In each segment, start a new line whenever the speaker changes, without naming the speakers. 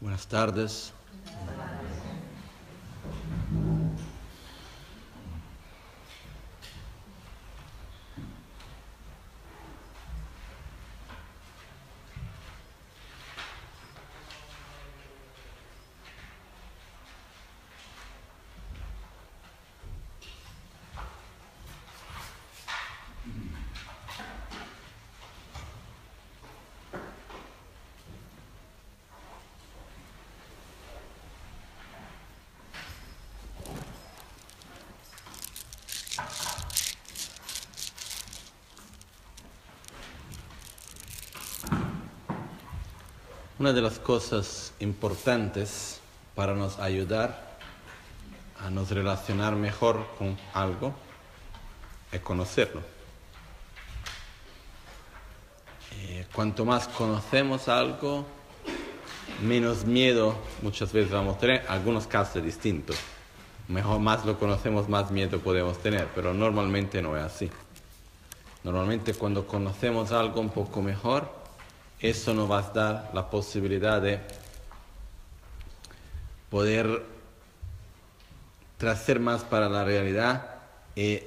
Buenas tardes. Una de las cosas importantes para nos ayudar a nos relacionar mejor con algo es conocerlo. Eh, cuanto más conocemos algo, menos miedo muchas veces vamos a tener, algunos casos distintos. Mejor más lo conocemos, más miedo podemos tener, pero normalmente no es así. Normalmente cuando conocemos algo un poco mejor, eso nos va a dar la posibilidad de poder traer más para la realidad y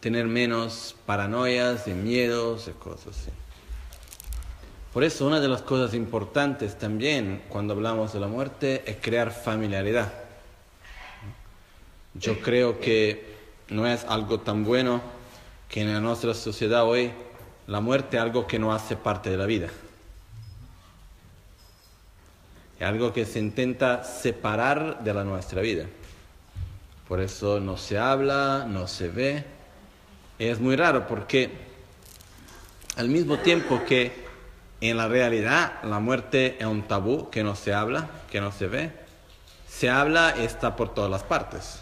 tener menos paranoias y miedos y cosas así. Por eso una de las cosas importantes también cuando hablamos de la muerte es crear familiaridad. Yo creo que no es algo tan bueno que en nuestra sociedad hoy la muerte algo que no hace parte de la vida. Es algo que se intenta separar de la nuestra vida. Por eso no se habla, no se ve. Es muy raro porque al mismo tiempo que en la realidad la muerte es un tabú que no se habla, que no se ve, se habla está por todas las partes.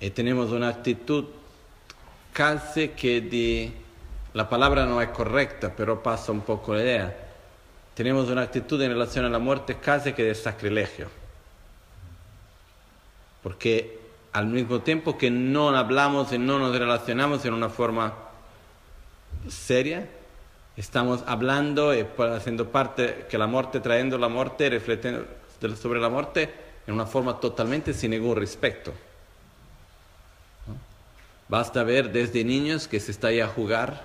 Y tenemos una actitud casi que de, la palabra no es correcta, pero pasa un poco la idea. Tenemos una actitud en relación a la muerte casi que de sacrilegio. Porque al mismo tiempo que no hablamos y no nos relacionamos en una forma seria, estamos hablando y haciendo parte, que la muerte, trayendo la muerte, refletiendo sobre la muerte en una forma totalmente sin ningún respeto. Basta ver desde niños que se está ahí a jugar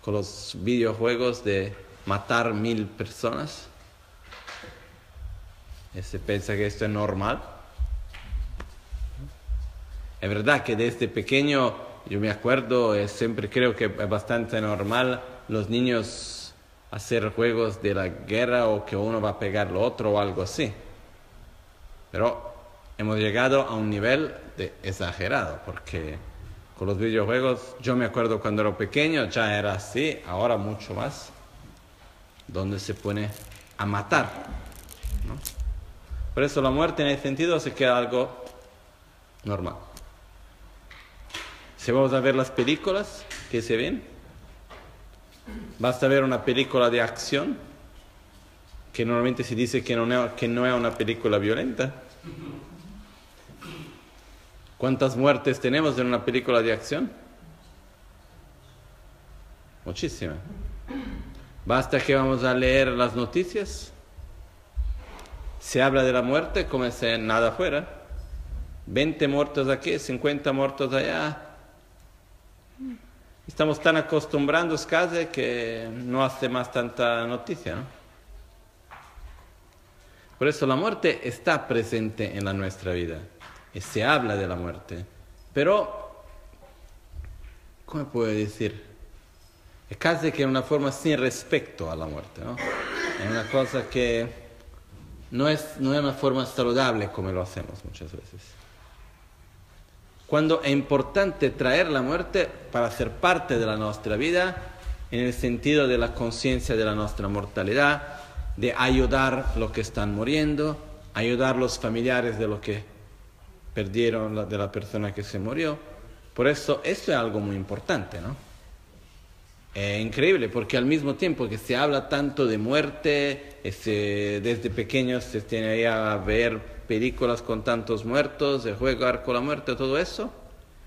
con los videojuegos de matar mil personas. Se piensa que esto es normal. Es verdad que desde pequeño, yo me acuerdo, siempre creo que es bastante normal los niños hacer juegos de la guerra o que uno va a pegar lo otro o algo así. Pero hemos llegado a un nivel de exagerado, porque con los videojuegos, yo me acuerdo cuando era pequeño, ya era así, ahora mucho más, donde se pone a matar. Por eso la muerte en ese sentido se queda algo normal. Si vamos a ver las películas que se ven, basta ver una película de acción, que normalmente se dice que no, que no es una película violenta. ¿Cuántas muertes tenemos en una película de acción? Muchísimas. Basta que vamos a leer las noticias. Se habla de la muerte como si nada fuera. 20 muertos aquí, 50 muertos allá. Estamos tan acostumbrados casi que no hace más tanta noticia. ¿no? Por eso la muerte está presente en la nuestra vida se habla de la muerte. Pero, ¿cómo puedo decir? Es casi que una forma sin respecto a la muerte, ¿no? Es una cosa que no es, no es una forma saludable como lo hacemos muchas veces. Cuando es importante traer la muerte para ser parte de la nuestra vida, en el sentido de la conciencia de la nuestra mortalidad, de ayudar a los que están muriendo, ayudar a los familiares de los que perdieron de la persona que se murió. Por eso, esto es algo muy importante, ¿no? Es increíble porque al mismo tiempo que se habla tanto de muerte, desde pequeños se tiene ahí a ver películas con tantos muertos, de jugar con la muerte, todo eso,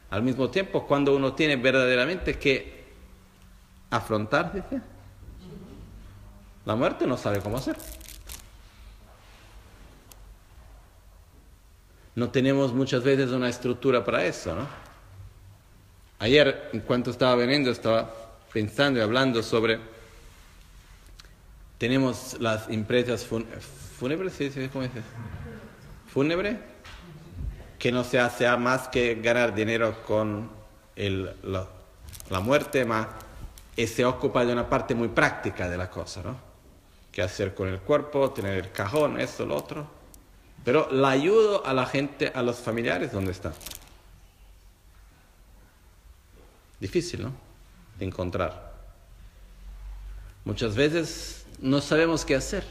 al mismo tiempo cuando uno tiene verdaderamente que afrontar, La muerte no sabe cómo hacer. No tenemos muchas veces una estructura para eso, ¿no? Ayer, en cuanto estaba veniendo, estaba pensando y hablando sobre... Tenemos las empresas fúnebres, ¿sí? ¿cómo dices? Fúnebre, que no se hace más que ganar dinero con el, la, la, muerte, más se ocupa de una parte muy práctica de la cosa, ¿no? ¿Qué hacer con el cuerpo? Tener el cajón, esto, lo otro. Pero la ayudo a la gente, a los familiares, ¿dónde están? Difícil, ¿no? De encontrar. Muchas veces no sabemos qué hacer.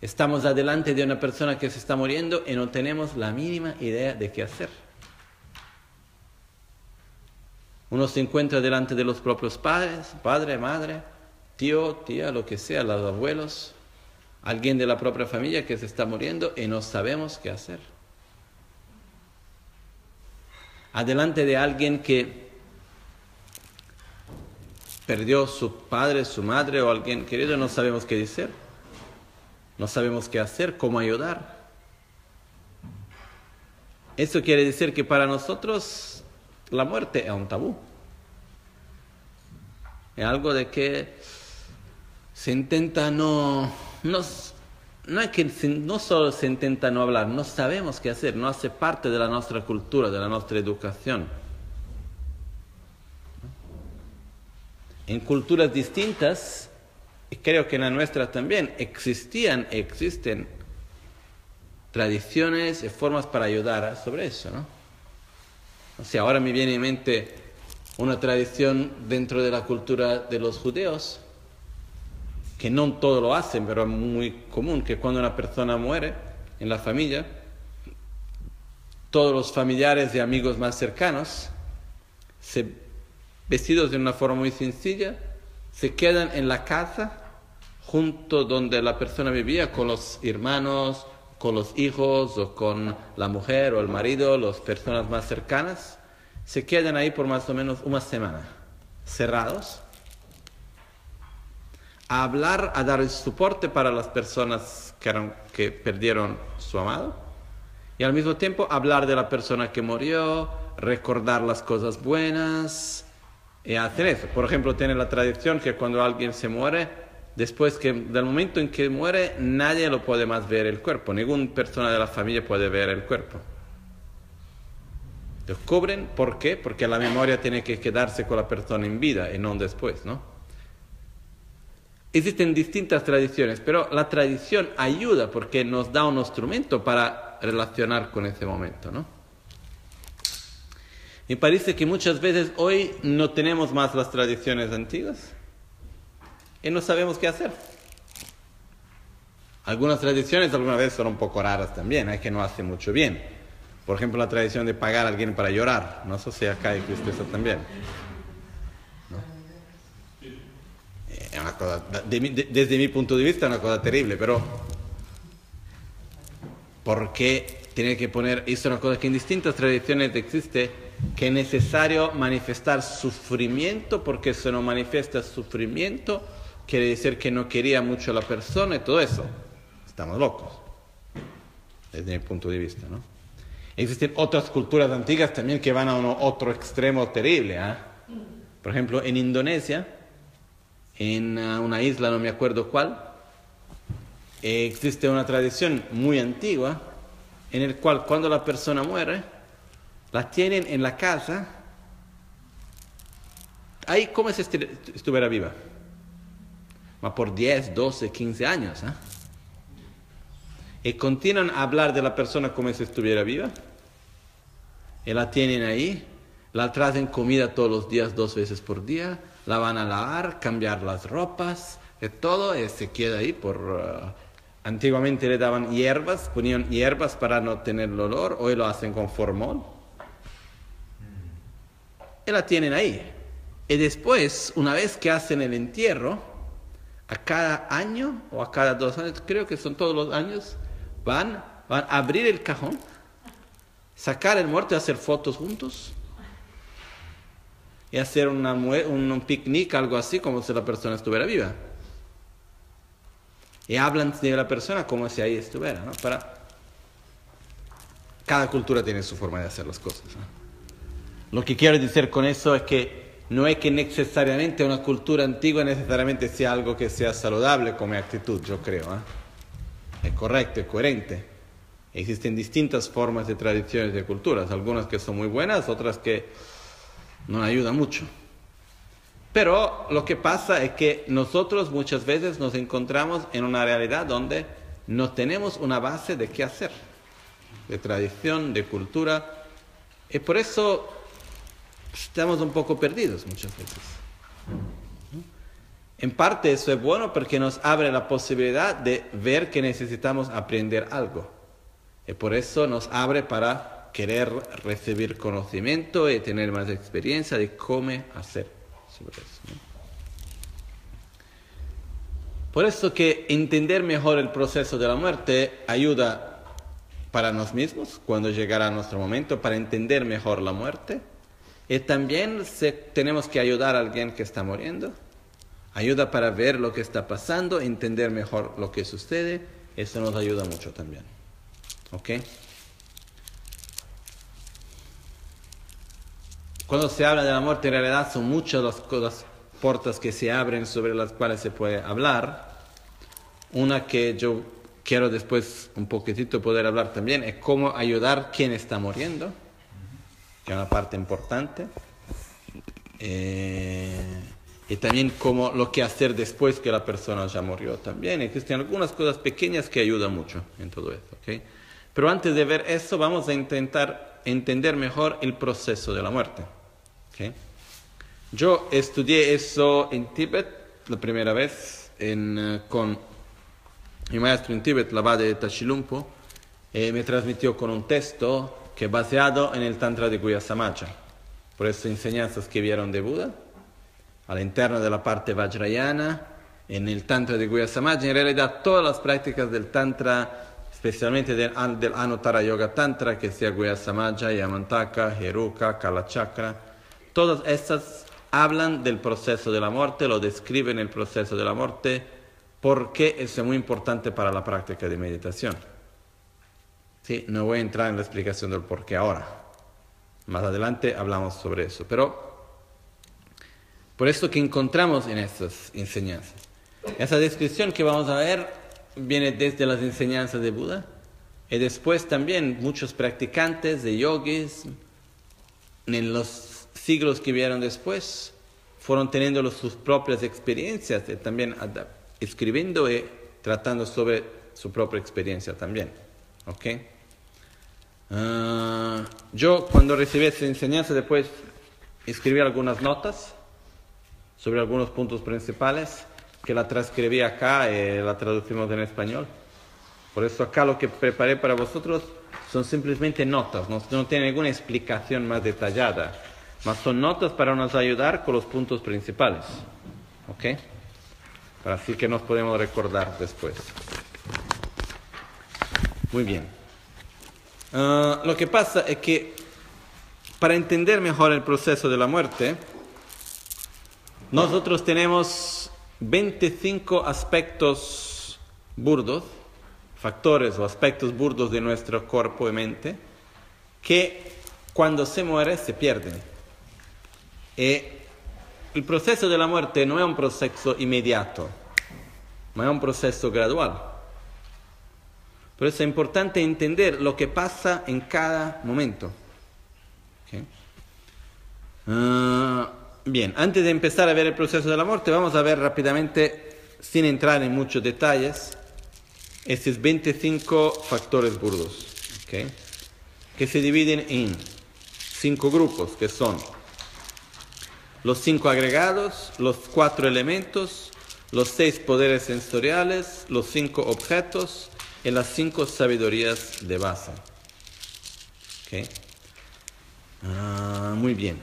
Estamos adelante de una persona que se está muriendo y no tenemos la mínima idea de qué hacer. Uno se encuentra delante de los propios padres, padre, madre, tío, tía, lo que sea, los abuelos, alguien de la propia familia que se está muriendo y no sabemos qué hacer. Adelante de alguien que perdió su padre, su madre o alguien querido, no sabemos qué decir, no sabemos qué hacer, cómo ayudar. Eso quiere decir que para nosotros la muerte es un tabú. Es algo de que se intenta no, no, no es que no solo se intenta no hablar, no sabemos qué hacer, no hace parte de la nuestra cultura, de la nuestra educación. en culturas distintas, y creo que en la nuestra también, existían, existen tradiciones y formas para ayudar sobre eso, ¿no? O sea, ahora me viene en mente una tradición dentro de la cultura de los judeos, que no todo lo hacen, pero es muy común, que cuando una persona muere en la familia, todos los familiares y amigos más cercanos se vestidos de una forma muy sencilla, se quedan en la casa junto donde la persona vivía con los hermanos, con los hijos o con la mujer o el marido, las personas más cercanas, se quedan ahí por más o menos una semana, cerrados, a hablar, a dar soporte para las personas que, que perdieron su amado y al mismo tiempo hablar de la persona que murió, recordar las cosas buenas, y hacer eso. Por ejemplo, tiene la tradición que cuando alguien se muere, después que del momento en que muere, nadie lo puede más ver el cuerpo, ninguna persona de la familia puede ver el cuerpo. Lo cubren, ¿por qué? Porque la memoria tiene que quedarse con la persona en vida y no después, ¿no? Existen distintas tradiciones, pero la tradición ayuda porque nos da un instrumento para relacionar con ese momento, ¿no? Me parece que muchas veces hoy no tenemos más las tradiciones antiguas y no sabemos qué hacer. Algunas tradiciones alguna vez son un poco raras también, hay que no hace mucho bien. Por ejemplo, la tradición de pagar a alguien para llorar. No sé si acá existe eso también. Desde mi punto de vista es una cosa terrible, pero ¿por qué tiene que poner, es una cosa que en distintas tradiciones existe, que es necesario manifestar sufrimiento, porque si no manifiesta sufrimiento, quiere decir que no quería mucho a la persona y todo eso. Estamos locos, desde mi punto de vista, ¿no? Existen otras culturas antiguas también que van a otro extremo terrible. ¿eh? Por ejemplo, en Indonesia, en ah, una isla, no me acuerdo cuál, existe una tradición muy antigua en el cual cuando la persona muere, la tienen en la casa, ahí como si estuviera viva, ma por 10, 12, 15 años. ¿eh? Y continúan a hablar de la persona como si estuviera viva, y la tienen ahí, la traen comida todos los días, dos veces por día, la van a lavar, cambiar las ropas, y todo, y se queda ahí por... Uh, Antiguamente le daban hierbas, ponían hierbas para no tener el olor, hoy lo hacen con formol. Y la tienen ahí. Y después, una vez que hacen el entierro, a cada año o a cada dos años, creo que son todos los años, van, van a abrir el cajón, sacar el muerto y hacer fotos juntos. Y hacer una, un picnic, algo así, como si la persona estuviera viva. y hablan de la persona como si ahí estuviera. ¿no? Para... Cada cultura tiene su forma de hacer las cosas. Lo que quiero decir con eso es que no es que necesariamente una cultura antigua necesariamente sea algo que sea saludable como actitud, yo creo. ¿eh? Es correcto, es coherente. Existen distintas formas de tradiciones de culturas, algunas que son muy buenas, otras que no ayudan mucho. Pero lo que pasa es que nosotros muchas veces nos encontramos en una realidad donde no tenemos una base de qué hacer, de tradición, de cultura, y por eso estamos un poco perdidos muchas veces. En parte eso es bueno porque nos abre la posibilidad de ver que necesitamos aprender algo. Y por eso nos abre para querer recibir conocimiento y tener más experiencia de cómo hacer. Por eso que entender mejor el proceso de la muerte ayuda para nosotros mismos cuando llegará nuestro momento, para entender mejor la muerte. Y también tenemos que ayudar a alguien que está muriendo. Ayuda para ver lo que está pasando, entender mejor lo que sucede. Eso nos ayuda mucho también. ¿Ok? Cuando se habla de la muerte, en realidad son muchas las, puertas que se abren sobre las cuales se puede hablar. Una que yo quiero después un poquitito poder hablar también es cómo ayudar a quien está muriendo, que es una parte importante. Eh, y también cómo lo que hacer después que la persona ya murió también. Existen algunas cosas pequeñas que ayudan mucho en todo esto. ¿okay? Pero antes de ver eso, vamos a intentar entender mejor el proceso de la muerte. Yo estudié eso en Tíbet la primera vez eh, con mi maestro en Tíbet, la de Tachilumpo, y me transmitió con un texto que es basado en el Tantra de Guyasamacha. Por eso enseñanzas que vieron de Buda, a la interna de la parte Vajrayana, en el Tantra de Guyasamacha, en realidad todas las prácticas del Tantra especialmente del, del Anuttara Yoga Tantra, que sea Guyasamaja, Yamantaka, Heruka, Kalachakra, Todas estas hablan del proceso de la muerte, lo describen el proceso de la muerte, porque es muy importante para la práctica de meditación. Sí, no voy a entrar en la explicación del por qué ahora. Más adelante hablamos sobre eso. Pero por esto que encontramos en estas enseñanzas. Esa descripción que vamos a ver viene desde las enseñanzas de Buda y después también muchos practicantes de yogis en los siglos que vieron después fueron teniendo sus propias experiencias, y también escribiendo y tratando sobre su propia experiencia también. ¿Ok? Ah, yo cuando recibí esa enseñanza después escribí algunas notas sobre algunos puntos principales que la transcribí acá y la traducimos en español. Por eso acá lo que preparé para vosotros son simplemente notas, no, no tiene ninguna explicación más detallada mas son notas para nos ayudar con los puntos principales. ¿Ok? Para así que nos podemos recordar después. Muy bien. Ah, lo que pasa es que para entender mejor el proceso de la muerte, nosotros tenemos 25 aspectos burdos, factores o aspectos burdos de nuestro cuerpo y mente, que cuando se muere se pierden. Y el proceso de la muerte no es un proceso inmediato, ma es un proceso gradual. Por eso es importante entender lo que pasa en cada momento. Ah, bien, antes de empezar a ver el proceso de la muerte, vamos a ver rápidamente, sin entrar en muchos detalles, estos 25 factores burdos, que se dividen en cinco grupos, que son los cinco agregados, los cuatro elementos, los seis poderes sensoriales, los cinco objetos y las cinco sabidurías de base. Ah, muy bien.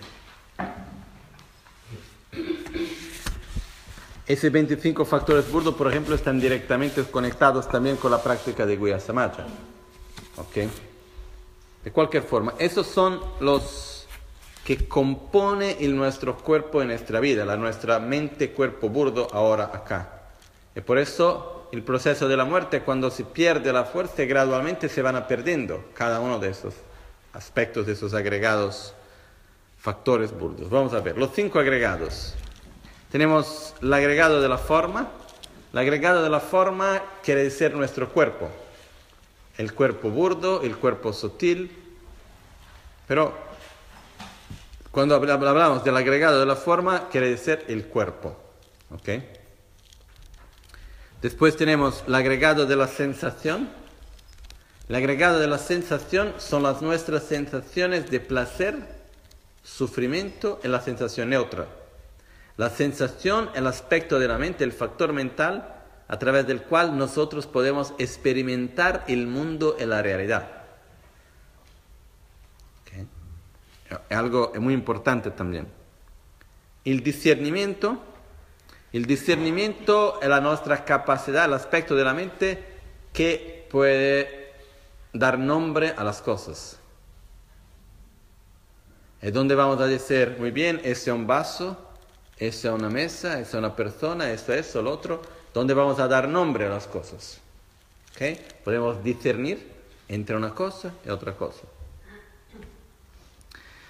Esos 25 factores burdos, por ejemplo, están directamente conectados también con la práctica de Guya Samaja. De cualquier forma, esos son los que compone el nuestro cuerpo en nuestra vida, la nuestra mente, cuerpo burdo ahora acá. Y por eso el proceso de la muerte, cuando se pierde la fuerza, gradualmente se van perdiendo cada uno de esos aspectos, de esos agregados factores burdos. Vamos a ver, los cinco agregados. Tenemos el agregado de la forma. El agregado de la forma quiere decir nuestro cuerpo. El cuerpo burdo, el cuerpo sutil. Pero cuando hablamos del agregado de la forma, quiere decir el cuerpo. ¿Ok? Después tenemos el agregado de la sensación. El agregado de la sensación son las nuestras sensaciones de placer, sufrimiento y la sensación neutra. La sensación, el aspecto de la mente, el factor mental a través del cual nosotros podemos experimentar el mundo y la realidad. Es algo muy importante también. El discernimiento el discernimiento es la nuestra capacidad, el aspecto de la mente que puede dar nombre a las cosas. Es donde vamos a decir, muy bien, ese es un vaso, esa es una mesa, esa es una persona, eso es eso, lo otro, donde vamos a dar nombre a las cosas. ¿Okay? Podemos discernir entre una cosa y otra cosa.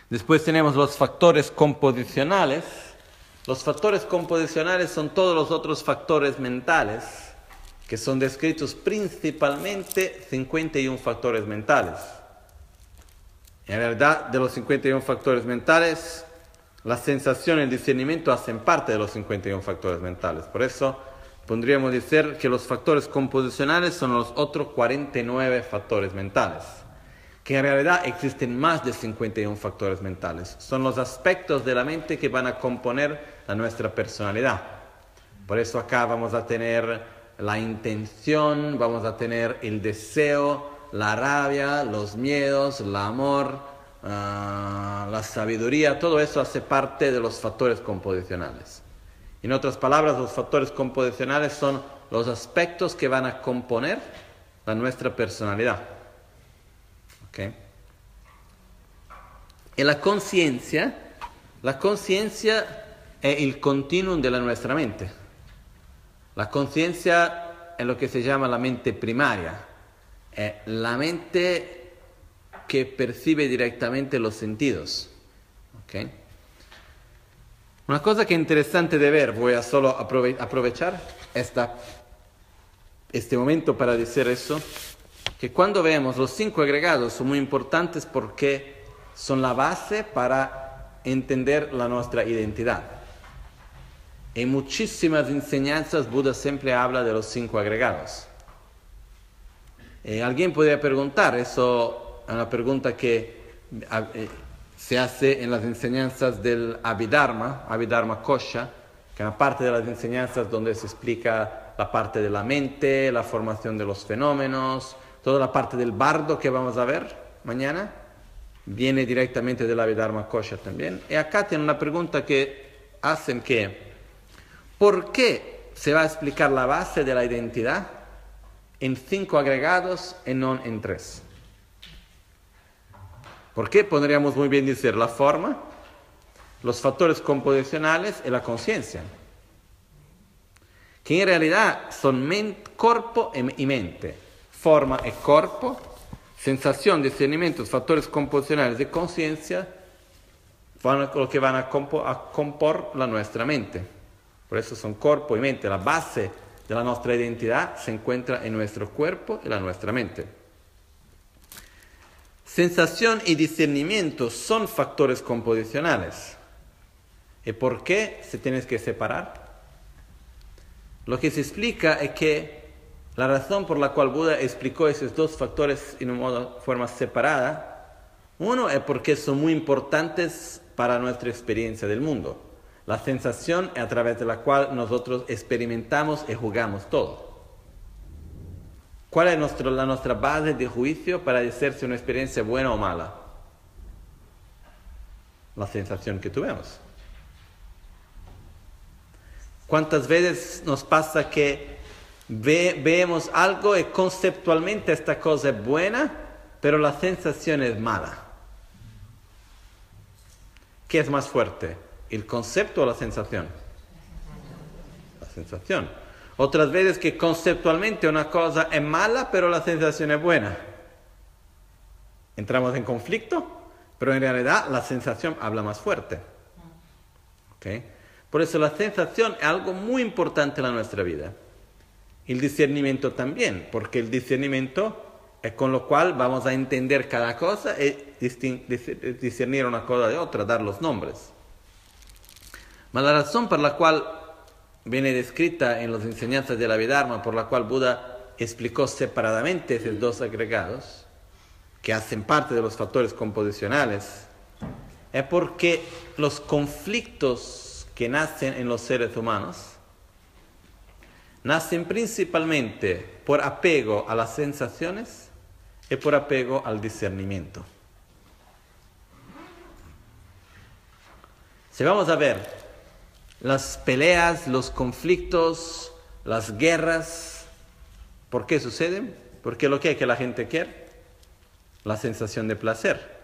Después tenemos los factores composicionales los factores composicionales son todos los otros factores mentales que son descritos principalmente 51 factores mentales. En realidad, de los 51 factores mentales, la sensación y el discernimiento hacen parte de los 51 factores mentales. Por eso podríamos decir que los factores composicionales son los otros 49 factores mentales que en realidad existen más de 51 factores mentales. Son los aspectos de la mente que van a componer a nuestra personalidad. Por eso acá vamos a tener la intención, vamos a tener el deseo, la rabia, los miedos, el amor, ah, la sabiduría, todo eso hace parte de los factores composicionales. En otras palabras, los factores composicionales son los aspectos que van a componer a nuestra personalidad. Y la conciencia, la conciencia es el continuum de la nuestra mente. La conciencia es lo que se llama la mente primaria, es la mente que percibe directamente los sentidos. Una cosa que es interesante de ver, voy a solo aprovechar esta, este momento para decir eso, que cuando vemos los cinco agregados son muy importantes porque son la base para entender la nuestra identidad. En muchísimas enseñanzas Buda siempre habla de los cinco agregados. Eh, alguien podría preguntar, eso es una pregunta que eh, se hace en las enseñanzas del Abhidharma, Abhidharma Kosha, que es una parte de las enseñanzas donde se explica la parte de la mente, la formación de los fenómenos, toda la parte del bardo que vamos a ver mañana viene directamente de la Vedharma Kosha también. Y acá tiene una pregunta que hacen que, ¿por qué se va a explicar la base de la identidad en cinco agregados y no en tres? ¿Por qué podríamos muy bien decir la forma, los factores composicionales y la conciencia? Que en realidad son cuerpo y mente forma e corpo, sensación, discernimiento, factores composicionales de conciencia, van lo que van a, compor la nuestra mente. Por eso son cuerpo y mente. La base de la nuestra identidad se encuentra en nuestro cuerpo y la nuestra mente. Sensación y discernimiento son factores composicionales. ¿Y por qué se tienen que separar? Lo que se explica es que la razón por la cual Buda explicó esos dos factores en una forma separada, uno es porque son muy importantes para nuestra experiencia del mundo. La sensación a través de la cual nosotros experimentamos y jugamos todo. ¿Cuál es nuestro, la nuestra base de juicio para decir si una experiencia buena o mala? La sensación que tuvimos. ¿Cuántas veces nos pasa que vemos algo y conceptualmente esta cosa es buena, pero la sensación es mala. ¿Qué es más fuerte? ¿El concepto o la sensación? La sensación. Otras veces que conceptualmente una cosa es mala, pero la sensación es buena. Entramos en conflicto, pero en realidad la sensación habla más fuerte. Por eso la sensación es algo muy importante en nuestra vida. El discernimiento también, porque el discernimiento es con lo cual vamos a entender cada cosa y discernir una cosa de otra, dar los nombres. Mas la razón por la cual viene descrita en las enseñanzas de la Vidharma, por la cual Buda explicó separadamente esos dos agregados, que hacen parte de los factores composicionales, es porque los conflictos que nacen en los seres humanos nacen principalmente por apego a las sensaciones y por apego al discernimiento. Si vamos a ver las peleas, los conflictos, las guerras. ¿Por qué suceden? Porque lo que hay que la gente quiere, la sensación de placer,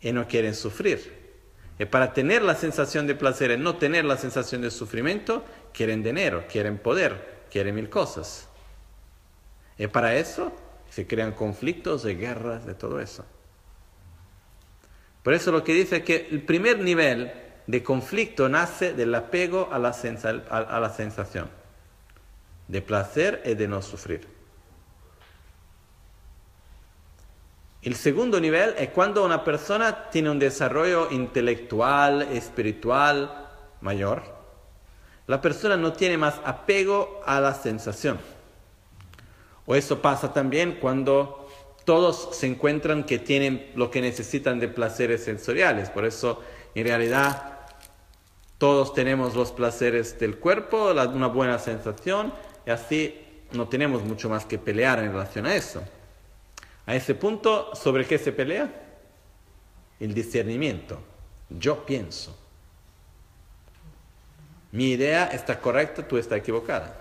y no quieren sufrir. Y para tener la sensación de placer y no tener la sensación de sufrimiento, quieren dinero, quieren poder, quieren mil cosas. Y para eso se crean conflictos y guerras de todo eso. Por eso lo que dice es que el primer nivel de conflicto nace del apego a la, a la sensación, de placer y de no sufrir. El segundo nivel es cuando una persona tiene un desarrollo intelectual, espiritual mayor. La persona no tiene más apego a la sensación. O eso pasa también cuando todos se encuentran que tienen lo que necesitan de placeres sensoriales. Por eso, en realidad, todos tenemos los placeres del cuerpo, una buena sensación, y así no tenemos mucho más que pelear en relación a eso. A ese punto, ¿sobre qué se pelea? El discernimiento. Yo pienso. Mi idea está correcta, tú estás equivocada.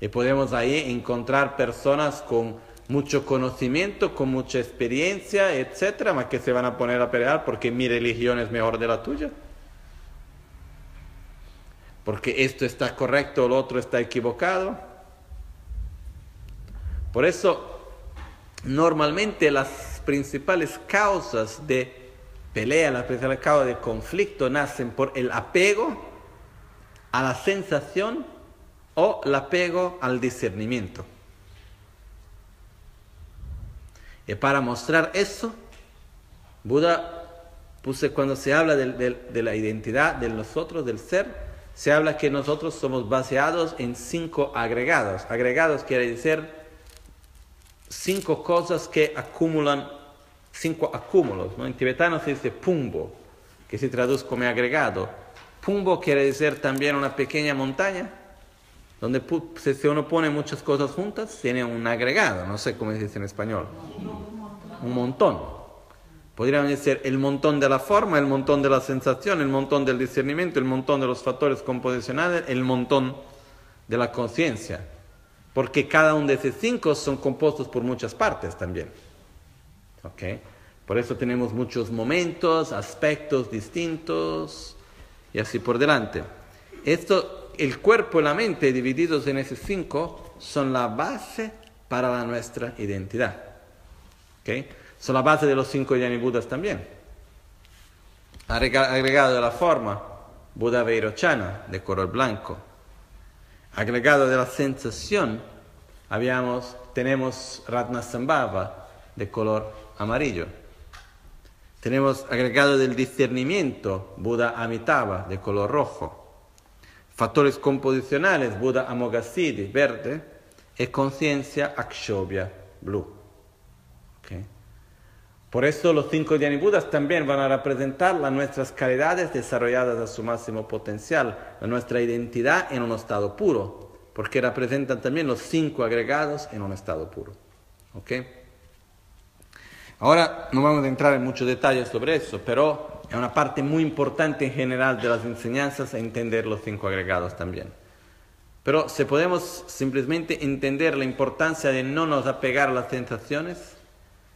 Y podemos ahí encontrar personas con mucho conocimiento, con mucha experiencia, etcétera, más que se van a poner a pelear porque mi religión es mejor de la tuya. Porque esto está correcto, el otro está equivocado. Por eso, normalmente las principales causas de pelea, las principales causas de conflicto nacen por el apego a la sensación o el apego al discernimiento. Y para mostrar eso, Buda puse cuando se habla de, la identidad de nosotros, del ser, se habla que nosotros somos baseados en cinco agregados. Agregados quiere decir cinco cosas que acumulan, cinco acúmulos. En tibetano se dice pumbo, que se traduce como agregado. Pumbo quiere decir también una pequeña montaña donde si uno pone muchas cosas juntas, tiene un agregado, no sé cómo se dice en español. Un montón. Podríamos decir el montón de la forma, el montón de la sensación, el montón del discernimiento, el montón de los factores composicionales, el montón de la conciencia. Porque cada uno de esos cinco son compuestos por muchas partes también. ¿Ok? Por eso tenemos muchos momentos, aspectos distintos y así por delante. Esto el cuerpo y la mente divididos en esos cinco son la base para nuestra identidad. ¿Okay? Son la base de los cinco Yani Budas también. Agregado de la forma, Buda Veirochana, de color blanco. Agregado de la sensación, habíamos, tenemos Ratnasambhava, de color amarillo. Tenemos agregado del discernimiento, Buda Amitabha, de color rojo. Factores composicionales, Buda Amoghasiddhi, verde, y conciencia Akshobhya, blue. Por eso los cinco Dhyani Budas también van a representar las nuestras calidades desarrolladas a su máximo potencial, nuestra identidad en un estado puro, porque representan también los cinco agregados en un estado puro. Ahora no vamos a entrar en muchos detalles sobre eso, pero es una parte muy importante en general de las enseñanzas entender los cinco agregados también. Pero si podemos simplemente entender la importancia de no nos apegar a las sensaciones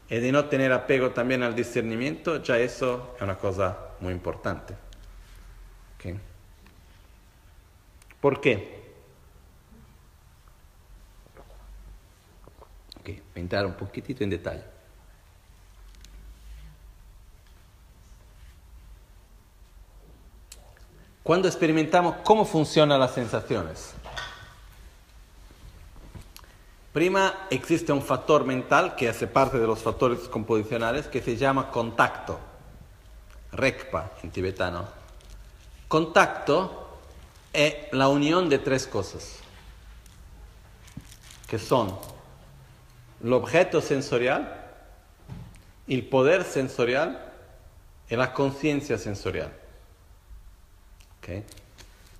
y de no tener apego también al discernimiento, ya eso es una cosa muy importante. ¿Por qué? Ok, voy a entrar un poquitito en detalle. Cuando experimentamos cómo funcionan las sensaciones, prima existe un factor mental que hace parte de los factores composicionales que se llama contacto, rekpa en tibetano. Contacto es la unión de tres cosas, que son el objeto sensorial, el poder sensorial y la conciencia sensorial. ¿Okay?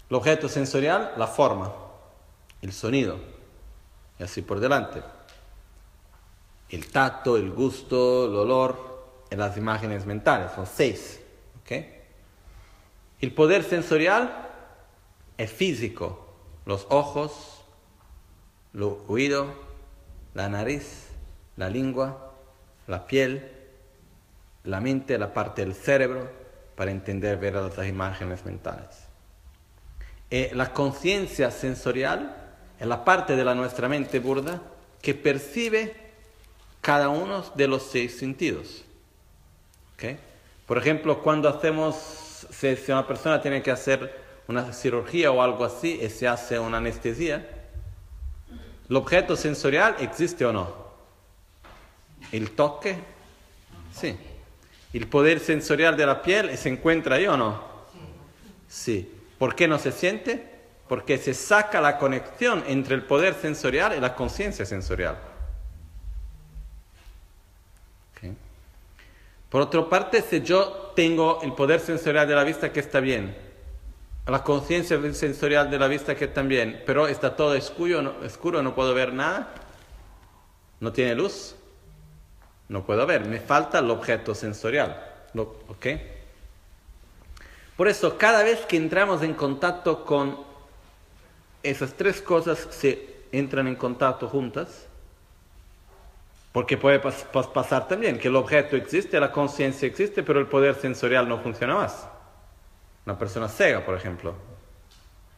El objeto sensorial, la forma, el sonido, y así por delante. El tacto, el gusto, el olor, y las imágenes mentales, son seis. ¿Okay? El poder sensorial es físico, los ojos, el oído, la nariz, la lengua, la piel, la mente, la parte del cerebro, para entender ver las imágenes mentales. Eh, la conciencia sensorial es la parte de la nuestra mente burda que percibe cada uno de los seis sentidos. Por ejemplo, cuando hacemos, si, una persona tiene que hacer una cirugía o algo así y se hace una anestesia, ¿el objeto sensorial existe o no? ¿El toque? Sí. ¿El poder sensorial de la piel se encuentra ahí o no? Sí. ¿Por qué no se siente? Porque se saca la conexión entre el poder sensorial y la conciencia sensorial. Por otra parte, si yo tengo el poder sensorial de la vista que está bien, la conciencia sensorial de la vista que está bien, pero está todo oscuro oscuro, no puedo ver nada, no tiene luz, no puedo ver, me falta el objeto sensorial. ¿Ok? Por eso, cada vez que entramos en contacto con esas tres cosas, se entran en contacto juntas, porque puede pasar también que el objeto existe, la conciencia existe, pero el poder sensorial no funciona más. Una persona ciega, por ejemplo.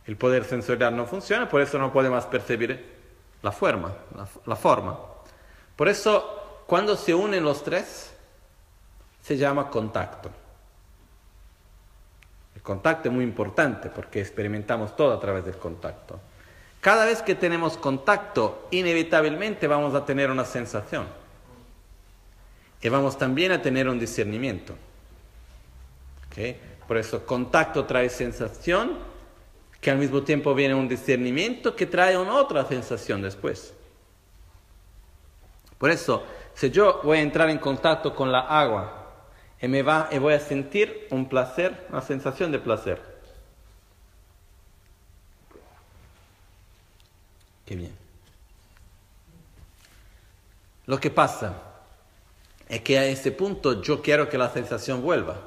El poder sensorial no funciona, por eso no puede más percibir la forma. la forma. Por eso cuando se unen los tres, se llama contacto. El contacto es muy importante porque experimentamos todo a través del contacto. Cada vez que tenemos contacto, inevitablemente vamos a tener una sensación. Y vamos también a tener un discernimiento. Por eso contacto trae sensación, que al mismo tiempo viene un discernimiento que trae otra sensación después. Por eso si yo voy a entrar en contacto con la agua y, me va, y voy a sentir un placer, una sensación de placer. Qué bien. Lo que pasa es que a ese punto yo quiero que la sensación vuelva.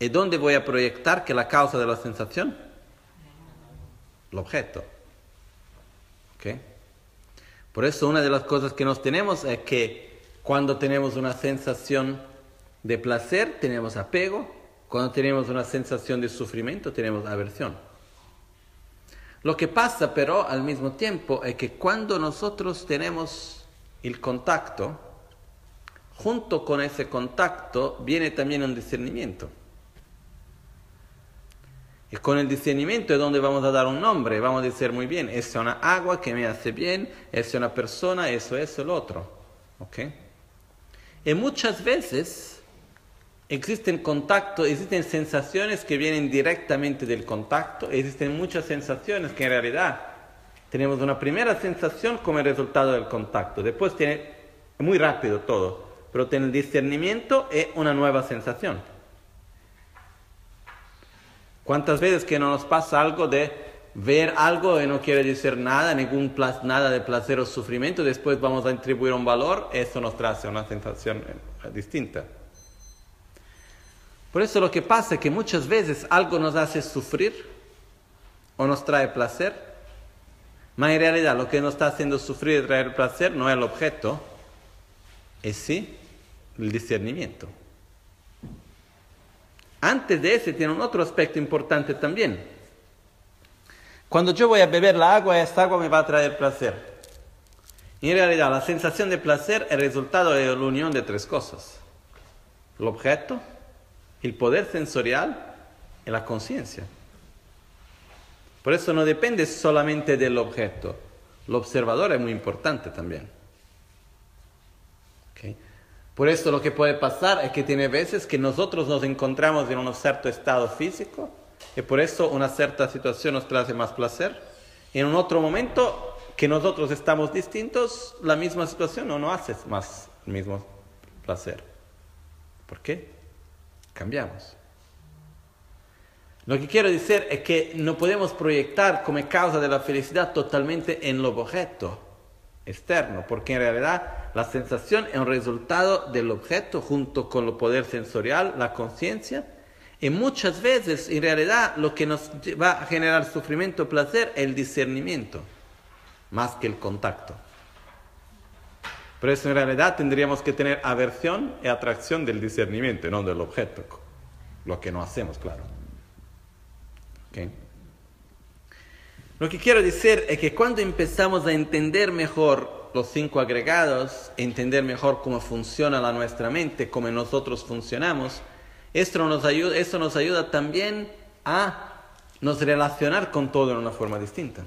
¿Y dónde voy a proyectar que la causa de la sensación? El objeto. ¿Okay? Por eso una de las cosas que nos tenemos es que cuando tenemos una sensación de placer tenemos apego, cuando tenemos una sensación de sufrimiento tenemos aversión. Lo que pasa pero al mismo tiempo es que cuando nosotros tenemos el contacto, junto con ese contacto viene también un discernimiento. Y con el discernimiento es donde vamos a dar un nombre, vamos a decir muy bien, es una agua que me hace bien, es una persona, eso, es el otro. ¿Ok? Y muchas veces existen contactos, existen sensaciones que vienen directamente del contacto, existen muchas sensaciones que en realidad tenemos una primera sensación como el resultado del contacto, después tiene muy rápido todo, pero tiene el discernimiento y una nueva sensación. ¿Cuántas veces que no nos pasa algo de ver algo y no quiere decir nada, ningún nada de placer o sufrimiento, después vamos a atribuir un valor, eso nos trae una sensación eh, distinta. Por eso lo que pasa es que muchas veces algo nos hace sufrir o nos trae placer, pero en realidad lo que nos está haciendo sufrir y traer placer no es el objeto, es sí el discernimiento. Antes de ese tiene un otro aspecto importante también. Cuando yo voy a beber la agua, esta agua me va a traer placer. En realidad, la sensación de placer es resultado de la unión de tres cosas. El objeto, el poder sensorial y la conciencia. Por eso no depende solamente del objeto. El observador es muy importante también. Por eso lo que puede pasar es que tiene veces que nosotros nos encontramos en un cierto estado físico y por eso una cierta situación nos trae más placer. En un otro momento que nosotros estamos distintos, la misma situación no nos hace más el mismo placer. ¿Por qué? Cambiamos. Lo que quiero decir es que no podemos proyectar como causa de la felicidad totalmente en lo objeto externo, porque en realidad la sensación es un resultado del objeto junto con el poder sensorial, la conciencia, y muchas veces en realidad lo que nos va a generar sufrimiento o placer es el discernimiento, más que el contacto. Por eso en realidad tendríamos que tener aversión y atracción del discernimiento, no del objeto, lo que no hacemos, claro. Lo que quiero decir es que cuando empezamos a entender mejor los cinco agregados, entender mejor cómo funciona la nuestra mente, cómo nosotros funcionamos, esto nos ayuda, esto nos ayuda también a nos relacionar con todo de una forma distinta.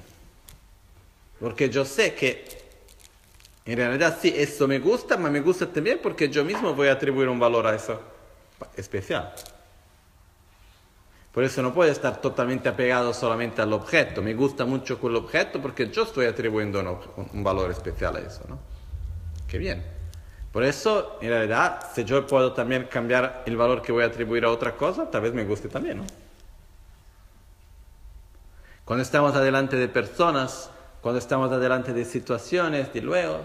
Porque yo sé que en realidad sí, esto me gusta, pero me gusta también porque yo mismo voy a atribuir un valor a eso especial. Por eso no puede estar totalmente apegado solamente al objeto. Me gusta mucho el objeto porque yo estoy atribuyendo un, valor especial a eso, ¿no? Qué bien. Por eso, en realidad, si yo puedo también cambiar el valor que voy a atribuir a otra cosa, tal vez me guste también, ¿no? Cuando estamos adelante de personas, cuando estamos adelante de situaciones, de luego,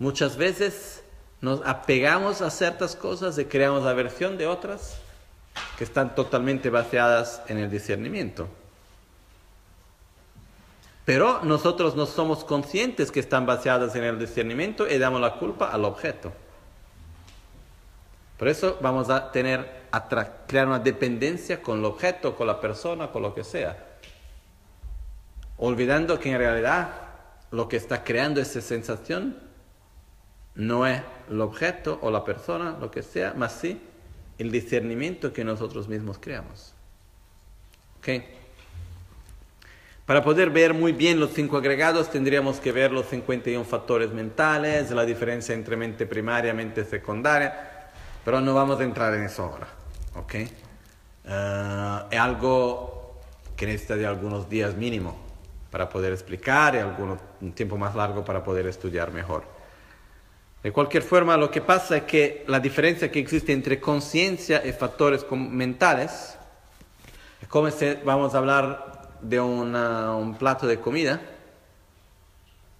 muchas veces nos apegamos a ciertas cosas y creamos aversión de otras que están totalmente basadas en el discernimiento. Pero nosotros no somos conscientes que están basadas en el discernimiento y damos la culpa al objeto. Por eso vamos a tener a crear una dependencia con el objeto, con la persona, con lo que sea. Olvidando que en realidad lo que está creando esa sensación no es el objeto o la persona, lo que sea, más sí el discernimiento que nosotros mismos creamos. Para poder ver muy bien los cinco agregados tendríamos que ver los 51 factores mentales, la diferencia entre mente primaria y mente secundaria, pero no vamos a entrar en eso ahora. ¿okay? Eh, es algo que necesita de algunos días mínimo para poder explicar y algún, tiempo más largo para poder estudiar mejor. De cualquier forma, lo que pasa es que la diferencia que existe entre conciencia y factores mentales es como si vamos a hablar de un plato de comida,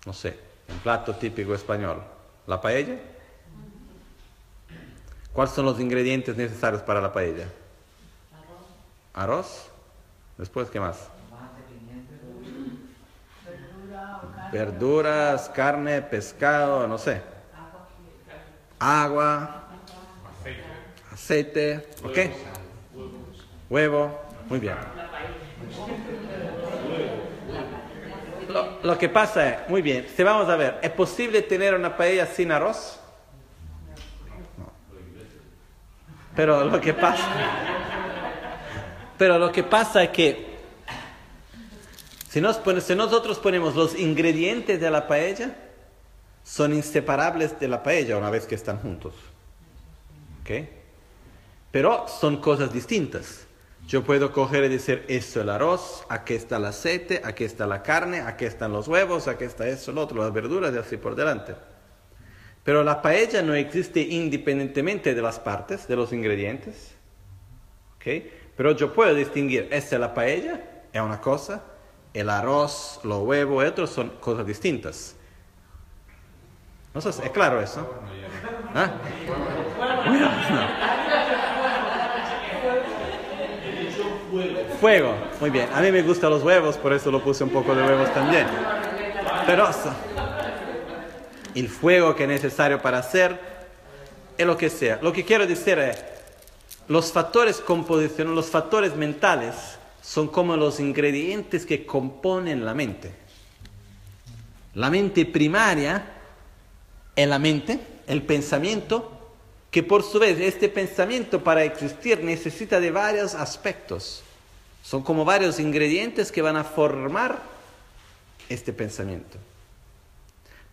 no sé, un plato típico español, la paella. ¿Cuáles son los ingredientes necesarios para la paella? Arroz. Después, ¿qué más? Verduras, carne, pescado, no sé agua, aceite, ¿ok? Huevo, muy bien. Lo, que pasa es, muy bien, si vamos a ver, ¿es posible tener una paella sin arroz? No. Pero lo que pasa, pero lo que pasa es que si, nos, si nosotros ponemos los ingredientes de la paella, son inseparables de la paella una vez que están juntos. ¿Ok? Pero son cosas distintas. Yo puedo coger y decir, esto es el arroz, aquí está el aceite, aquí está la carne, aquí están los huevos, aquí está eso, lo otro, las verduras y así por delante. Pero la paella no existe independientemente de las partes, de los ingredientes. ¿Ok? Pero yo puedo distinguir, esta es la paella, es una cosa, el arroz, los huevos otros son cosas distintas. No es claro eso. ¿Ah? Fuego, muy bien. A mí me gustan los huevos, por eso lo puse un poco de huevos también. Pero el fuego que es necesario para hacer es lo que sea. Lo que quiero decir es, los factores composición, los factores mentales son como los ingredientes que componen la mente. La mente primaria es la mente, el pensamiento, que por su vez este pensamiento para existir necesita de varios aspectos. Son como varios ingredientes que van a formar este pensamiento.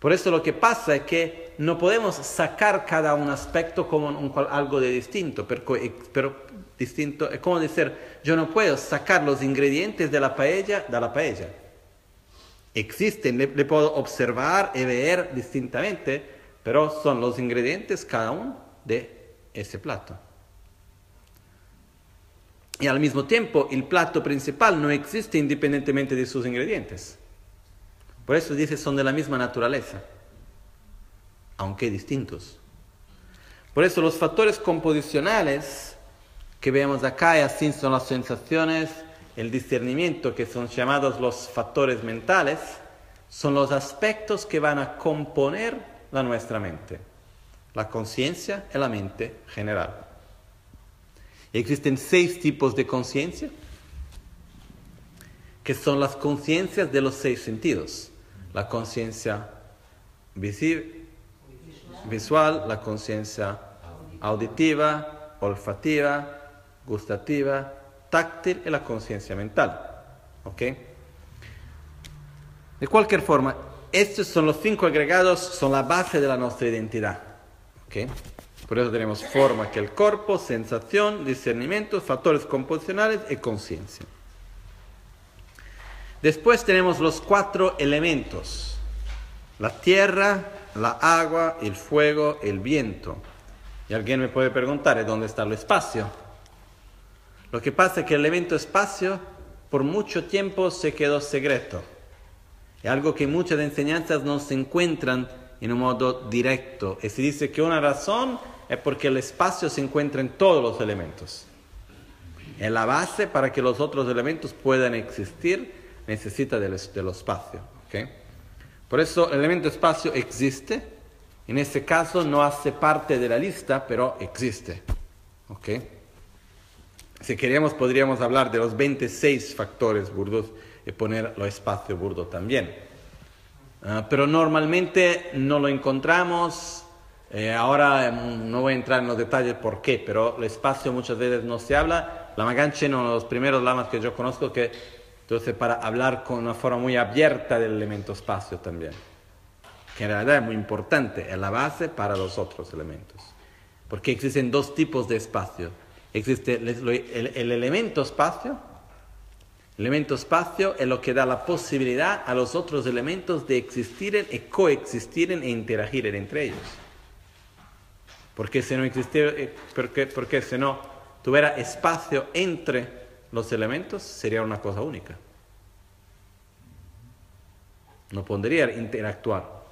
Por eso lo que pasa es que no podemos sacar cada un aspecto como algo de distinto, pero, pero, distinto es como decir, yo no puedo sacar los ingredientes de la paella de la paella. Existen, le, puedo observar y ver distintamente, pero son los ingredientes cada uno de ese plato. Y al mismo tiempo, el plato principal no existe independientemente de sus ingredientes. Por eso dice son de la misma naturaleza, aunque distintos. Por eso los factores composicionales que vemos acá y así son las sensaciones, el discernimiento, que son llamados los factores mentales, son los aspectos que van a componer la nuestra mente, la conciencia y la mente general. Existen seis tipos de conciencia, que son las conciencias de los seis sentidos la conciencia visual, la conciencia auditiva, olfativa, gustativa, táctil y la conciencia mental. De cualquier forma, estos son los cinco agregados, son la base de la nuestra identidad. ¿Ok? Por eso tenemos forma que el cuerpo, sensación, discernimiento, factores composicionales y conciencia. Después tenemos los cuatro elementos. La tierra, la agua, el fuego, el viento. Y alguien me puede preguntar, ¿dónde está el espacio? Lo que pasa es que el elemento espacio por mucho tiempo se quedó secreto. Es algo que muchas enseñanzas no se encuentran en un modo directo. Y se dice que una razón es porque el espacio se encuentra en todos los elementos. Es la base para que los otros elementos puedan existir necesita del, espacio. Por eso el elemento espacio existe, en este caso no hace parte de la lista, pero existe. Si queríamos podríamos hablar de los 26 factores burdos y poner los espacio burdo también. Ah, pero normalmente no lo encontramos. Eh, ahora em, no voy a entrar en los detalles por qué, pero el espacio muchas veces no se habla. La Maganche, uno de los primeros lamas que yo conozco, que entonces, para hablar con una forma muy abierta del elemento espacio también, que en realidad es muy importante, es la base para los otros elementos. Porque existen dos tipos de espacio. Existe el, elemento espacio. El elemento espacio es lo que da la posibilidad a los otros elementos de existir y coexistir e interagir entre ellos. Porque si no existiera, eh, porque, porque si no tuviera espacio entre los elementos sería una cosa única. No podría interactuar.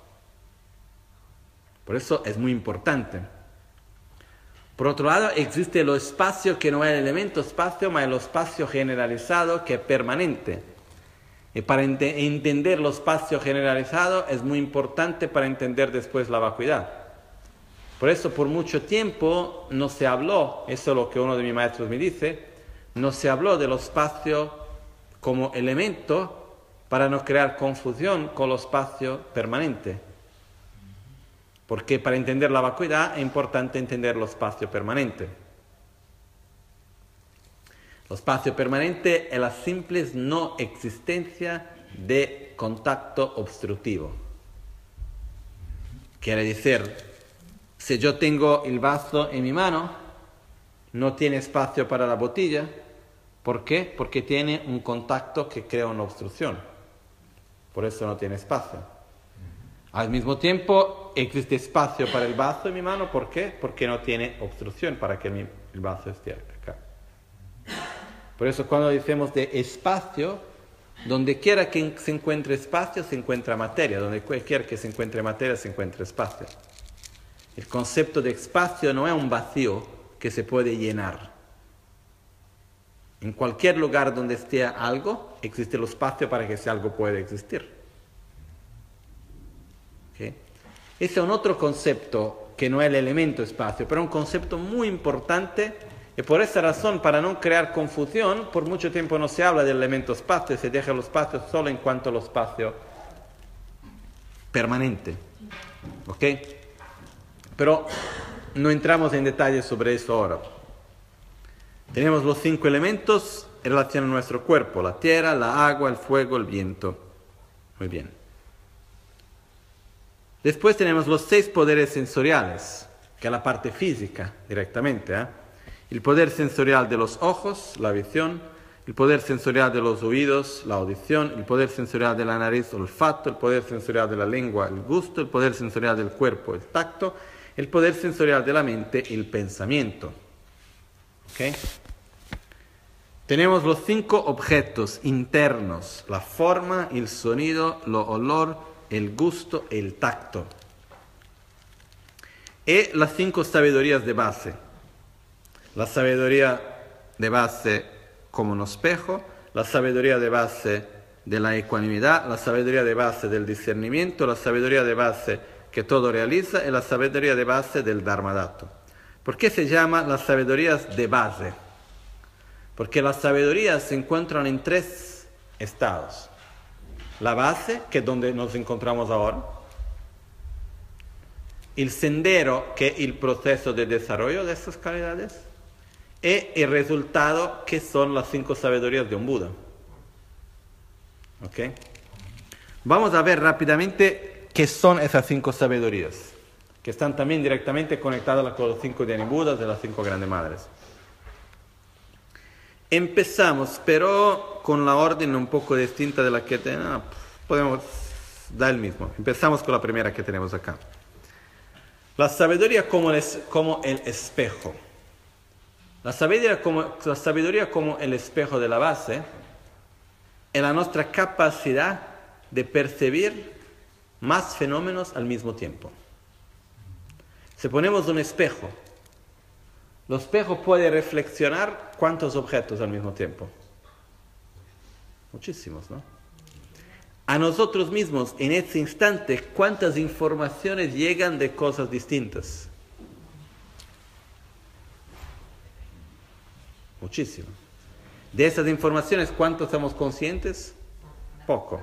Por eso es muy importante. Por otro lado, existe el espacio que no es el elemento espacio, sino el espacio generalizado que es permanente. Y para entender el espacio generalizado es muy importante para entender después la vacuidad. Por eso por mucho tiempo no se habló, eso es lo que uno de mis maestros me dice, no se habló del espacio como elemento para no crear confusión con el espacio permanente. Porque para entender la vacuidad es importante entender el espacio permanente. El espacio permanente es la simple no existencia de contacto obstructivo. Quiere decir, si yo tengo el vaso en mi mano, no tiene espacio para la botella. ¿Por qué? Porque tiene un contacto que crea una obstrucción. Por eso no tiene espacio. Al mismo tiempo, existe espacio para el vaso en mi mano. ¿Por qué? Porque no tiene obstrucción para que el vaso esté acá. Por eso cuando decimos de espacio, donde quiera que se encuentre espacio, se encuentra materia. Donde quiera que se encuentre materia, se encuentra espacio. El concepto de espacio no es un vacío que se puede llenar. En cualquier lugar donde esté algo, existe el espacio para que ese algo pueda existir. Ese es un otro concepto que no es el elemento espacio, pero un concepto muy importante Y por esa razón, para no crear confusión, por mucho tiempo no se habla del elemento espacio, se deja los espacios solo en cuanto al espacio permanente. ¿Ok? Pero no entramos en detalles sobre eso ahora. Tenemos los cinco elementos en relación a nuestro cuerpo, la tierra, la agua, el fuego, el viento. Muy bien. Después tenemos los seis poderes sensoriales, que es la parte física directamente. ¿eh? El poder sensorial de los ojos, la visión, el poder sensorial de los oídos, la audición, el poder sensorial de la nariz, el olfato, el poder sensorial de la lengua, el gusto, el poder sensorial del cuerpo, el tacto, el poder sensorial de la mente, el pensamiento. ¿Okay? Tenemos los cinco objetos internos, la forma, el sonido, el olor, el gusto, el tacto. Y las cinco sabidurías de base. La sabiduría de base como un espejo, la sabiduría de base de la ecuanimidad, la sabiduría de base del discernimiento, la sabiduría de base que todo realiza y la sabiduría de base del Dharmadato. ¿Por qué se llama las sabidurías de base? Porque las sabidurías se encuentran en tres estados. La base, que es donde nos encontramos ahora. El sendero, que es el proceso de desarrollo de estas calidades. Y el resultado, que son las cinco sabidurías de un Buda. ¿Ok? Vamos a ver rápidamente qué son esas cinco sabidurías, que están también directamente conectadas con los cinco Budas de las cinco grandes madres. Empezamos, pero con la orden un poco distinta de la que tenemos. podemos dar el mismo. Empezamos con la primera que tenemos acá. La sabiduría como el, espejo. La sabiduría, como, la el espejo de la base es la nuestra capacidad de percibir más fenómenos al mismo tiempo. Si ponemos un espejo el espejo puede reflexionar cuántos objetos al mismo tiempo. Muchísimos, ¿no? A nosotros mismos, en este instante, cuántas informaciones llegan de cosas distintas. Muchísimo. De esas informaciones, ¿cuántos somos conscientes? Poco.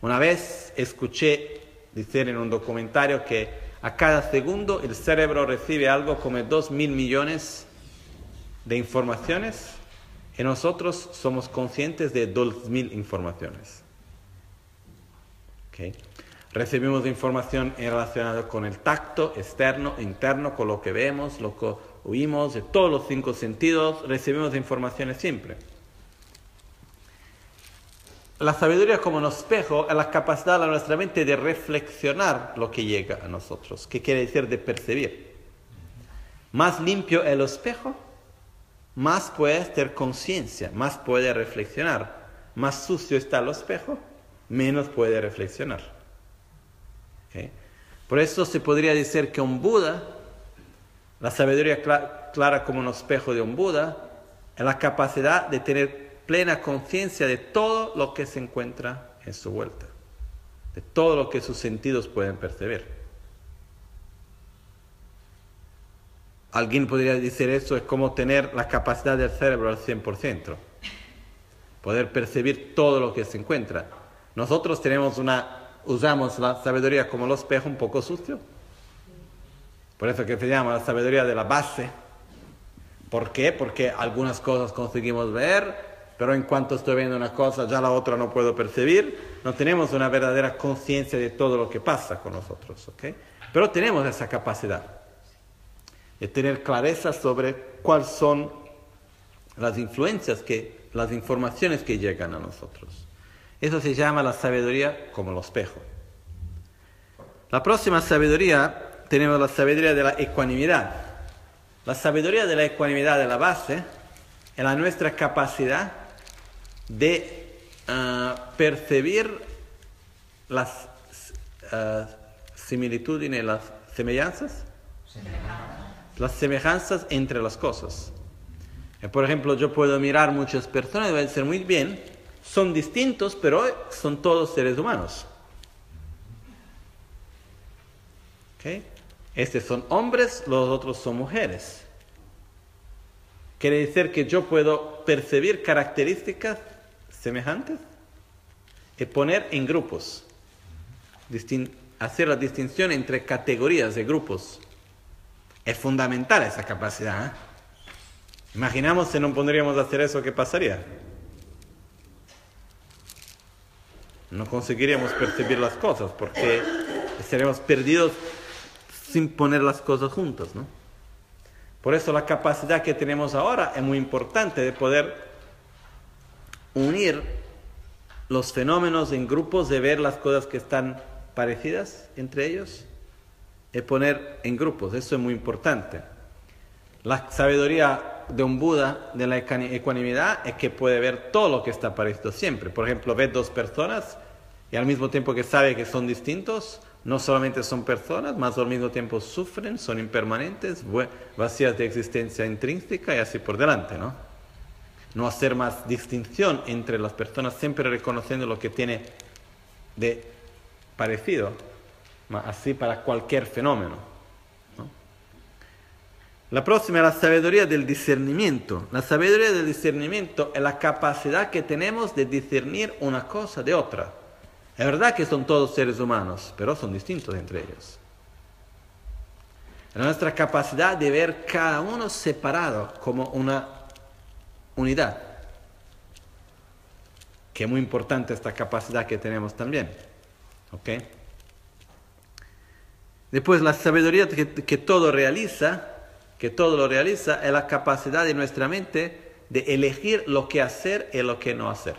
Una vez escuché decir en un documentario que a cada segundo el cerebro recibe algo como 2 mil millones de informaciones y nosotros somos conscientes de 2 mil informaciones. Recibimos información relacionada con el tacto externo, interno, con lo que vemos, lo que oímos, de todos los cinco sentidos, recibimos informaciones siempre. La sabiduría como un espejo es la capacidad de nuestra mente de reflexionar lo que llega a nosotros, que quiere decir de percibir. Más limpio el espejo, más puede tener conciencia, más puede reflexionar. Más sucio está el espejo, menos puede reflexionar. Por eso se podría decir que un Buda, la sabiduría clara como un espejo de un Buda, es la capacidad de tener plena conciencia de todo lo que se encuentra en su vuelta, de todo lo que sus sentidos pueden percibir. Alguien podría decir eso es como tener la capacidad del cerebro al 100%, poder percibir todo lo que se encuentra. Nosotros tenemos una, usamos la sabiduría como el espejo un poco sucio, por eso que se la sabiduría de la base. ¿Por qué? Porque algunas cosas conseguimos ver, pero en cuanto estoy viendo una cosa, ya la otra no puedo percibir, no tenemos una verdadera conciencia de todo lo que pasa con nosotros, ¿ok? Pero tenemos esa capacidad de tener clareza sobre cuáles son las influencias, que, las informaciones que llegan a nosotros. Eso se llama la sabiduría como el espejo. La próxima sabiduría tenemos la sabiduría de la ecuanimidad. La sabiduría de la ecuanimidad de la base es la nuestra capacidad de ah, percibir las uh, similitudes, las semejanzas, las semejanzas entre las cosas. Eh, por ejemplo, yo puedo mirar muchas personas y decir muy bien, son distintos, pero son todos seres humanos. ¿Okay? Estos son hombres, los otros son mujeres. quiere decir que yo puedo percibir características semejantes y poner en grupos, hacer la distinción entre categorías de grupos. Es fundamental esa capacidad. ¿eh? Imaginamos si no podríamos hacer eso, ¿qué pasaría? No conseguiríamos percibir las cosas porque estaríamos perdidos sin poner las cosas juntas, ¿no? Por eso la capacidad que tenemos ahora es muy importante de poder unir los fenómenos en grupos, de ver las cosas que están parecidas entre ellos y poner en grupos. Eso es muy importante. La sabiduría de un Buda de la ecuanimidad es que puede ver todo lo que está parecido siempre. Por ejemplo, ve dos personas y al mismo tiempo que sabe que son distintos, no solamente son personas, más al mismo tiempo sufren, son impermanentes, vacías de existencia intrínseca y así por delante, ¿no? No hacer más distinción entre las personas, siempre reconociendo lo que tiene de parecido, así para cualquier fenómeno. La próxima es la sabiduría del discernimiento. La sabiduría del discernimiento es la capacidad que tenemos de discernir una cosa de otra. Es verdad que son todos seres humanos, pero son distintos entre ellos. nuestra capacidad de ver cada uno separado como una unidad. Que es muy importante esta capacidad que tenemos también. ¿Ok? Después, la sabiduría que, todo realiza, que todo lo realiza, es la capacidad de nuestra mente de elegir lo que hacer y lo que no hacer.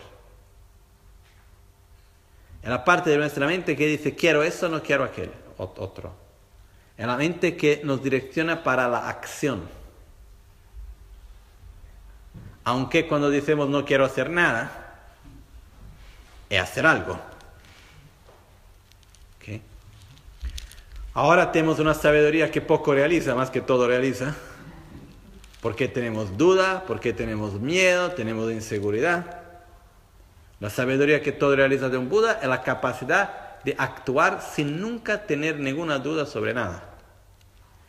En la parte de nuestra mente que dice quiero eso, no quiero aquel, otro. En la mente que nos direcciona para la acción. Aunque cuando decimos no quiero hacer nada, es hacer algo. Ahora tenemos una sabiduría que poco realiza, más que todo realiza. Porque tenemos duda, porque tenemos miedo, tenemos inseguridad. La sabiduría que todo realiza de un Buda es la capacidad de actuar sin nunca tener ninguna duda sobre nada.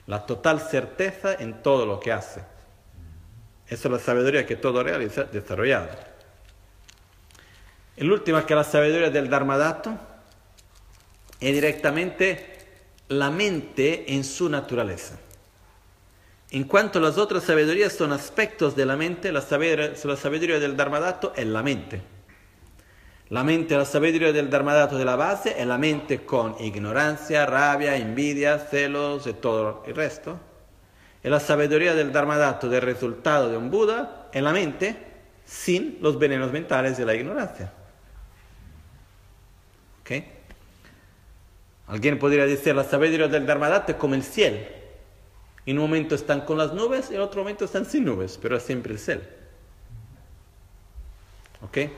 La total certeza en todo lo que hace. Esa es la sabiduría que todo realiza desarrollado. El último es que la sabiduría del Dharmadato es directamente la mente en su naturaleza. En cuanto a las otras sabidurías son aspectos de la mente, la sabiduría, la sabiduría del Dharmadato es la mente. La mente, la sabiduría del Dharmadato de la base es la mente con ignorancia, rabia, envidia, celos y todo el resto. Y la sabiduría del Dharmadato del resultado de un Buda es la mente sin los venenos mentales de la ignorancia. ¿Ok? Alguien podría decir la sabiduría del Dharmadato es como el cielo. En un momento están con las nubes y en otro momento están sin nubes, pero es siempre el cielo. ¿Ok?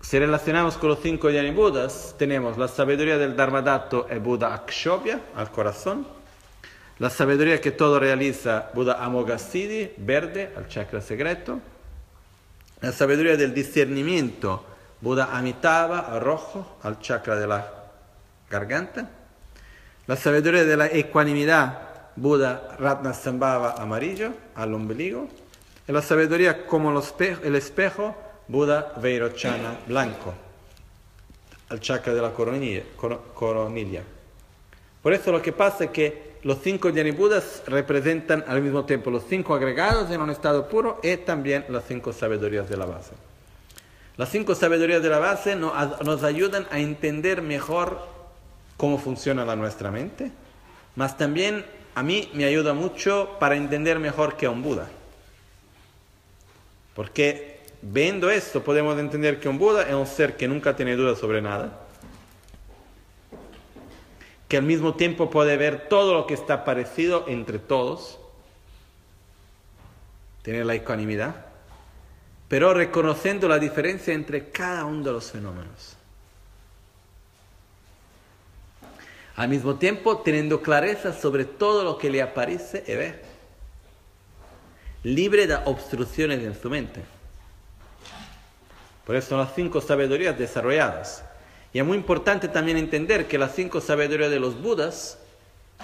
Si relacionamos con los cinco Budas, tenemos la sabiduría del Dharmadato e Buda Akshobhya, al corazón. La sabiduría que todo realiza, Buda Amoghasiddhi, verde, al chakra secreto. La sabiduría del discernimiento, Buda Amitabha, rojo, al chakra de la garganta. La sabiduría de la ecuanimidad, Buda Ratnasambhava, amarillo, al ombligo. Y la sabiduría como el espejo, Buda Vairochana blanco, al chakra de la coronilla. Por eso lo que pasa es que los cinco Budas representan al mismo tiempo los cinco agregados en un estado puro y también las cinco sabidurías de la base. Las cinco sabidurías de la base nos ayudan a entender mejor cómo funciona la nuestra mente, mas también a mí me ayuda mucho para entender mejor que a un Buda. Porque Viendo esto, podemos entender que un Buda es un ser que nunca tiene dudas sobre nada, que al mismo tiempo puede ver todo lo que está parecido entre todos, tiene la ecuanimidad, pero reconociendo la diferencia entre cada uno de los fenómenos. Al mismo tiempo, teniendo clareza sobre todo lo que le aparece y ve, libre de obstrucciones en su mente. Por eso son las cinco sabidurías desarrolladas. Y es muy importante también entender que las cinco sabidurías de los Budas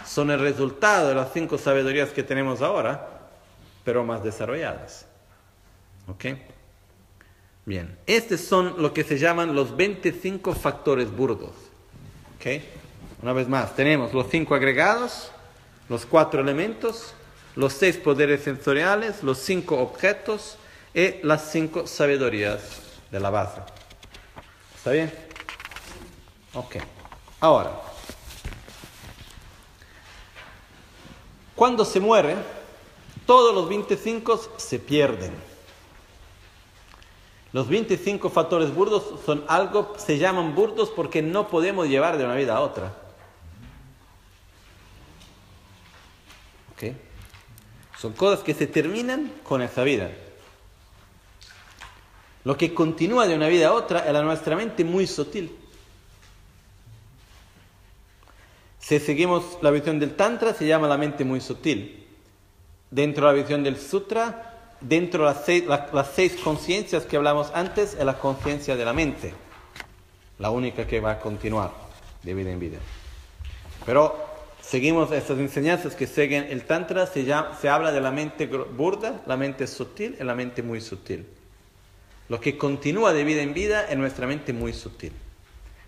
son el resultado de las cinco sabidurías que tenemos ahora, pero más desarrolladas. ¿Ok? Bien, estos son lo que se llaman los 25 factores burdos. ¿Ok? Una vez más, tenemos los cinco agregados, los cuatro elementos, los seis poderes sensoriales, los cinco objetos y las cinco sabidurías de la base. ¿Está bien? Ok. Ahora, cuando se muere, todos los 25 se pierden. Los 25 factores burdos son algo, se llaman burdos porque no podemos llevar de una vida a otra. ¿Ok? Son cosas que se terminan con esa vida. Lo que continúa de una vida a otra es la nuestra mente muy sutil. Si seguimos la visión del Tantra, se llama la mente muy sutil. Dentro de la visión del Sutra, dentro de las seis, conciencias que hablamos antes, es la conciencia de la mente, la única que va a continuar de vida en vida. Pero seguimos estas enseñanzas que siguen el Tantra, se, se habla de la mente burda, la mente sutil y la mente muy sutil. Lo que continúa de vida en vida es nuestra mente muy sutil.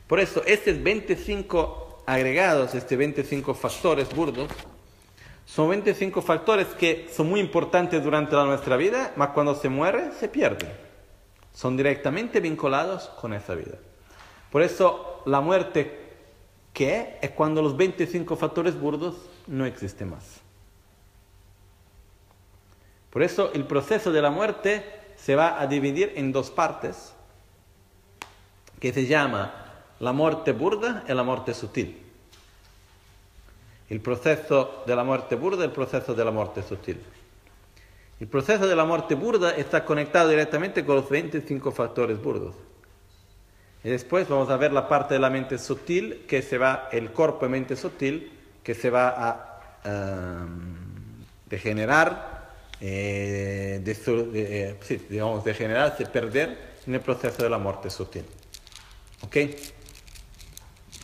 Por eso, estos 25 agregados, estos 25 factores burdos, son 25 factores que son muy importantes durante nuestra vida, mas cuando se muere se pierden. Son directamente vinculados con esa vida. Por eso la muerte, ¿qué es? cuando los 25 factores burdos no existen más. Por eso el proceso de la muerte se va a dividir en dos partes, que se llama la muerte burda y la muerte sutil. El proceso de la muerte burda y el proceso de la muerte sutil. El proceso de la muerte burda está conectado directamente con los 25 factores burdos. Y después vamos a ver la parte de la mente sutil, que se va, el cuerpo de mente sutil, que se va a um, degenerar, eh, de, eh, sí, digamos, degenerarse, perder en el proceso de la muerte sutil. ¿Ok?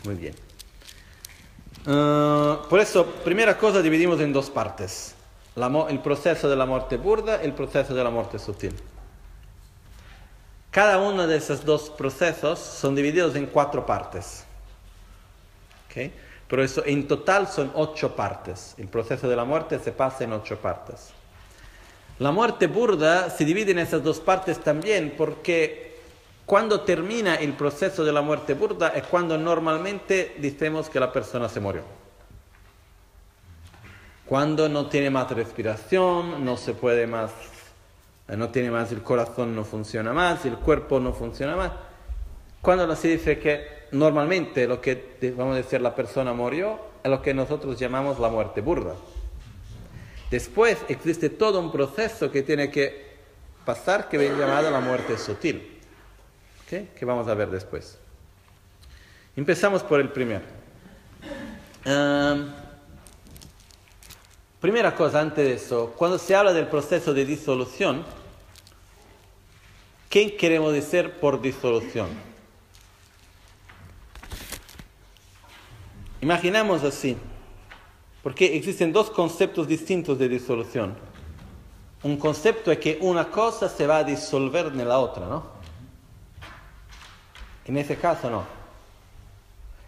Muy bien. Uh, por eso, primera cosa, dividimos en dos partes. el proceso de la muerte burda y el proceso de la muerte sutil. Cada uno de esos dos procesos son divididos en cuatro partes. ¿Okay? Pero eso en total son ocho partes. El proceso de la muerte se pasa en ocho partes. La muerte burda se divide en esas dos partes también porque cuando termina el proceso de la muerte burda es cuando normalmente decimos que la persona se murió. Cuando no tiene más respiración, no se puede más, eh, no tiene más el corazón, no funciona más, el cuerpo no funciona más. Cuando se dice que normalmente lo que vamos a decir la persona murió es lo que nosotros llamamos la muerte burda. Después existe todo un proceso que tiene que pasar que viene llamado la muerte sutil que vamos a ver después. Empezamos por el primero. primera cosa antes de eso, cuando se habla del proceso de disolución, ¿qué queremos decir por disolución? Imaginamos así, porque existen dos conceptos distintos de disolución. Un concepto es que una cosa se va a disolver en la otra, ¿no? En ese caso no.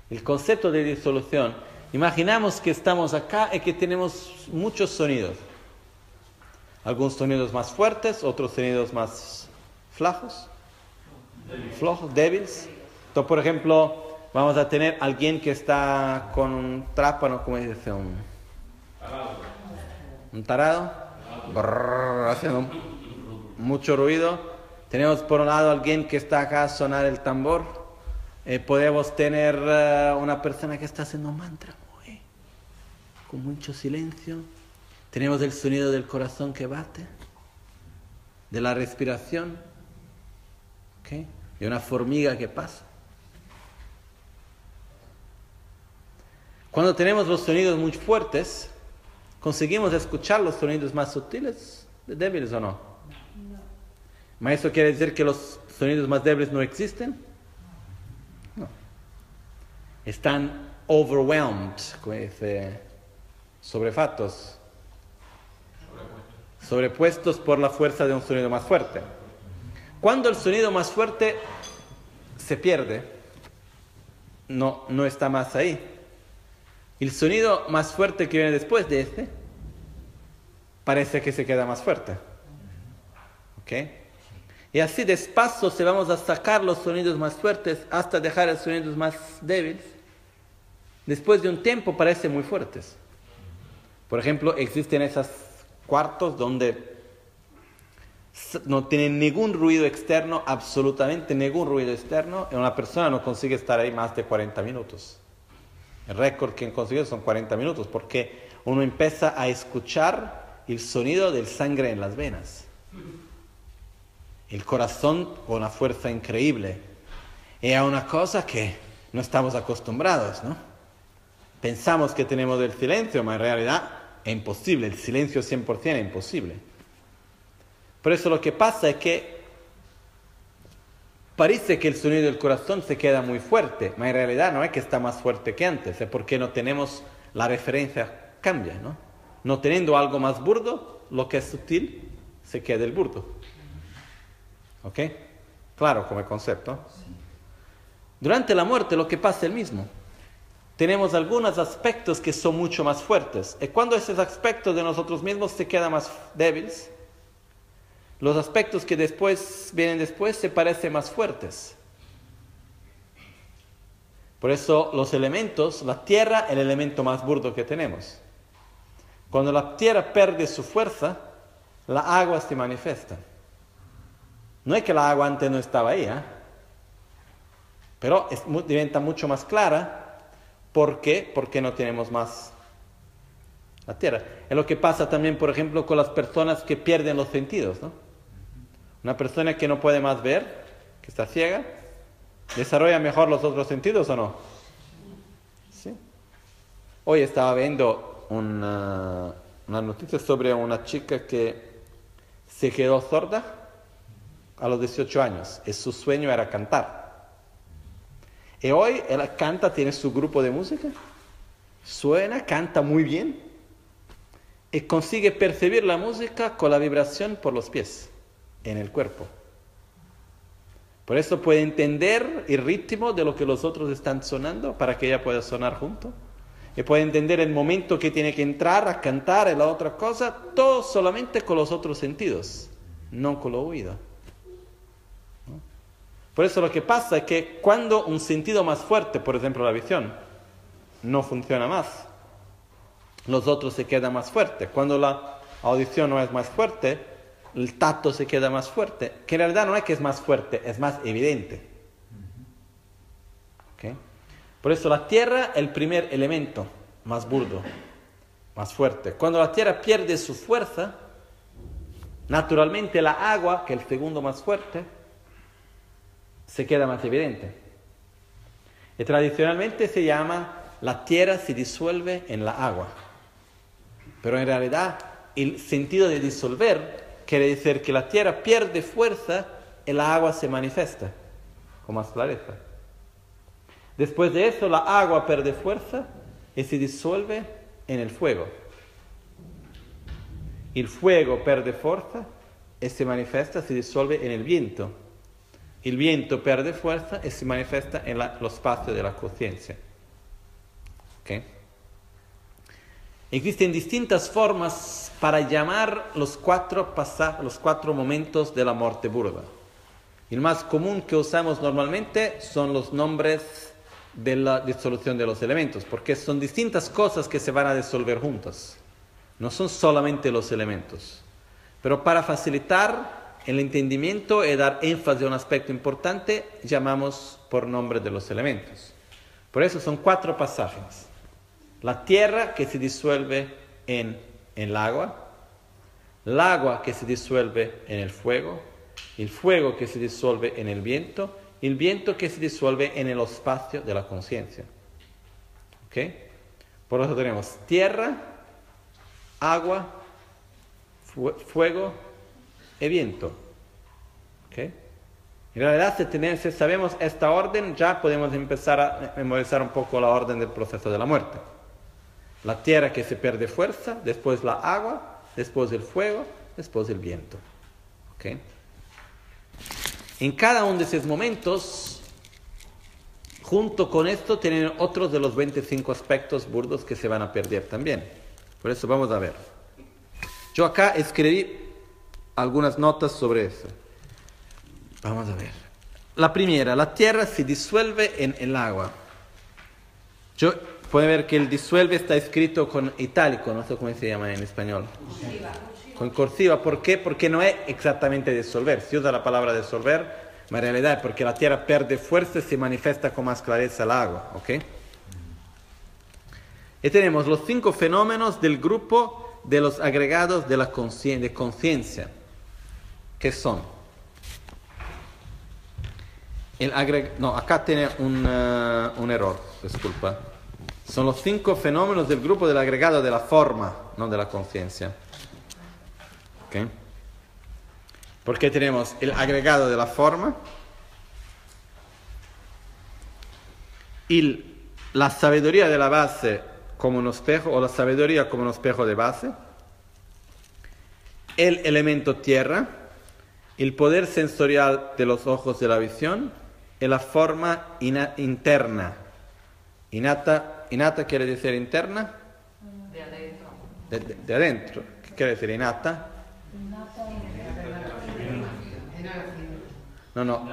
El concepto de disolución, imaginamos que estamos acá y que tenemos muchos sonidos. Algunos sonidos más fuertes, otros sonidos más flajos, flojos, débiles. Entonces, por ejemplo, vamos a tener alguien que está con un trápano, ¿cómo se dice? Un, un tarado, haciendo mucho ruido tenemos por un lado alguien que está acá a sonar el tambor. Eh, podemos tener eh, una persona que está haciendo mantra con mucho silencio. Tenemos el sonido del corazón que bate, de la respiración, de una formiga que pasa. Cuando tenemos los sonidos muy fuertes, ¿conseguimos escuchar los sonidos más sutiles, débiles o no? ¿Ma eso quiere decir que los sonidos más débiles no existen? No. Están overwhelmed, dice, sobrefatos. sobrepuestos por la fuerza de un sonido más fuerte. Cuando el sonido más fuerte se pierde, no, no está más ahí. El sonido más fuerte que viene después de este parece que se queda más fuerte. ¿Ok? Y así despacio se vamos a sacar los sonidos más fuertes hasta dejar los sonidos más débiles. Después de un tiempo parecen muy fuertes. Por ejemplo, existen esos cuartos donde no tienen ningún ruido externo, absolutamente ningún ruido externo, y una persona no consigue estar ahí más de 40 minutos. El récord que han conseguido son 40 minutos, porque uno empieza a escuchar el sonido del sangre en las venas. El corazón con una fuerza increíble. Es una cosa que no estamos acostumbrados, ¿no? Pensamos que tenemos el silencio, pero en realidad es imposible. El silencio 100% es imposible. Por eso lo que pasa es que parece que el sonido del corazón se queda muy fuerte, pero en realidad no es que está más fuerte que antes, es porque no tenemos la referencia cambia, ¿no? No teniendo algo más burdo, lo que es sutil se queda el burdo. ¿Ok? Claro como concepto. Durante la muerte lo que pasa es el mismo. Tenemos algunos aspectos que son mucho más fuertes. Y cuando esos aspectos de nosotros mismos se quedan más débiles, los aspectos que después vienen después se parecen más fuertes. Por eso los elementos, la tierra el elemento más burdo que tenemos. Cuando la tierra pierde su fuerza, la agua se manifiesta. No es que la agua antes no estaba ahí, ¿eh? pero es, diventa mucho más clara. ¿Por qué? Porque no tenemos más la tierra. Es lo que pasa también, por ejemplo, con las personas que pierden los sentidos. ¿no? Una persona que no puede más ver, que está ciega, ¿desarrolla mejor los otros sentidos o no? ¿Sí? Hoy estaba viendo una, una noticia sobre una chica que se quedó sorda a los 18 años y su sueño era cantar. Y hoy ella canta, tiene su grupo de música, suena, canta muy bien y consigue percibir la música con la vibración por los pies en el cuerpo. Por eso puede entender el ritmo de lo que los otros están sonando para que ella pueda sonar junto. Y puede entender el momento que tiene que entrar a cantar en la otra cosa, todo solamente con los otros sentidos, no con lo oído. Por eso lo que pasa es que cuando un sentido más fuerte, por ejemplo la visión, no funciona más, los otros se quedan más fuertes. Cuando la audición no es más fuerte, el tacto se queda más fuerte, que en realidad no es que es más fuerte, es más evidente. Por eso la tierra es el primer elemento más burdo, más fuerte. Cuando la tierra pierde su fuerza, naturalmente la agua, que es el segundo más fuerte, se queda más evidente. Y tradicionalmente se llama la tierra se disuelve en la agua. Pero en realidad el sentido de disolver quiere decir que la tierra pierde fuerza y la agua se manifiesta con más clareza. Después de eso, la agua pierde fuerza y se disuelve en el fuego. El fuego pierde fuerza y se manifiesta, se disuelve en el viento. El viento pierde fuerza y se manifiesta en los espacio de la conciencia. Existen distintas formas para llamar los cuatro, los cuatro momentos de la muerte burda. El más común que usamos normalmente son los nombres de la disolución de los elementos, porque son distintas cosas que se van a disolver juntas. No son solamente los elementos. Pero para facilitar el entendimiento y dar énfasis a un aspecto importante, llamamos por nombre de los elementos. Por eso son cuatro pasajes. La tierra que se disuelve en, el agua, el agua que se disuelve en el fuego, el fuego que se disuelve en el viento, el viento que se disuelve en el espacio de la conciencia. ¿Ok? Por eso tenemos tierra, agua, fuego y viento. ¿Ok? En realidad, si, si sabemos esta orden, ya podemos empezar a memorizar un poco la orden del proceso de la muerte. La tierra que se pierde fuerza, después la agua, después el fuego, después el viento. ¿ok? En cada uno de esos momentos, junto con esto, tienen otros de los 25 aspectos burdos que se van a perder también. Por eso vamos a ver. Yo acá escribí algunas notas sobre eso. Vamos a ver. La primera, la tierra se disuelve en el agua. Yo puede ver que el disuelve está escrito con itálico, no sé cómo se llama en español. Con cursiva, ¿por qué? Porque no es exactamente disolver. Se usa la palabra disolver, pero en realidad es porque la tierra pierde fuerza y se manifiesta con más clareza el agua. ¿ok? Y tenemos los cinco fenómenos del grupo de los agregados de la de conciencia, que son. El no, acá tiene un, uh, un error, disculpa. Son los cinco fenómenos del grupo del agregado de la forma, no de la conciencia. ¿Okay? Porque tenemos el agregado de la forma y la sabiduría de la base como un espejo o la sabiduría como un espejo de base, el elemento tierra, el poder sensorial de los ojos de la visión y la forma interna. Inata, inata quiere decir interna.
De adentro.
De, de, de adentro. ¿Qué quiere decir inata? No, no.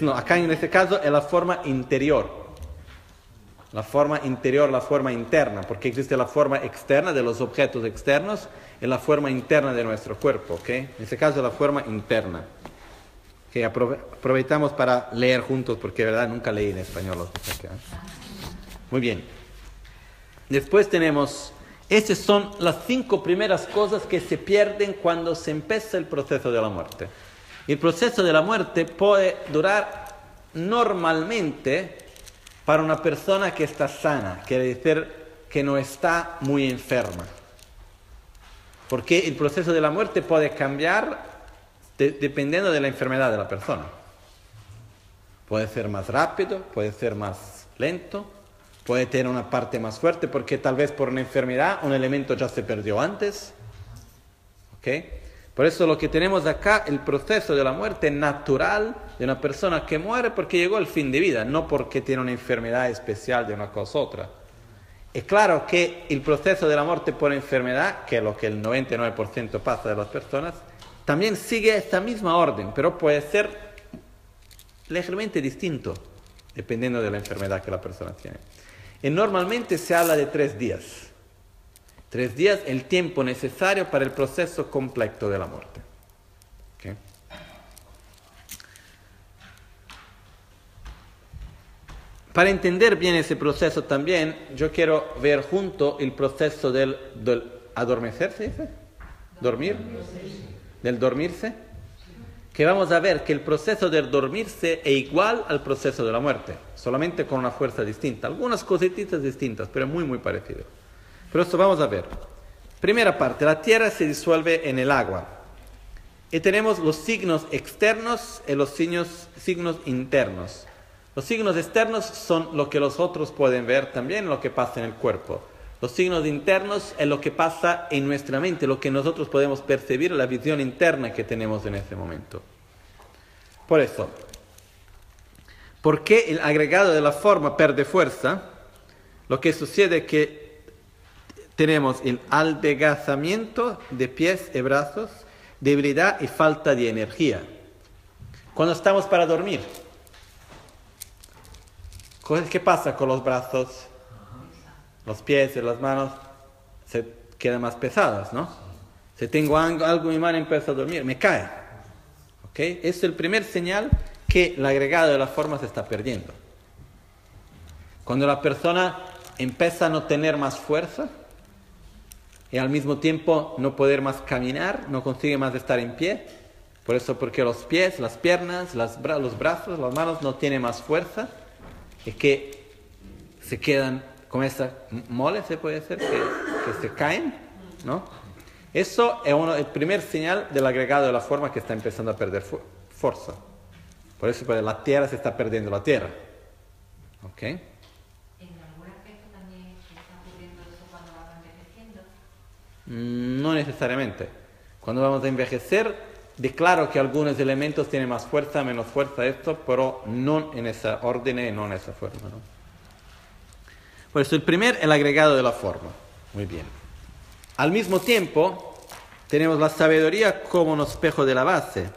No, acá en este caso es la forma interior. La forma interior, la forma interna, porque existe la forma externa de los objetos externos y la forma interna de nuestro cuerpo, ¿ok? En este caso la forma interna. Que aprovechamos para leer juntos, porque de verdad nunca leí en español. Muy bien. Después tenemos, estas son las cinco primeras cosas que se pierden cuando se empieza el proceso de la muerte. El proceso de la muerte puede durar normalmente para una persona que está sana, quiere decir que no está muy enferma. Porque el proceso de la muerte puede cambiar de, dependiendo de la enfermedad de la persona. Puede ser más rápido, puede ser más lento, puede tener una parte más fuerte porque tal vez por una enfermedad un elemento ya se perdió antes. ¿Ok? Por eso lo que tenemos acá, el proceso de la muerte natural de una persona que muere porque llegó al fin de vida, no porque tiene una enfermedad especial de una cosa u otra. Es claro que el proceso de la muerte por enfermedad, que es lo que el 99% pasa de las personas, también sigue esta misma orden, pero puede ser levemente distinto, dependiendo de la enfermedad que la persona tiene. Y normalmente se habla de tres días. Tres días, el tiempo necesario para el proceso completo de la muerte. Para entender bien ese proceso también, yo quiero ver junto el proceso del, del adormecerse, dice? ¿Dormir? Del dormirse. Que vamos a ver que el proceso del dormirse es igual al proceso de la muerte, solamente con una fuerza distinta. Algunas cositas distintas, pero muy, muy parecido. Pero esto vamos a ver. Primera parte, la tierra se disuelve en el agua. Y tenemos los signos externos y los signos, internos. Los signos externos son lo que los otros pueden ver también, lo que pasa en el cuerpo. Los signos internos es lo que pasa en nuestra mente, lo que nosotros podemos percibir, la visión interna que tenemos en ese momento. Por eso, ¿por qué el agregado de la forma pierde fuerza? Lo que sucede es que tenemos el aldegazamiento de pies y brazos, debilidad y falta de energía. Cuando estamos para dormir, ¿qué pasa con los brazos? Los pies y las manos se quedan más pesadas, ¿no? Si tengo algo en mi mano empiezo a dormir, me cae. ¿Ok? Es el primer señal que el agregado de la forma se está perdiendo. Cuando la persona empieza a no tener más fuerza, y al mismo tiempo no poder más caminar, no consigue más estar en pie. Por eso, porque los pies, las piernas, los brazos, las manos no tienen más fuerza, es que se quedan con esa mole, se puede decir, que, se caen, ¿no? Eso es uno, el primer señal del agregado de la forma que está empezando a perder fuerza. Por eso pues, la tierra se está perdiendo la tierra. ¿Ok?
¿En algún aspecto también está ocurriendo eso cuando va envejeciendo?
No necesariamente. Cuando vamos a envejecer, declaro que algunos elementos tienen más fuerza, menos fuerza, esto, pero no en esa orden y no en esa forma. ¿no? Por eso el primer, el agregado de la forma. Muy bien. Al mismo tiempo, tenemos la sabiduría como un espejo de la base,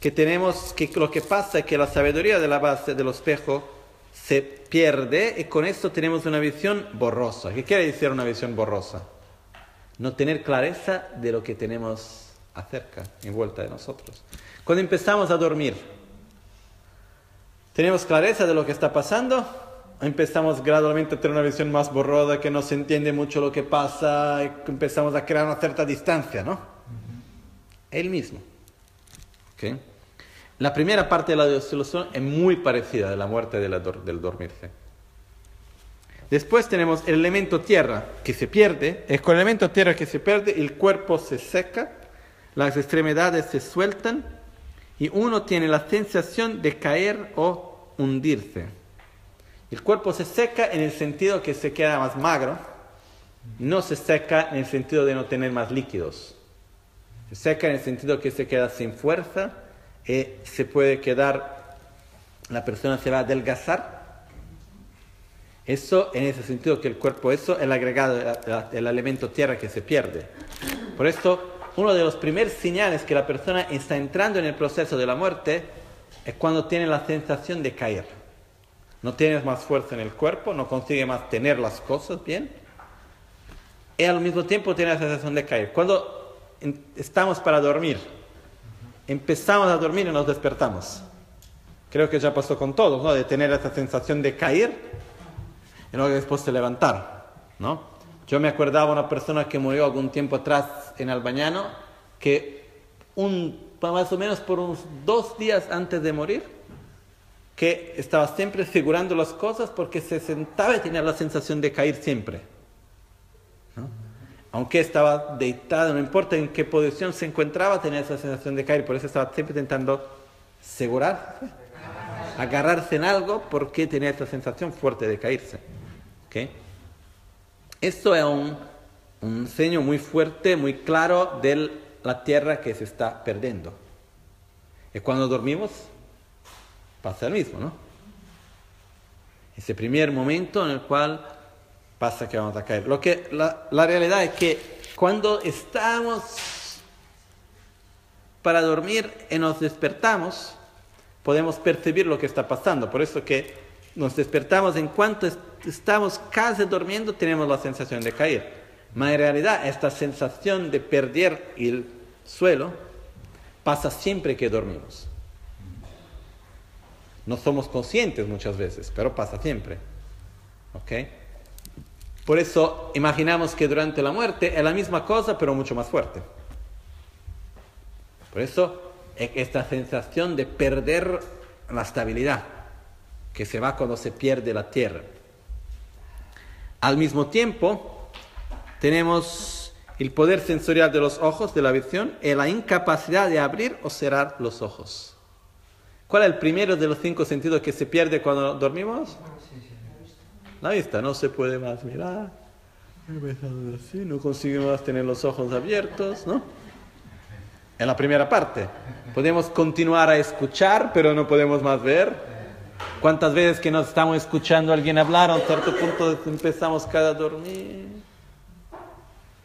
que tenemos que lo que pasa es que la sabiduría de la base del espejo se pierde y con esto tenemos una visión borrosa. ¿Qué quiere decir una visión borrosa? No tener clareza de lo que tenemos acerca, en vuelta de nosotros. Cuando empezamos a dormir, ¿tenemos clareza de lo que está pasando? empezamos gradualmente a tener una visión más borrosa, que no se entiende mucho lo que pasa, empezamos a crear una cierta distancia, ¿no? El mismo. ¿Okay? La primera parte de la desilusión es muy parecida a la muerte del dormirse. Después tenemos el elemento tierra que se pierde. Es con el elemento tierra que se pierde, el cuerpo se seca, las extremidades se sueltan y uno tiene la sensación de caer o hundirse. El cuerpo se seca en el sentido que se queda más magro, no se seca en el sentido de no tener más líquidos. Se seca en el sentido que se queda sin fuerza y se puede quedar, la persona se va a adelgazar. Eso, en ese sentido que el cuerpo, eso es el agregado, el elemento tierra que se pierde. Por esto, uno de los primeros señales que la persona está entrando en el proceso de la muerte es cuando tiene la sensación de caer. No tienes más fuerza en el cuerpo, no consigue más tener las cosas bien. Y al mismo tiempo tiene la sensación de caer. Cuando estamos para dormir, empezamos a dormir y nos despertamos. Creo que ya pasó con todos, ¿no? De tener esa sensación de caer y luego después de levantar, ¿no? Yo me acordaba una persona que murió algún tiempo atrás en Albañano, que un, más o menos por unos dos días antes de morir, que estaba siempre figurando las cosas porque se sentaba y tenía la sensación de caer siempre. Aunque estaba deitado, no importa en qué posición se encontraba, tenía esa sensación de caer. Por eso estaba siempre intentando asegurar, agarrarse en algo porque tenía esa sensación fuerte de caerse. Esto es un, un seño muy fuerte, muy claro de la tierra que se está perdiendo. Y cuando dormimos, pasa el mismo, ¿no? Ese primer momento en el cual pasa que vamos a caer. Lo que, la, la realidad es que cuando estamos para dormir y nos despertamos, podemos percibir lo que está pasando. Por eso que nos despertamos en cuanto estamos casi durmiendo, tenemos la sensación de caer. Pero en realidad esta sensación de perder el suelo pasa siempre que dormimos. No somos conscientes muchas veces, pero pasa siempre. ¿Ok? Por eso imaginamos que durante la muerte es la misma cosa, pero mucho más fuerte. Por eso esta sensación de perder la estabilidad, que se va cuando se pierde la tierra. Al mismo tiempo, tenemos el poder sensorial de los ojos, de la visión, y la incapacidad de abrir o cerrar los ojos. ¿Cuál es el primero de los cinco sentidos que se pierde cuando dormimos? La vista. No se puede más mirar. No conseguimos tener los ojos abiertos, ¿no? En la primera parte. Podemos continuar a escuchar, pero no podemos más ver. ¿Cuántas veces que nos estamos escuchando a alguien hablar, a un cierto punto empezamos cada a dormir?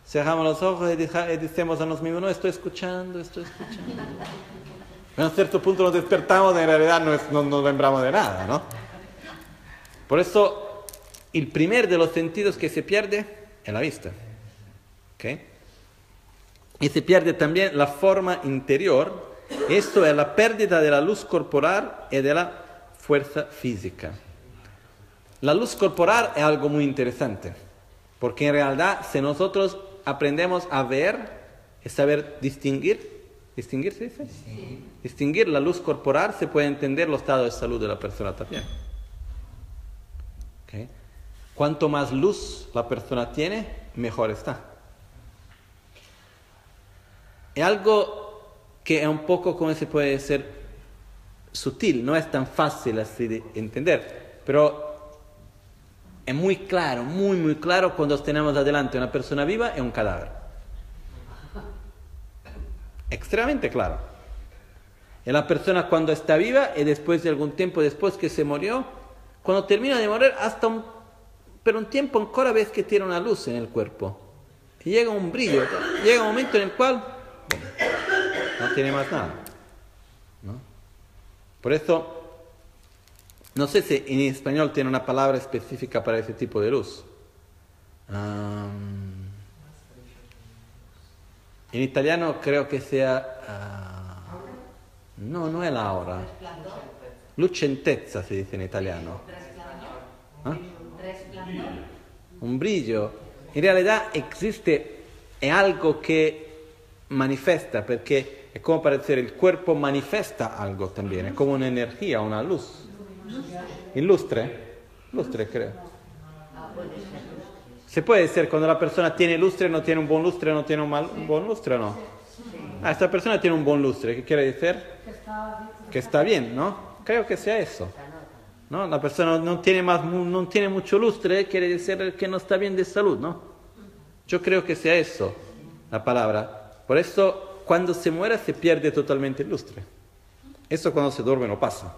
Cerramos los ojos y decimos a nosotros mismos, no, estoy escuchando, estoy escuchando. En cierto punto nos despertamos y en realidad no, nos lembramos de nada, ¿no? Por eso, el primer de los sentidos que se pierde es la vista. ¿Ok? Y se pierde también la forma interior. Esto es la pérdida de la luz corporal y de la fuerza física. La luz corporal es algo muy interesante, porque en realidad si nosotros aprendemos a ver y saber distinguir, ¿Distinguirse dice? Sí. Distinguir la luz corporal se puede entender los estados de salud de la persona también. ¿Okay? Cuanto más luz la persona tiene, mejor está. Es algo que es un poco como se puede ser sutil, no es tan fácil así de entender, pero es muy claro, muy, muy claro cuando tenemos adelante una persona viva y un cadáver. extremadamente claro. Y la persona cuando está viva y después de algún tiempo después que se murió, cuando termina de morir, hasta un, pero un tiempo ancora ves que tiene una luz en el cuerpo. Y llega un brillo, llega un momento en el cual no tiene más nada. Por eso, no sé si en español tiene una palabra específica para ese tipo de luz. Um, en italiano creo que sea... Uh, no, no è l'aura. Lucentezza si dice in italiano. ¿Ah? Un brillo. In realtà existe, è algo che manifesta, perché è come per dire il corpo manifesta algo también, è come un'energia, una luz. Il lustre? Creo. Se puede decir cuando la persona tiene lustre, no tiene un buen lustre, no tiene un, mal, un buen lustre no. Ah, esta persona tiene un buen lustre, ¿qué quiere decir? Que está bien, ¿no? Creo que sea eso. ¿no? La persona no tiene, más, no tiene mucho lustre, quiere decir que no está bien de salud, ¿no? Yo creo que sea eso, la palabra. Por eso, cuando se muera, se pierde totalmente el lustre. Eso cuando se duerme no pasa.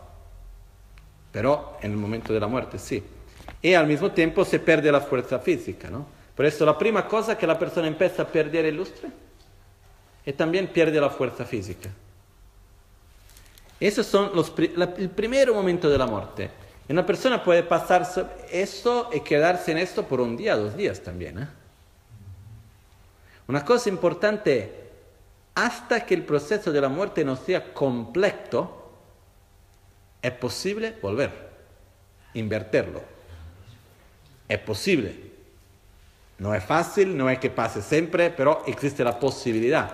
Pero en el momento de la muerte, sí y al mismo tiempo se pierde la fuerza física. ¿no? Por eso la primera cosa que la persona empieza a perder el lustre y también pierde la fuerza física. Esos son los, el primer momento de la muerte. Una persona puede pasar eso y quedarse en esto por un día, dos días también. ¿eh? Una cosa importante, hasta que el proceso de la muerte no sea completo, es posible volver, invertirlo. Es posible. No es fácil, no es que pase siempre, pero existe la posibilidad.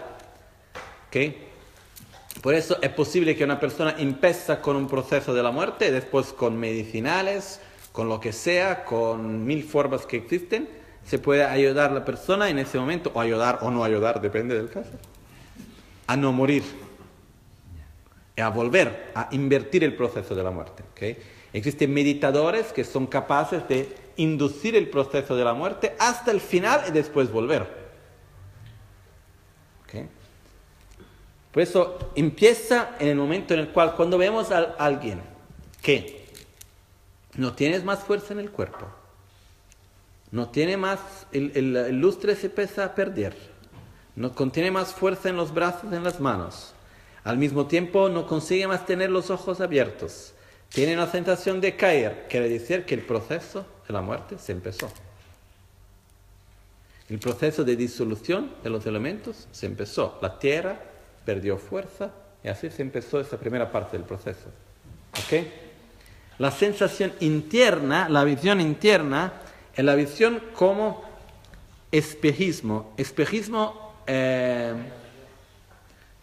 ¿Okay? Por eso es posible que una persona empiece con un proceso de la muerte, después con medicinales, con lo que sea, con mil formas que existen, se puede ayudar a la persona en ese momento, o ayudar o no ayudar, depende del caso, a no morir, a volver a invertir el proceso de la muerte. ¿okay? Existen meditadores que son capaces de inducir el proceso de la muerte hasta el final y después volver. Por eso empieza en el momento en el cual cuando vemos a alguien que no tiene más fuerza en el cuerpo, no tiene más, el, el lustre se empieza a perder, no contiene más fuerza en los brazos, en las manos, al mismo tiempo no consigue más tener los ojos abiertos, tiene una sensación de caer, quiere decir que el proceso de la muerte se empezó. El proceso de disolución de los elementos se empezó. La tierra perdió fuerza y así se empezó esa primera parte del proceso. ¿Ok? La sensación interna, la visión interna, es la visión como espejismo. Espejismo eh,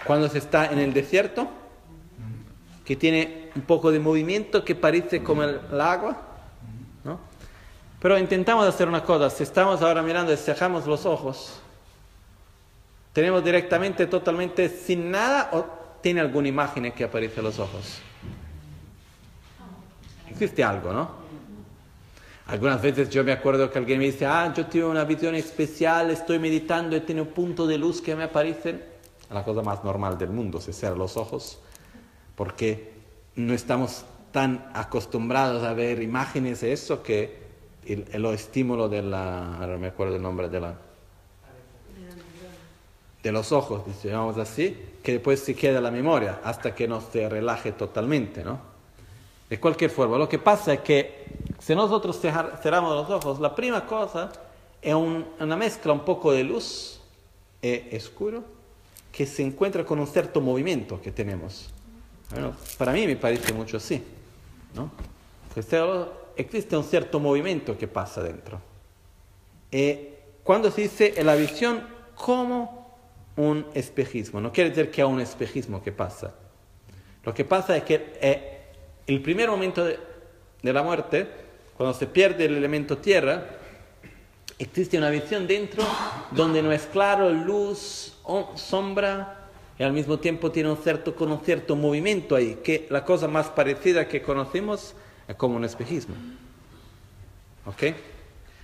cuando se está en el desierto, que tiene un poco de movimiento que parece como el, agua, ¿no? Pero intentamos hacer una cosa, si estamos ahora mirando y cerramos los ojos, ¿tenemos directamente totalmente sin nada o tiene alguna imagen que aparece en los ojos? Existe algo, ¿no? Algunas veces yo me acuerdo que alguien me dice, ah, yo tuve una visión especial, estoy meditando y tiene un punto de luz que me aparece. La cosa más normal del mundo, se cierran los ojos porque no estamos tan acostumbrados a ver imágenes de eso que el, el estímulo de la, ahora me acuerdo el nombre de la, de los ojos, digamos así, que después se queda la memoria hasta que no se relaje totalmente, ¿no? De cualquier forma, lo que pasa es que si nosotros cerramos los ojos, la primera cosa es una mezcla un poco de luz y oscuro que se encuentra con un cierto movimiento que tenemos. Bueno, para mí me parece mucho así. ¿no? Existe un cierto movimiento que pasa dentro. Y cuando se dice la visión como un espejismo, no quiere decir que hay un espejismo que pasa. Lo que pasa es que eh, el primer momento de, de la muerte, cuando se pierde el elemento tierra, existe una visión dentro donde no es claro luz o sombra y al mismo tiempo tiene un cierto, con un cierto movimiento ahí, que la cosa más parecida que conocemos es como un espejismo. ¿Ok?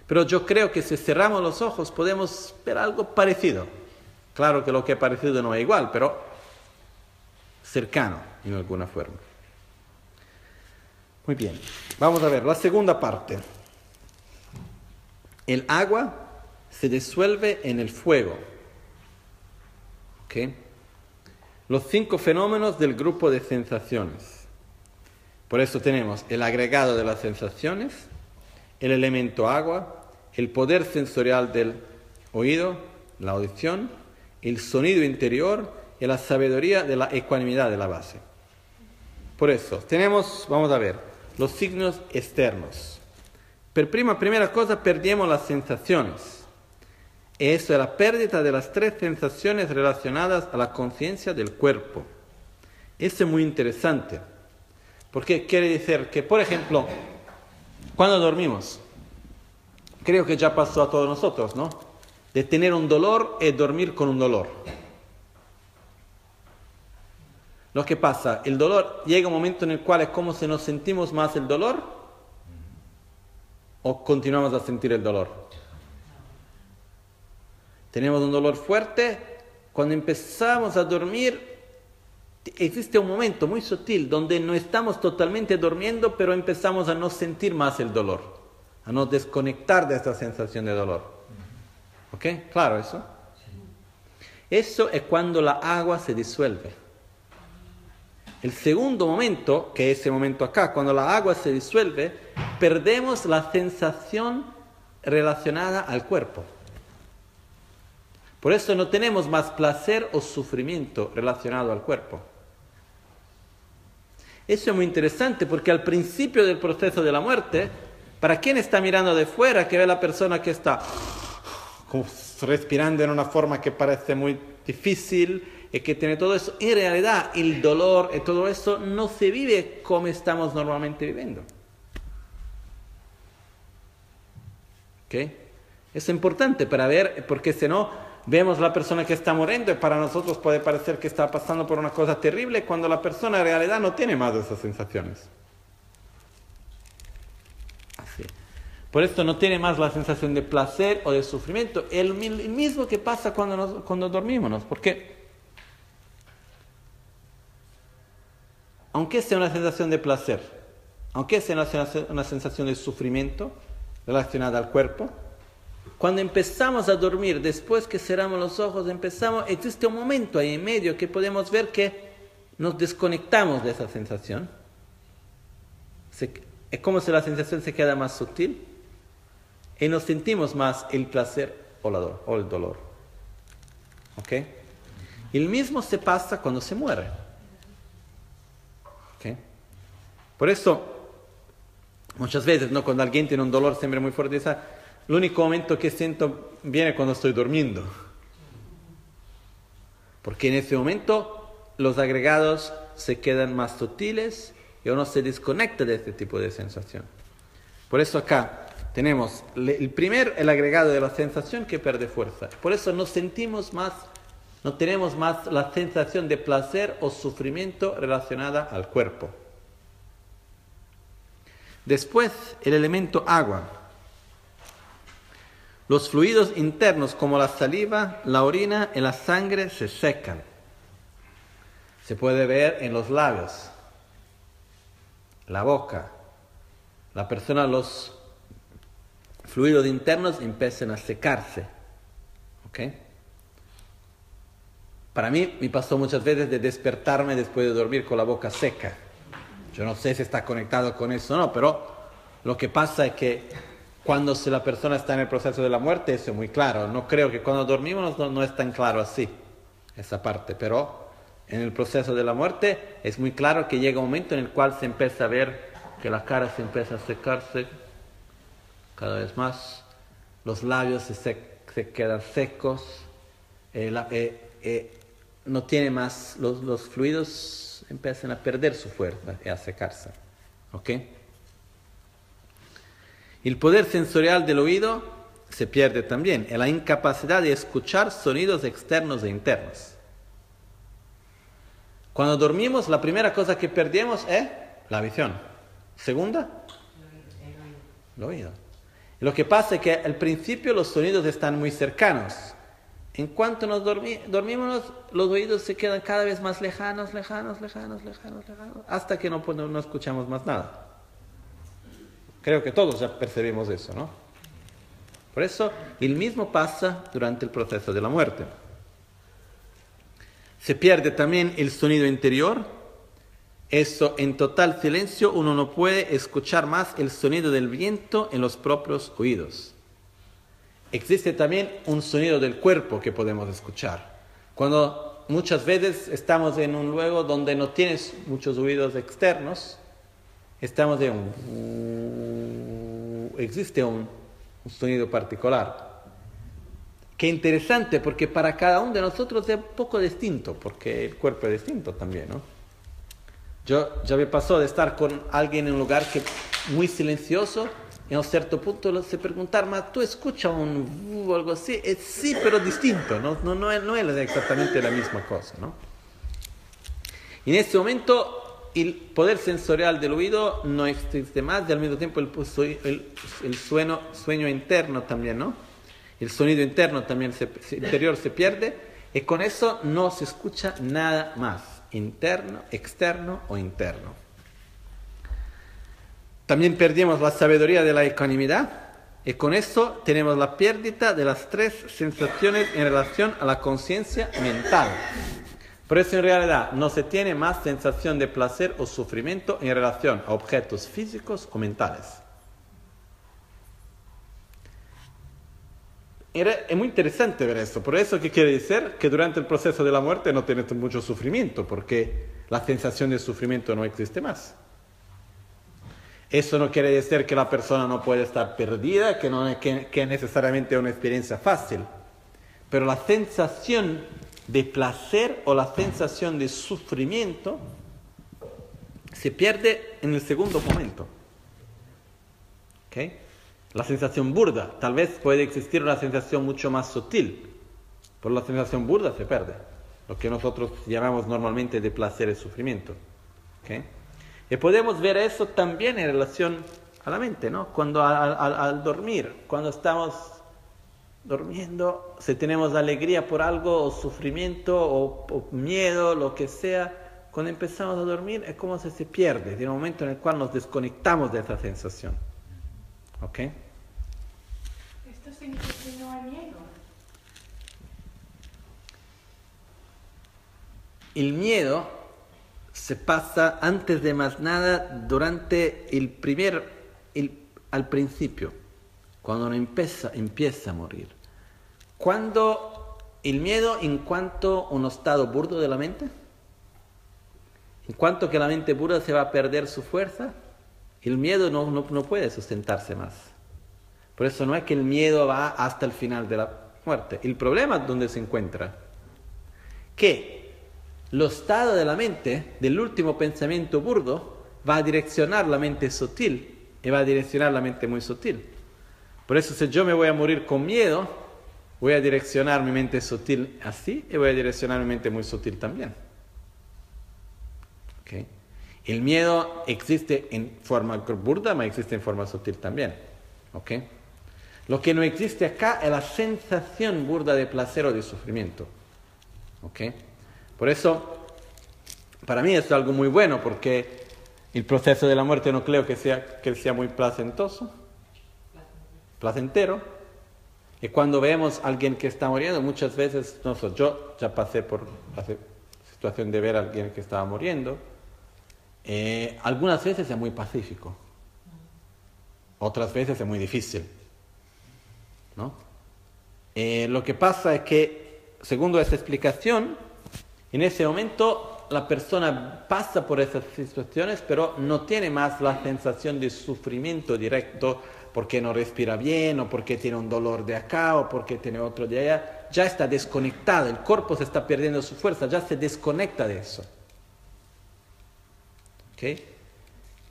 Pero yo creo que si cerramos los ojos podemos ver algo parecido. Claro que lo que es parecido no es igual, pero cercano en alguna forma. Muy bien, vamos a ver la segunda parte. El agua se disuelve en el fuego. Los cinco fenómenos del grupo de sensaciones. Por eso tenemos el agregado de las sensaciones, el elemento agua, el poder sensorial del oído, la audición, el sonido interior y la sabiduría de la ecuanimidad de la base. Por eso, tenemos, vamos a ver, los signos externos. Per prima, primera cosa, perdemos las sensaciones. Eso es la pérdida de las tres sensaciones relacionadas a la conciencia del cuerpo. Eso es muy interesante. Porque quiere decir que, por ejemplo, cuando dormimos, creo que ya pasó a todos nosotros, ¿no? De tener un dolor y dormir con un dolor. Lo que pasa, el dolor llega un momento en el cual es como si nos sentimos más el dolor o continuamos a sentir el dolor. Tenemos un dolor fuerte, cuando empezamos a dormir existe un momento muy sutil donde no estamos totalmente durmiendo, pero empezamos a no sentir más el dolor, a no desconectar de esta sensación de dolor. ¿Ok? ¿Claro eso? Eso es cuando la agua se disuelve. El segundo momento, que es ese momento acá, cuando la agua se disuelve, perdemos la sensación relacionada al cuerpo. Por eso no tenemos más placer o sufrimiento relacionado al cuerpo. Eso es muy interesante porque al principio del proceso de la muerte, para quien está mirando de fuera, que ve la persona que está respirando en una forma que parece muy difícil, y que tiene todo eso, en realidad el dolor y todo eso no se vive como estamos normalmente viviendo. ¿Ok? Es importante para ver, porque si no, vemos la persona que está muriendo y para nosotros puede parecer que está pasando por una cosa terrible cuando la persona en realidad no tiene más de esas sensaciones. Así. Por esto no tiene más la sensación de placer o de sufrimiento. El, mismo que pasa cuando, cuando dormimos. Porque aunque sea una sensación de placer, aunque sea una, sensación de sufrimiento relacionada al cuerpo, cuando empezamos a dormir, después que cerramos los ojos, empezamos, existe un momento ahí en medio que podemos ver que nos desconectamos de esa sensación. es como si la sensación se queda más sutil y nos sentimos más el placer o, o el dolor. ¿Ok? El mismo se pasa cuando se muere. Por eso, muchas veces, ¿no? cuando alguien tiene un dolor siempre muy fuerte, el único momento que siento viene cuando estoy durmiendo. Porque en ese momento los agregados se quedan más sutiles y uno se desconecta de este tipo de sensación. Por eso acá tenemos el primer, el agregado de la sensación que pierde fuerza. Por eso no sentimos más, no tenemos más la sensación de placer o sufrimiento relacionada al cuerpo. Después, el elemento agua. Los fluidos internos como la saliva, la orina y la sangre se secan. Se puede ver en los labios, la boca. La persona, los fluidos internos empiezan a secarse. ¿Ok? Para mí me pasó muchas veces de despertarme después de dormir con la boca seca. Yo no sé si está conectado con eso o no, pero lo que pasa es que cuando la persona está en el proceso de la muerte, eso es muy claro. No creo que cuando dormimos no, es tan claro así, esa parte, pero en el proceso de la muerte es muy claro que llega un momento en el cual se empieza a ver que la cara se empieza a secarse cada vez más, los labios se, quedan secos, eh, eh, no tiene más, los, los fluidos empiezan a perder su fuerza y a secarse. ¿Ok? El poder sensorial del oído se pierde también, en la incapacidad de escuchar sonidos externos e internos. Cuando dormimos, la primera cosa que perdemos es la visión. Segunda, el oído. Lo que pasa es que al principio los sonidos están muy cercanos, En cuanto nos dormimos, los oídos se quedan cada vez más lejanos, lejanos, lejanos, lejanos, lejanos, hasta que no, no escuchamos más nada. Creo que todos ya percibimos eso, ¿no? Por eso, el mismo pasa durante el proceso de la muerte. Se pierde también el sonido interior. Eso, en total silencio, uno no puede escuchar más el sonido del viento en los propios oídos existe también un sonido del cuerpo que podemos escuchar. Cuando muchas veces estamos en un lugar donde no tienes muchos ruidos externos, estamos de un... existe un, sonido particular. Qué interesante, porque para cada uno de nosotros es un poco distinto, porque el cuerpo es distinto también, ¿no? Yo ya me pasó de estar con alguien en un lugar que muy silencioso en un cierto punto se preguntar, ¿mas tú escuchas un o algo así? Es, sí, pero distinto, ¿no? No, no, es, no es exactamente la misma cosa, ¿no? Y en este momento el poder sensorial del oído no existe más y al mismo tiempo el, el, el sueño, sueño interno también, ¿no? El sonido interno también, se, interior se pierde y con eso no se escucha nada más, interno, externo o interno. También perdimos la sabiduría de la ecuanimidad y con eso tenemos la pérdida de las tres sensaciones en relación a la conciencia mental. Por eso en realidad no se tiene más sensación de placer o sufrimiento en relación a objetos físicos o mentales. Es muy interesante ver esto. Por eso, ¿qué quiere decir? Que durante el proceso de la muerte no tienes mucho sufrimiento, porque la sensación de sufrimiento no existe más. Eso no quiere decir que la persona no puede estar perdida, que, no, que, que necesariamente es una experiencia fácil. Pero la sensación de placer o la sensación de sufrimiento se pierde en el segundo momento. ¿Okay? La sensación burda, tal vez puede existir una sensación mucho más sutil, pero la sensación burda se pierde, lo que nosotros llamamos normalmente de placer y sufrimiento. ¿Okay? Y podemos ver eso también en relación a la mente, ¿no? Cuando al, dormir, cuando estamos durmiendo, si tenemos alegría por algo, o sufrimiento, o, miedo, lo que sea, cuando empezamos a dormir es como si se pierde, de un momento en el cual nos desconectamos de esa sensación. ¿Ok?
Esto significa que no hay miedo.
El miedo se pasa antes de más nada durante el primer, al principio, cuando uno empieza, empieza a morir. Cuando el miedo en cuanto a un estado burdo de la mente, en cuanto que la mente burda se va a perder su fuerza, el miedo no, no, no puede sustentarse más. Por eso no es que el miedo va hasta el final de la muerte. El problema es donde se encuentra. Que lo estado de la mente, del último pensamiento burdo, va a direccionar la mente sutil y va a direccionar la mente muy sutil. Por eso si yo me voy a morir con miedo, voy a direccionar mi mente sutil así y voy a direccionar mi mente muy sutil también. ¿Okay? El miedo existe en forma burda, pero existe en forma sutil también. ¿Okay? Lo que no existe acá es la sensación burda de placer o de sufrimiento. ¿Okay? Por eso, para mí es algo muy bueno, porque el proceso de la muerte no creo que sea, que sea muy placentoso, placentero. Y cuando vemos a alguien que está muriendo, muchas veces, no sé, yo ya pasé por la situación de ver a alguien que estaba muriendo, eh, algunas veces es muy pacífico, otras veces es muy difícil. ¿no? Eh, lo que pasa es que, según esa explicación, en ese momento la persona pasa por esas situaciones, pero no tiene más la sensación de sufrimiento directo porque no respira bien o porque tiene un dolor de acá o porque tiene otro de allá. Ya está desconectado, el cuerpo se está perdiendo su fuerza, ya se desconecta de eso. ¿Okay?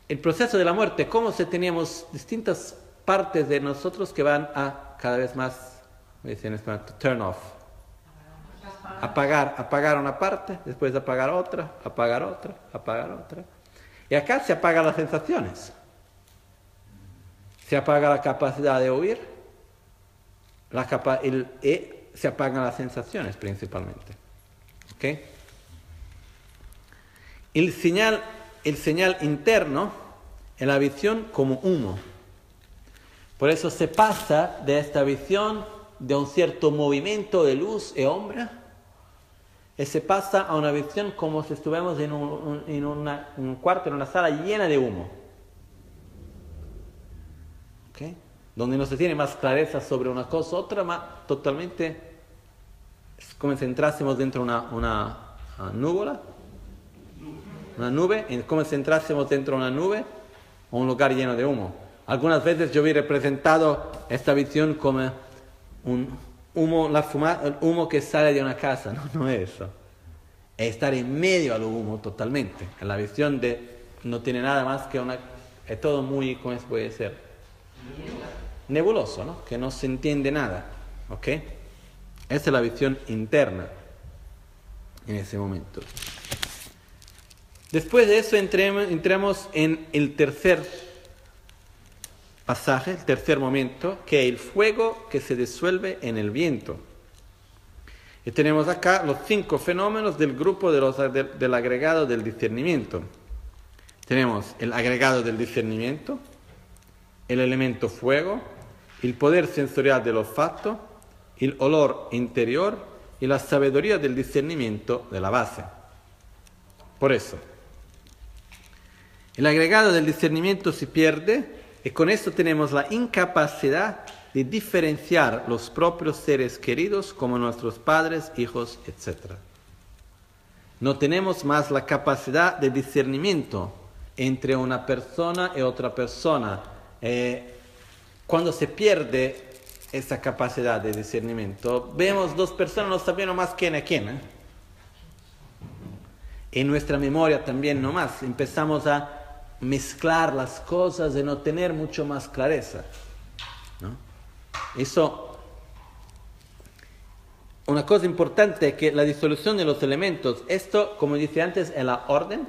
El proceso de la muerte, como si teníamos distintas partes de nosotros que van a cada vez más, me dicen en español, turn off apagar, apagar una parte, después apagar otra, apagar otra, apagar otra. Y acá se apagan las sensaciones. Se apaga la capacidad de oír, la capa el, se apagan las sensaciones principalmente. ¿Ok? El señal, el señal interno es la visión como humo. Por eso se pasa de esta visión de un cierto movimiento de luz y sombra y se pasa a una visión como si estuviéramos en un, en un cuarto, en una sala llena de humo. ¿Okay? Donde no se tiene más clareza sobre una cosa, otra, más totalmente es como si entrásemos dentro de una, una, una una nube, como si entrásemos dentro de una nube o un lugar lleno de humo. Algunas veces yo vi representado esta visión como un humo, la fuma, el humo que sale de una casa, no, no es eso. Es estar en medio al humo totalmente. La visión de no tiene nada más que una... Es todo muy, ¿cómo se puede ser? Nebuloso, ¿no? Que no se entiende nada. ¿Ok? Esa es la visión interna en ese momento. Después de eso entremos en el tercer pasaje, el tercer momento, que es el fuego que se disuelve en el viento. Y tenemos acá los cinco fenómenos del grupo de los, del agregado del discernimiento. Tenemos el agregado del discernimiento, el elemento fuego, el poder sensorial del olfato, el olor interior y la sabiduría del discernimiento de la base. Por eso, el agregado del discernimiento se pierde y con esto tenemos la incapacidad de diferenciar los propios seres queridos como nuestros padres, hijos, etc. No tenemos más la capacidad de discernimiento entre una persona y otra persona. Eh, cuando se pierde esa capacidad de discernimiento, vemos dos personas, no sabemos más quién es quién. ¿eh? En nuestra memoria también no más. Empezamos a mezclar las cosas, de no tener mucho más clareza. ¿no? Eso, una cosa importante es que la disolución de los elementos, esto, como dice antes, es la orden,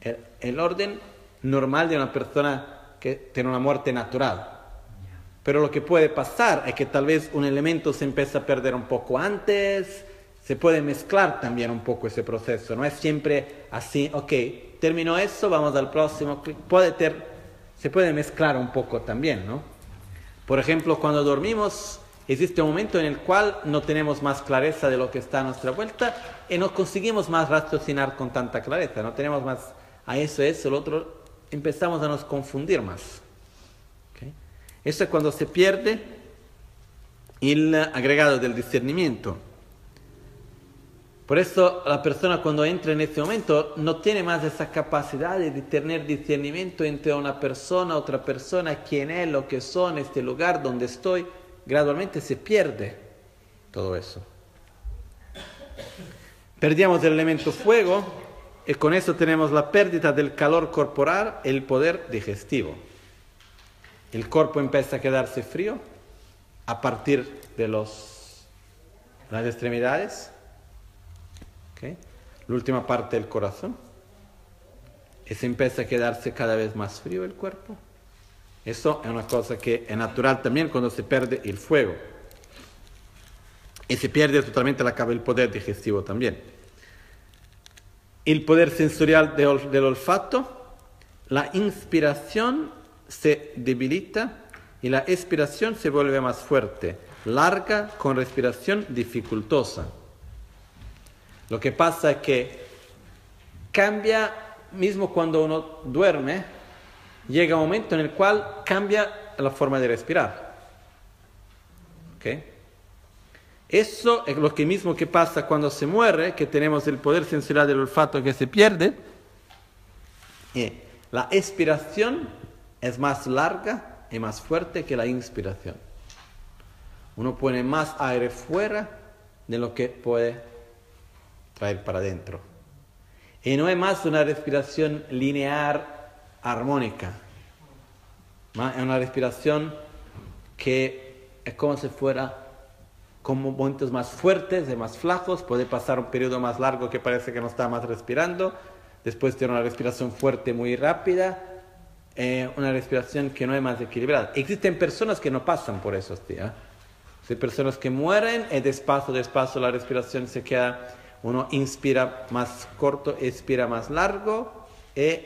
el, el orden normal de una persona que tiene una muerte natural. Pero lo que puede pasar es que tal vez un elemento se empieza a perder un poco antes, se puede mezclar también un poco ese proceso, no es siempre así, ok, terminó eso, vamos al próximo. Puede ter, se puede mezclar un poco también, ¿no? Por ejemplo, cuando dormimos, existe un momento en el cual no tenemos más clareza de lo que está a nuestra vuelta y no conseguimos más raciocinar con tanta clareza, no tenemos más a eso, eso, lo otro, empezamos a nos confundir más. Eso es cuando se pierde el agregado del discernimiento. Por eso la persona cuando entra en este momento no tiene más esa capacidad de tener discernimiento entre una persona, otra persona, quién es, lo que son, este lugar donde estoy. Gradualmente se pierde todo eso. Perdíamos el elemento fuego y con eso tenemos la pérdida del calor corporal, el poder digestivo. El cuerpo empieza a quedarse frío a partir de los, las extremidades la última parte del corazón. Y se empieza a quedarse cada vez más frío el cuerpo. Eso es una cosa que es natural también cuando se pierde el fuego. Y se pierde totalmente la, el poder digestivo también. El poder sensorial del olfato, la inspiración se debilita y la expiración se vuelve más fuerte, larga con respiración dificultosa. Lo que pasa es que cambia, mismo cuando uno duerme, llega un momento en el cual cambia la forma de respirar. Eso es lo que mismo que pasa cuando se muere, que tenemos el poder sensorial del olfato que se pierde. Y la expiración es más larga y más fuerte que la inspiración. Uno pone más aire fuera de lo que puede traer para adentro. Y no es más una respiración lineal armónica, es una respiración que es como si fuera con momentos más fuertes y más flacos, puede pasar un periodo más largo que parece que no está más respirando, después tiene una respiración fuerte muy rápida, eh, una respiración que no es más equilibrada. Existen personas que no pasan por eso, tía. Hay personas que mueren y despacio, despacio la respiración se queda, uno inspira más corto, expira más largo y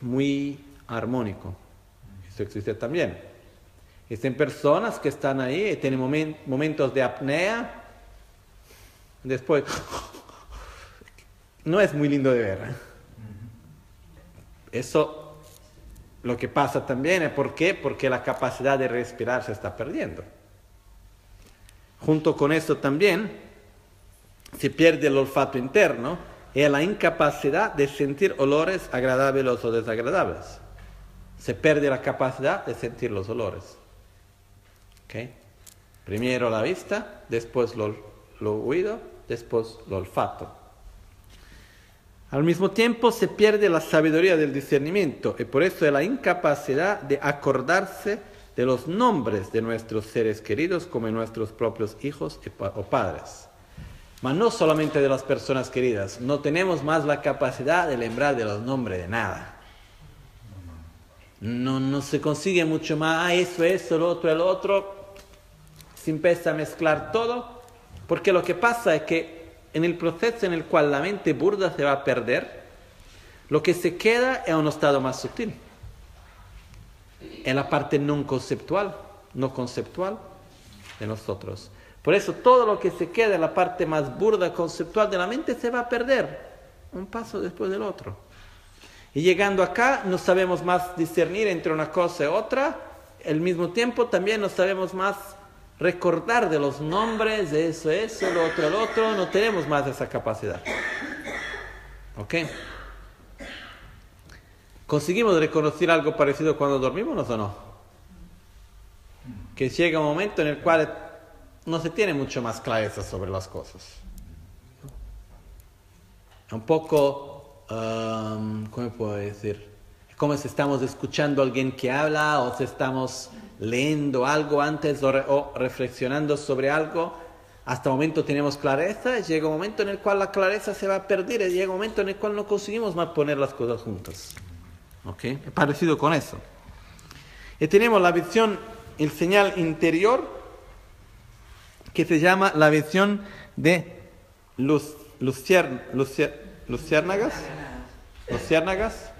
muy armónico. Eso existe también. Existen personas que están ahí y tienen momentos de apnea, después no es muy lindo de ver. ¿eh? Eso lo que pasa también es ¿por qué? Porque la capacidad de respirar se está perdiendo. Junto con eso también se pierde el olfato interno y la incapacidad de sentir olores agradables o desagradables. Se pierde la capacidad de sentir los olores. Primero la vista, después lo, lo oído, después el olfato. Al mismo tiempo se pierde la sabiduría del discernimiento y por eso es la incapacidad de acordarse de los nombres de nuestros seres queridos como nuestros propios hijos o padres. Mas no solamente de las personas queridas, no tenemos más la capacidad de lembrar de los nombres de nada. No, no se consigue mucho más, ah, eso, eso, lo otro, el otro. Se empieza a mezclar todo, porque lo que pasa es que en el proceso en el cual la mente burda se va a perder, lo que se queda es un estado más sutil en la parte no conceptual, no conceptual de nosotros. Por eso todo lo que se queda en la parte más burda conceptual de la mente se va a perder, un paso después del otro. Y llegando acá no sabemos más discernir entre una cosa y otra, al mismo tiempo también no sabemos más recordar de los nombres, de eso, eso, lo otro, lo otro, no tenemos más esa capacidad. ¿Ok? ¿Conseguimos reconocer algo parecido cuando dormimos o no? Que llega un momento en el cual no se tiene mucho más clareza sobre las cosas. Un poco, um, ¿cómo puedo decir? Como si estamos escuchando a alguien que habla o si estamos leyendo algo antes o, reflexionando sobre algo. Hasta el momento tenemos clareza, llega un momento en el cual la clareza se va a perder y llega un momento en el cual no conseguimos más poner las cosas juntas. ¿Ok? Es parecido con eso. Y tenemos la visión, el señal interior, que se llama la visión de luz, lucier, luciérnagas. Luciérnagas.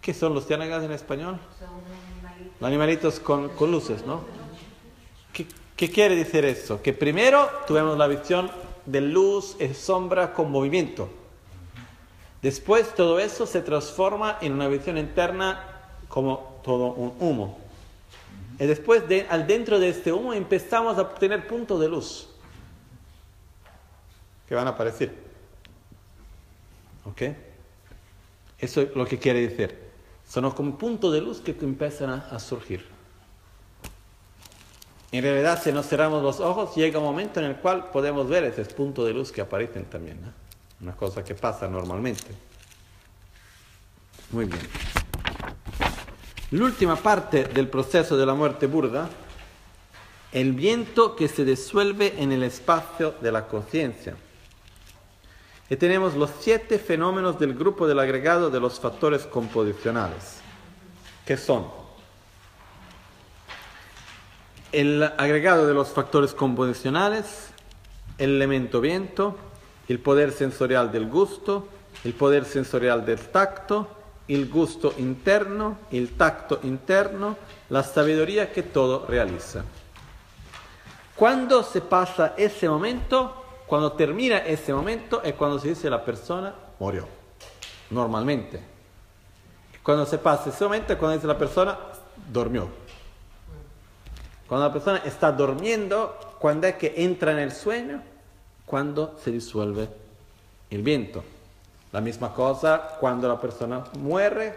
¿Qué son luciérnagas en español? Los animalitos con, con luces, ¿no? ¿Qué, ¿Qué, quiere decir eso? Que primero tuvimos la visión de luz y sombra con movimiento. Después todo eso se transforma en una visión interna como todo un humo. Y después, de, al dentro de este humo, empezamos a obtener puntos de luz que van a aparecer. ¿Ok? Eso es lo que quiere decir. Son como puntos de luz que empiezan a, surgir. En realidad, si nos cerramos los ojos, llega un momento en el cual podemos ver esos puntos de luz que aparecen también. ¿no? una cosa que pasa normalmente. Muy bien. La última parte del proceso de la muerte burda, el viento que se disuelve en el espacio de la conciencia. Y tenemos los siete fenómenos del grupo del agregado de los factores composicionales, que son el agregado de los factores composicionales, el elemento viento, el poder sensorial del gusto, el poder sensorial del tacto, el gusto interno, el tacto interno, la sabiduría que todo realiza. Cuando se pasa ese momento, cuando termina ese momento, es cuando se dice la persona murió, normalmente. Cuando se pasa ese momento es cuando dice la persona durmió. Cuando la persona está durmiendo, cuando es que entra en el sueño, cuando se disuelve el viento. La misma cosa cuando la persona muere,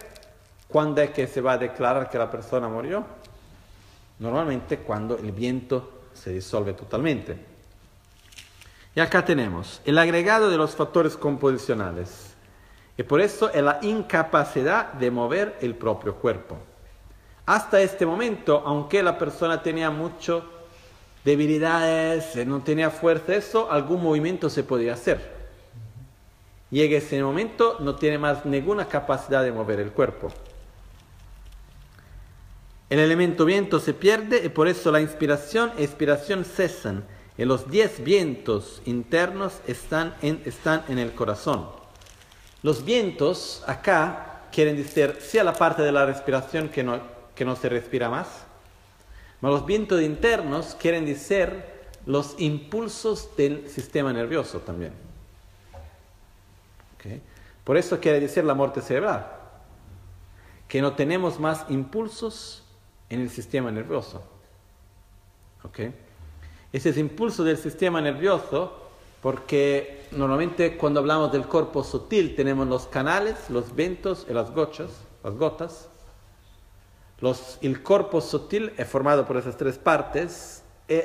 cuando es que se va a declarar que la persona murió. Normalmente cuando el viento se disuelve totalmente. Y acá tenemos el agregado de los factores composicionales. Y por eso es la incapacidad de mover el propio cuerpo. Hasta este momento, aunque la persona tenía mucho debilidades, no tenía fuerza, eso, algún movimiento se podía hacer. Llega ese momento, no tiene más ninguna capacidad de mover el cuerpo. el elemento viento se pierde y por eso la inspiración e expiración cesan. Y los diez vientos internos están en, están en el corazón. Los vientos acá quieren decir, sea la parte de la respiración que no, que no se respira más, pero los vientos internos quieren decir los impulsos del sistema nervioso también. Por eso quiere decir la muerte cerebral, que no tenemos más impulsos en el sistema nervioso. ¿Okay? Ese es impulso del sistema nervioso porque normalmente cuando hablamos del cuerpo sutil tenemos los canales, los ventos y las gotas, las gotas. Los, el cuerpo sutil es formado por esas tres partes. Y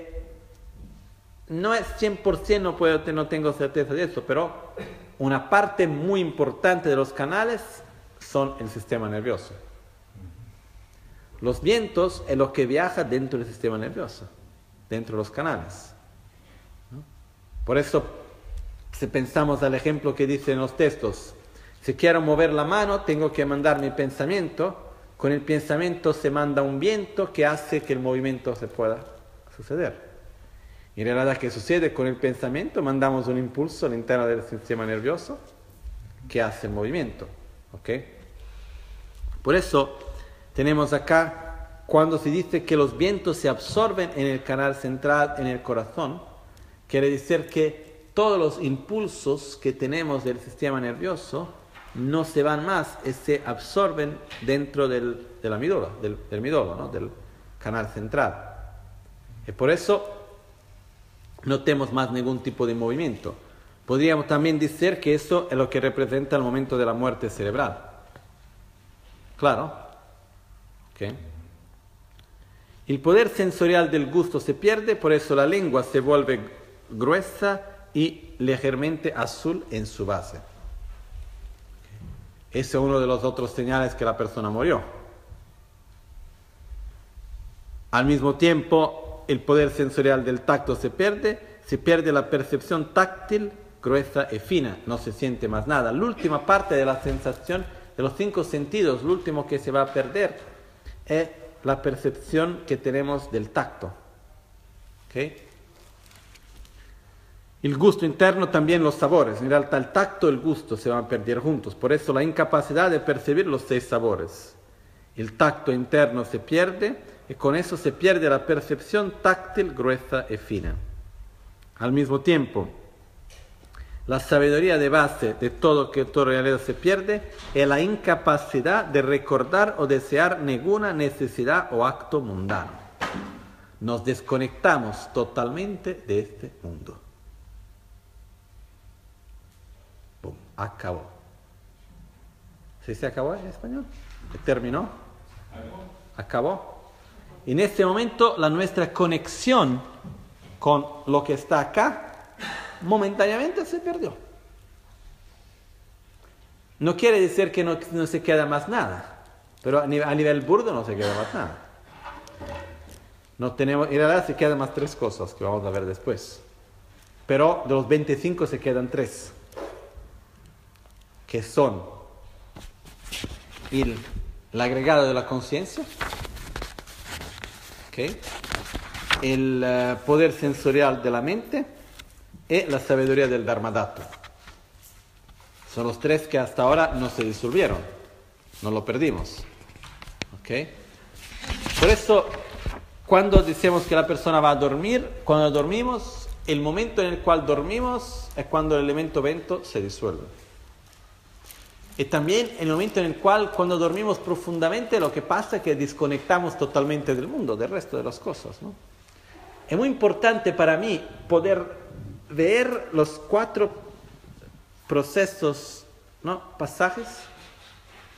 no es 100%, no, puedo, no tengo certeza de eso, pero una parte muy importante de los canales son el sistema nervioso. Los vientos es lo que viaja dentro del sistema nervioso, dentro de los canales. Por eso, si pensamos al ejemplo que dicen los textos, si quiero mover la mano, tengo que mandar mi pensamiento. Con el pensamiento se manda un viento que hace que el movimiento se pueda suceder. En realidad, ¿qué sucede con el pensamiento? Mandamos un impulso al interno del sistema nervioso que hace el movimiento. ¿ok? Por eso, tenemos acá, cuando se dice que los vientos se absorben en el canal central, en el corazón, quiere decir que todos los impulsos que tenemos del sistema nervioso no se van más, se absorben dentro del, de la del, del midolo, del canal central. Y por eso no tenemos más ningún tipo de movimiento. Podríamos también decir que eso es lo que representa el momento de la muerte cerebral. Claro, el poder sensorial del gusto se pierde, por eso la lengua se vuelve gruesa y ligeramente azul en su base. Ese es uno de los otros señales que la persona murió. Al mismo tiempo, el poder sensorial del tacto se pierde, se pierde la percepción táctil gruesa y fina, no se siente más nada. La última parte de la sensación de los cinco sentidos, lo último que se va a perder es la percepción que tenemos del tacto. El gusto interno también los sabores. En realidad el tacto y el gusto se van a perder juntos. Por eso la incapacidad de percibir los seis sabores. El tacto interno se pierde y con eso se pierde la percepción táctil gruesa y fina. Al mismo tiempo, la sabiduría de base de todo que todo realidad se pierde es la incapacidad de recordar o desear ninguna necesidad o acto mundano. Nos desconectamos totalmente de este mundo. Acabó. ¿Sí se acabó en español? ¿Terminó? Acabó. En este momento la nuestra conexión con lo que está acá momentáneamente se perdió. No quiere decir que no, se queda más nada, pero a nivel, burdo no se queda más nada. No tenemos, en realidad se quedan más tres cosas que vamos a ver después. Pero de los 25 se quedan tres, que son el, agregado de la conciencia, el eh, poder sensorial de la mente, y la sabiduría del Dharmadatta. Son los tres que hasta ahora no se disolvieron, no lo perdimos. ¿Ok? Por eso, cuando decimos que la persona va a dormir, cuando dormimos, el momento en el cual dormimos es cuando el elemento vento se disuelve. Y también el momento en el cual cuando dormimos profundamente lo que pasa es que desconectamos totalmente del mundo, del resto de las cosas. ¿no? Es muy importante para mí poder ver los cuatro procesos, ¿no? pasajes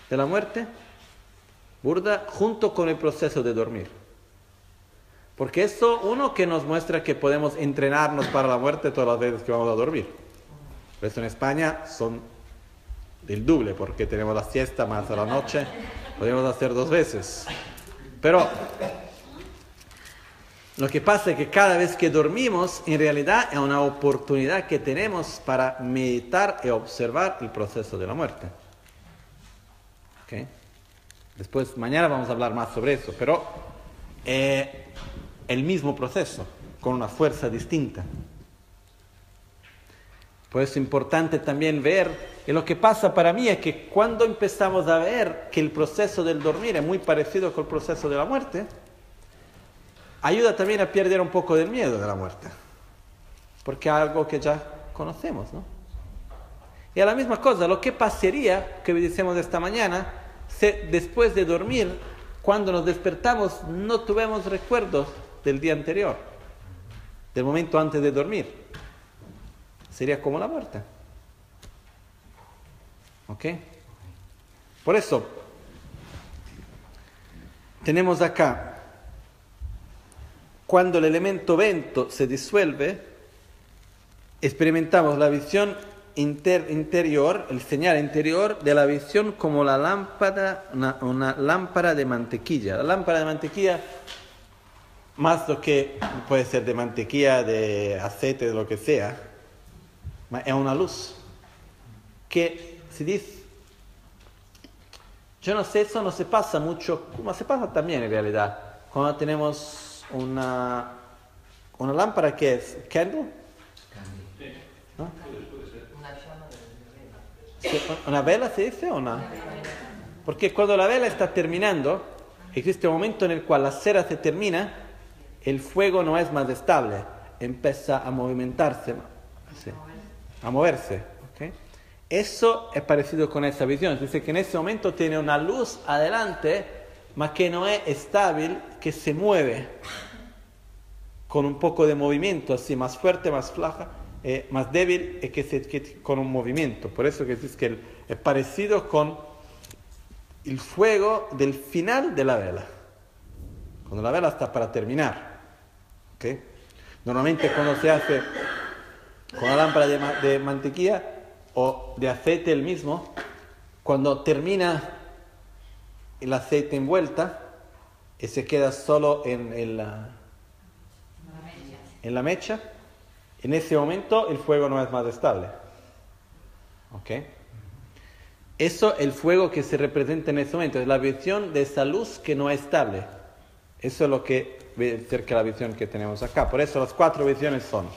de la muerte, burda, junto con el proceso de dormir. Porque eso, uno que nos muestra que podemos entrenarnos para la muerte todas las veces que vamos a dormir. Por eso en España son del doble, porque tenemos la siesta más a la noche, podemos hacer dos veces. Pero lo que pasa es que cada vez que dormimos, en realidad es una oportunidad que tenemos para meditar y observar el proceso de la muerte. Después, mañana vamos a hablar más sobre eso, pero eh, el mismo proceso, con una fuerza distinta. Pues es importante también ver, y lo que pasa para mí es que cuando empezamos a ver que el proceso del dormir es muy parecido con el proceso de la muerte, ayuda también a perder un poco del miedo de la muerte, porque es algo que ya conocemos, ¿no? Y a la misma cosa, lo que pasaría, que decimos esta mañana, si después de dormir, cuando nos despertamos, no tuvimos recuerdos del día anterior, del momento antes de dormir. Sería como la muerte. ¿Ok? Por eso, tenemos acá, cuando el elemento vento se disuelve, experimentamos la visión interior, el señal interior de la visión como la lámpara, una, lámpara de mantequilla. La lámpara de mantequilla, más lo que puede ser de mantequilla, de aceite, de lo que sea, es una luz. Que se dice, yo no sé, eso no se pasa mucho, como se pasa también en realidad, cuando tenemos una, una lámpara que es candle. ¿Una vela se dice o no? Porque cuando la vela está terminando, existe un momento en el cual la cera se termina, el fuego no es más estable, empieza a movimentarse, a moverse. Eso es parecido con esa visión. Dice que en ese momento tiene una luz adelante, mas que no es estable, que se mueve con un poco de movimiento, así más fuerte, más flaca eh, más débil es que, se, con un movimiento. Por eso que es que es parecido con el fuego del final de la vela. Cuando la vela está para terminar. ¿okay? Normalmente cuando se hace con la lámpara de, de mantequilla o de aceite el mismo, cuando termina el aceite envuelta y se queda solo en, en la, en la mecha, en ese momento el fuego no es más estable. ¿Ok? Eso, el fuego que se representa en ese momento, es la visión de esa luz que no es estable. Eso es lo que ve cerca la visión que tenemos acá. Por eso las cuatro visiones son,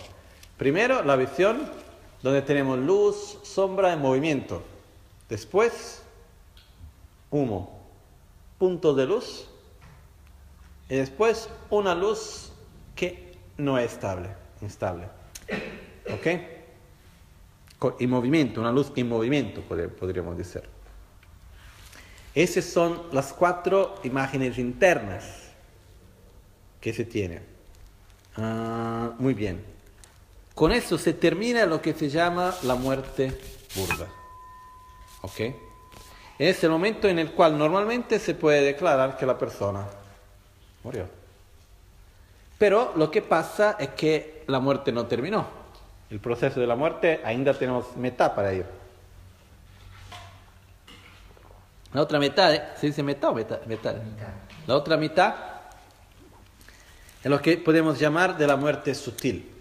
primero, la visión donde tenemos luz, sombra y movimiento. Después, humo, puntos de luz. Y después, una luz que no es estable, instable. ¿Ok? En movimiento, una luz en movimiento, podríamos decir. Esas son las cuatro imágenes internas que se tienen. Ah, muy bien. Con eso se termina lo que se llama la muerte burda. ¿Ok? Es el momento en el cual normalmente se puede declarar que la persona murió. Pero lo que pasa es que la muerte no terminó. El proceso de la muerte, ainda tenemos mitad para ir. La otra mitad, ¿eh? ¿se dice mitad o mitad? La otra mitad es lo que podemos llamar de la muerte sutil.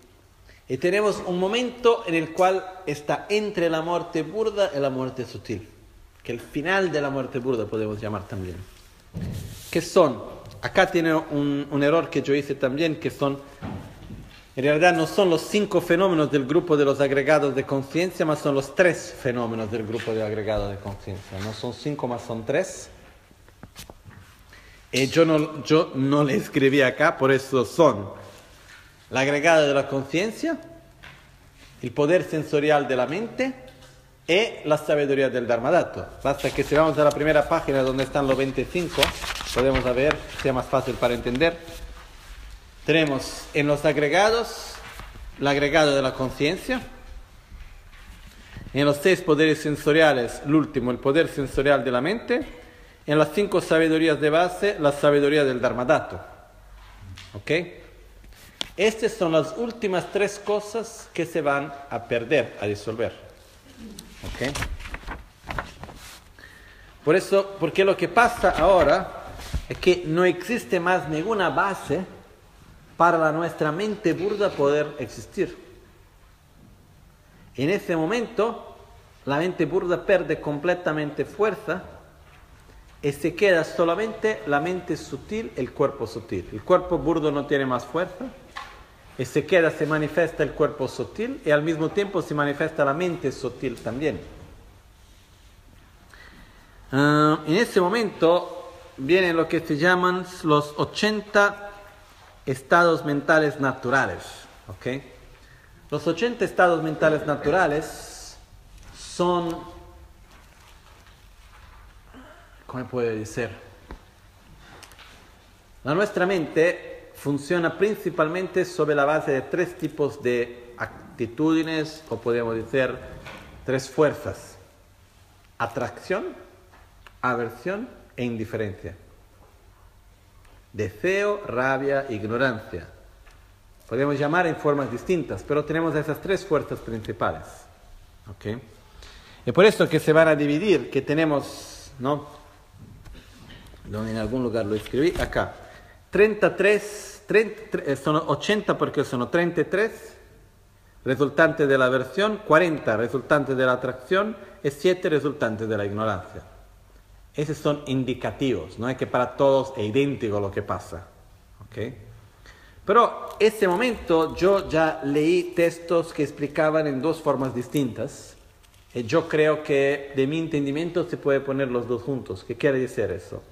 Y tenemos un momento en el cual está entre la muerte burda y la muerte sutil, que el final de la muerte burda podemos llamar también. Que son Acá tiene un, error que yo hice también, que son, en realidad no son los cinco fenómenos del grupo de los agregados de conciencia, más son los tres fenómenos del grupo de agregados de conciencia. No son cinco, más son tres. Y yo no, yo no le escribí acá, por eso son la agregada de la conciencia, el poder sensorial de la mente y la sabiduría del Dharmadato. Basta que si vamos a la primera página donde están los 25, podemos ver, sea más fácil para entender. Tenemos en los agregados el agregado de la conciencia, en los seis poderes sensoriales, el último, el poder sensorial de la mente, en las cinco sabidurías de base, la sabiduría del Dharmadato. ¿Ok? Estas son las últimas tres cosas que se van a perder, a disolver. ¿Ok? Por eso, porque lo que pasa ahora es que no existe más ninguna base para nuestra mente burda poder existir. En ese momento, la mente burda pierde completamente fuerza y se queda solamente la mente sutil, el cuerpo sutil. El cuerpo burdo no tiene más fuerza y se queda, se manifiesta el cuerpo sutil y al mismo tiempo se manifiesta la mente sutil también. Ah, en ese momento vienen lo que se llaman los 80 estados mentales naturales. Los 80 estados mentales naturales son, ¿cómo puede decir? La nuestra mente funciona principalmente sobre la base de tres tipos de actitudes, o podemos decir tres fuerzas. Atracción, aversión e indiferencia. Deseo, rabia, ignorancia. Podemos llamar en formas distintas, pero tenemos esas tres fuerzas principales. ¿ok? Y por eso que se van a dividir, que tenemos, ¿no? Donde en algún lugar lo escribí, acá. 33, 30, son 80 porque son 33 resultantes de la aversión, 40 resultantes de la atracción y 7 resultantes de la ignorancia. Esos son indicativos, no es que para todos es idéntico lo que pasa. ¿ok? Pero ese momento yo ya leí textos que explicaban en dos formas distintas. Y yo creo que de mi entendimiento se puede poner los dos juntos. ¿Qué quiere decir eso?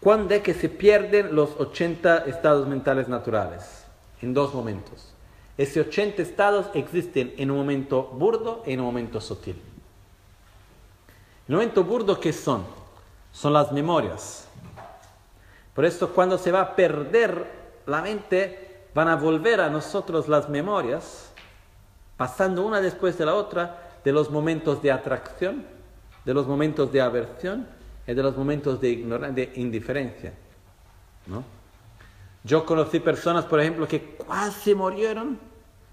¿Cuándo es que se pierden los 80 estados mentales naturales? En dos momentos. Esos 80 estados existen en un momento burdo y en un momento sutil. El momento burdo, ¿qué son? Son las memorias. Por eso cuando se va a perder la mente van a volver a nosotros las memorias, pasando una después de la otra, de los momentos de atracción, de los momentos de aversión y de los momentos de, de indiferencia. ¿no? Yo conocí personas, por ejemplo, que casi murieron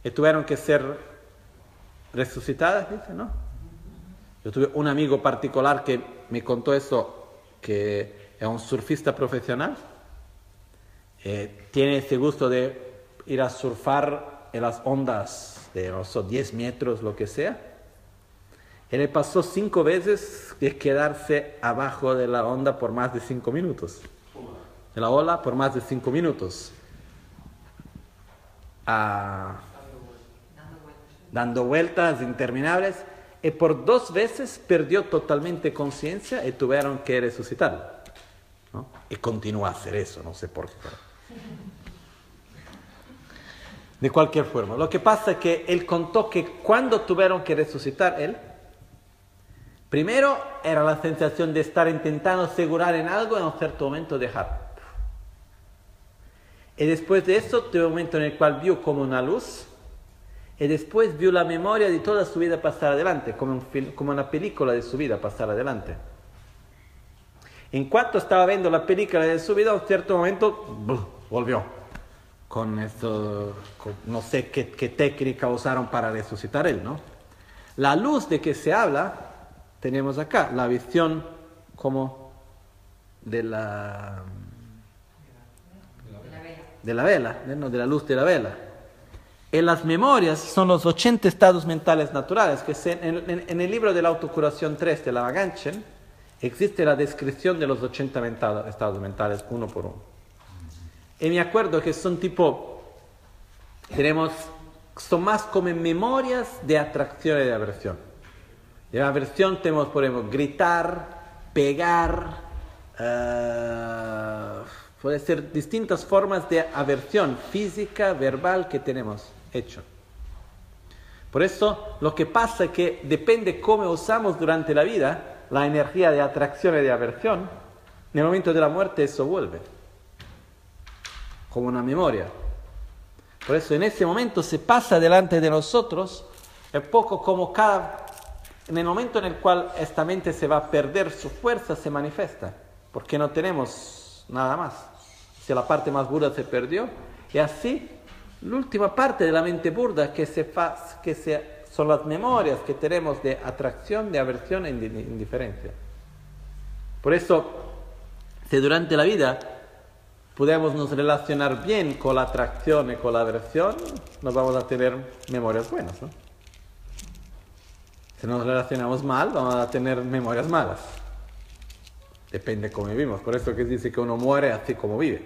y tuvieron que ser resucitadas, dice, ¿no? Yo tuve un amigo particular que me contó eso, que es un surfista profesional, eh, tiene ese gusto de ir a surfar en las ondas de no 10 metros, lo que sea. Él pasó cinco veces de quedarse abajo de la onda por más de cinco minutos. De la ola por más de cinco minutos. Ah, dando vueltas interminables. Y por dos veces perdió totalmente conciencia y tuvieron que resucitar. Y continuó a hacer eso, no sé por qué. De cualquier forma. Lo que pasa es que él contó que cuando tuvieron que resucitar él, primero era la sensación de estar intentando asegurar en algo en un cierto momento dejar. Y después de eso tuvo un momento en el cual vio como una luz y después vio la memoria de toda su vida pasar adelante, como, como una película de su vida pasar adelante. En cuanto estaba viendo la película de su vida, en un cierto momento volvió con esto, no sé qué, técnica usaron para resucitar él, ¿no? La luz de que se habla, tenemos acá, la visión como de la... De la vela, ¿no? de la luz de la vela. En las memorias son los 80 estados mentales naturales, que en, en, el libro de la autocuración 3 de la Vaganchen existe la descripción de los 80 estados mentales uno por uno. Y me acuerdo que son tipo, tenemos, son más como memorias de atracción y de aversión. De aversión tenemos, por ejemplo, gritar, pegar, uh, puede ser distintas formas de aversión física, verbal que tenemos hecho. Por eso lo que pasa es que depende cómo usamos durante la vida la energía de atracción y de aversión, en el momento de la muerte eso vuelve como una memoria. Por eso en ese momento se pasa delante de nosotros, es poco como cada, en el momento en el cual esta mente se va a perder su fuerza, se manifiesta, porque no tenemos nada más. Si la parte más burda se perdió, y así la última parte de la mente burda que, se fa, que se, son las memorias que tenemos de atracción, de aversión e indiferencia. Por eso, si durante la vida podemos nos relacionar bien con la atracción y con la aversión, nos vamos a tener memorias buenas. ¿no? Si nos relacionamos mal, vamos a tener memorias malas. Depende cómo vivimos. Por eso que dice que uno muere así como vive.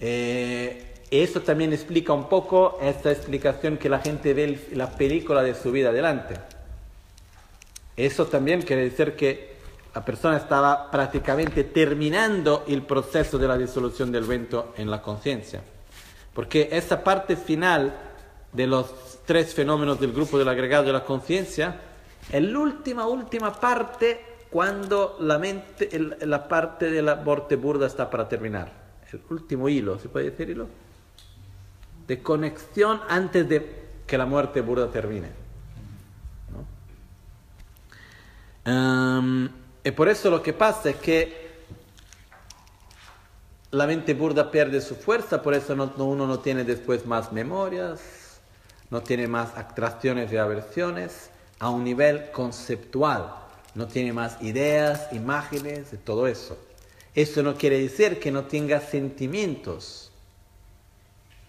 Eh, eso también explica un poco esta explicación que la gente ve la película de su vida adelante. Eso también quiere decir que la persona estaba prácticamente terminando el proceso de la disolución del vento en la conciencia. Porque esa parte final de los tres fenómenos del grupo del agregado de la conciencia es la última, última parte cuando la mente, la parte de la morte burda está para terminar. El último hilo, ¿se puede decir hilo? De conexión antes de que la muerte burda termine. Em, y por eso lo que pasa es que la mente burda pierde su fuerza, por eso uno no tiene después más memorias, no tiene más atracciones y aversiones a un nivel conceptual, no tiene más ideas, imágenes, de todo eso. Eso no quiere decir que no tenga sentimientos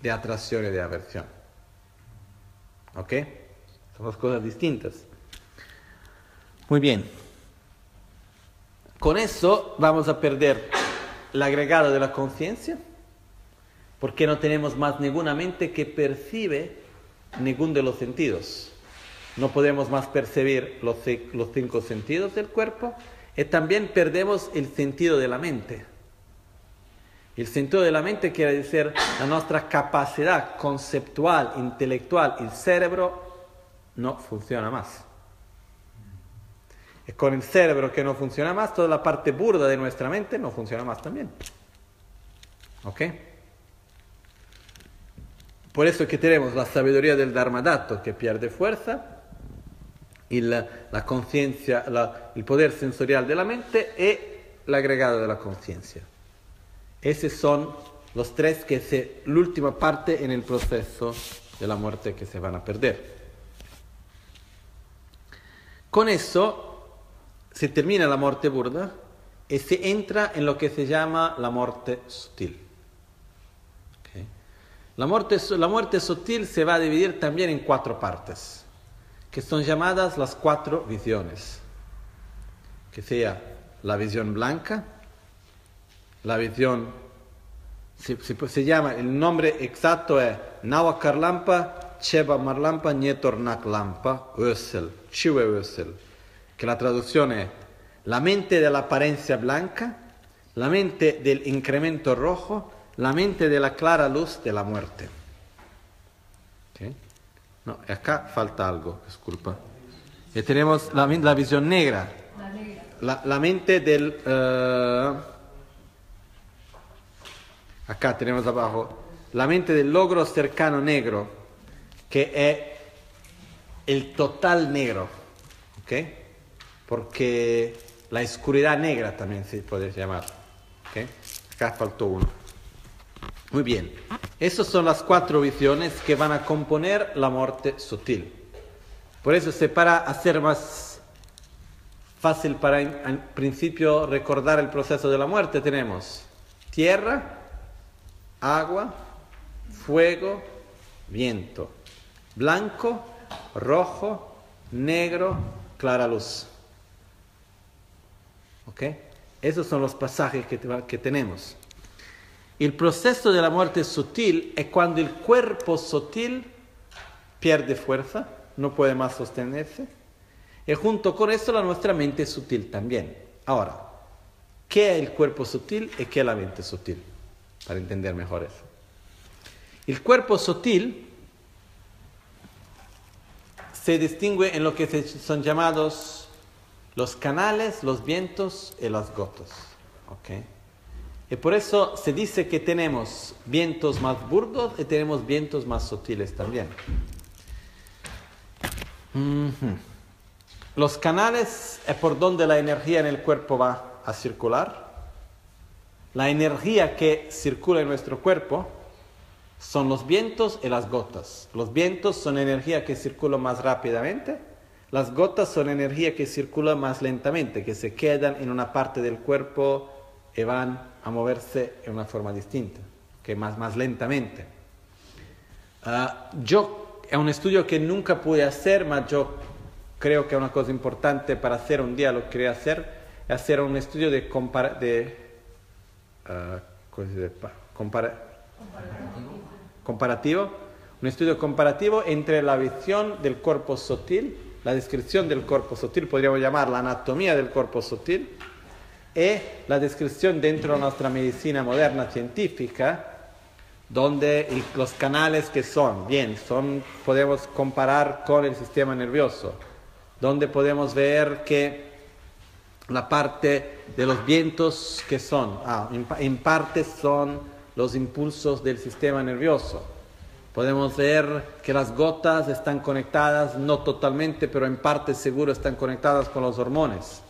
de atracción y de aversión. ¿Ok? Son dos cosas distintas. Muy bien. Con eso vamos a perder el agregado de la conciencia, porque no tenemos más ninguna mente que percibe ningún de los sentidos. No podemos más percibir los, los cinco sentidos del cuerpo y también perdemos el sentido de la mente. El sentido de la mente quiere decir la nuestra capacidad conceptual, intelectual, el cerebro no funciona más. Y con el cerebro que no funciona más, toda la parte burda de nuestra mente no funciona más también. ¿Ok? Por eso que tenemos la sabiduría del Dharmadato que pierde fuerza, y la, conciencia, el poder sensorial de la mente y el agregado de la conciencia. Esos son los tres que es la última parte en el proceso de la muerte que se van a perder. Con eso se termina la muerte burda y se entra en lo que se llama la muerte sutil. La, muerte, la muerte sutil se va a dividir también en cuatro partes, que son llamadas las cuatro visiones, que sea la visión blanca, la visión, se, llama, el nombre exacto es Nawakarlampa Cheba Marlampa Nietornak Lampa Ösel, Chiwe Ösel. Que la traducción es la mente de la apariencia blanca, la mente del incremento rojo, la mente de la clara luz de la muerte. No, acá falta algo, disculpa. Y tenemos la, visión negra. La, mente del... Eh, acá tenemos abajo. La mente del logro cercano negro, que es el total negro. ¿Ok? porque la oscuridad negra también se puede llamar. ¿okay? Acá faltó uno. Muy bien, esas son las cuatro visiones que van a componer la muerte sutil. Por eso, se para hacer más fácil para en principio recordar el proceso de la muerte, tenemos tierra, agua, fuego, viento, blanco, rojo, negro, clara luz. ¿Ok? Esos son los pasajes que, que tenemos. El proceso de la muerte sutil es cuando el cuerpo sutil pierde fuerza, no puede más sostenerse, y junto con eso la nuestra mente sutil también. Ahora, ¿qué es el cuerpo sutil y qué es la mente sutil? Para entender mejor eso. El cuerpo sutil se distingue en lo que son llamados los canales, los vientos y las gotas. ¿okay? Y por eso se dice que tenemos vientos más burdos y tenemos vientos más sutiles también. Los canales es por donde la energía en el cuerpo va a circular. La energía que circula en nuestro cuerpo son los vientos y las gotas. Los vientos son energía que circula más rápidamente las gotas son energía que circula más lentamente, que se quedan en una parte del cuerpo van a moverse en una forma distinta, que más, más lentamente. Uh, yo, es un estudio que nunca pude hacer, pero yo creo que una cosa importante para hacer un día, lo que quería hacer, hacer un estudio de, compara de uh, ¿cómo se dice? Compara comparativo, un estudio comparativo entre la visión del cuerpo sutil, la descripción del cuerpo sutil, podríamos llamar la anatomía del cuerpo sutil, y la descripción dentro de nuestra medicina moderna científica, donde los canales que son, bien, son, podemos comparar con el sistema nervioso, donde podemos ver que la parte de los vientos que son, ah, en parte son los impulsos del sistema nervioso. Podemos ver que las gotas están conectadas, no totalmente, pero en parte seguro están conectadas con los hormones.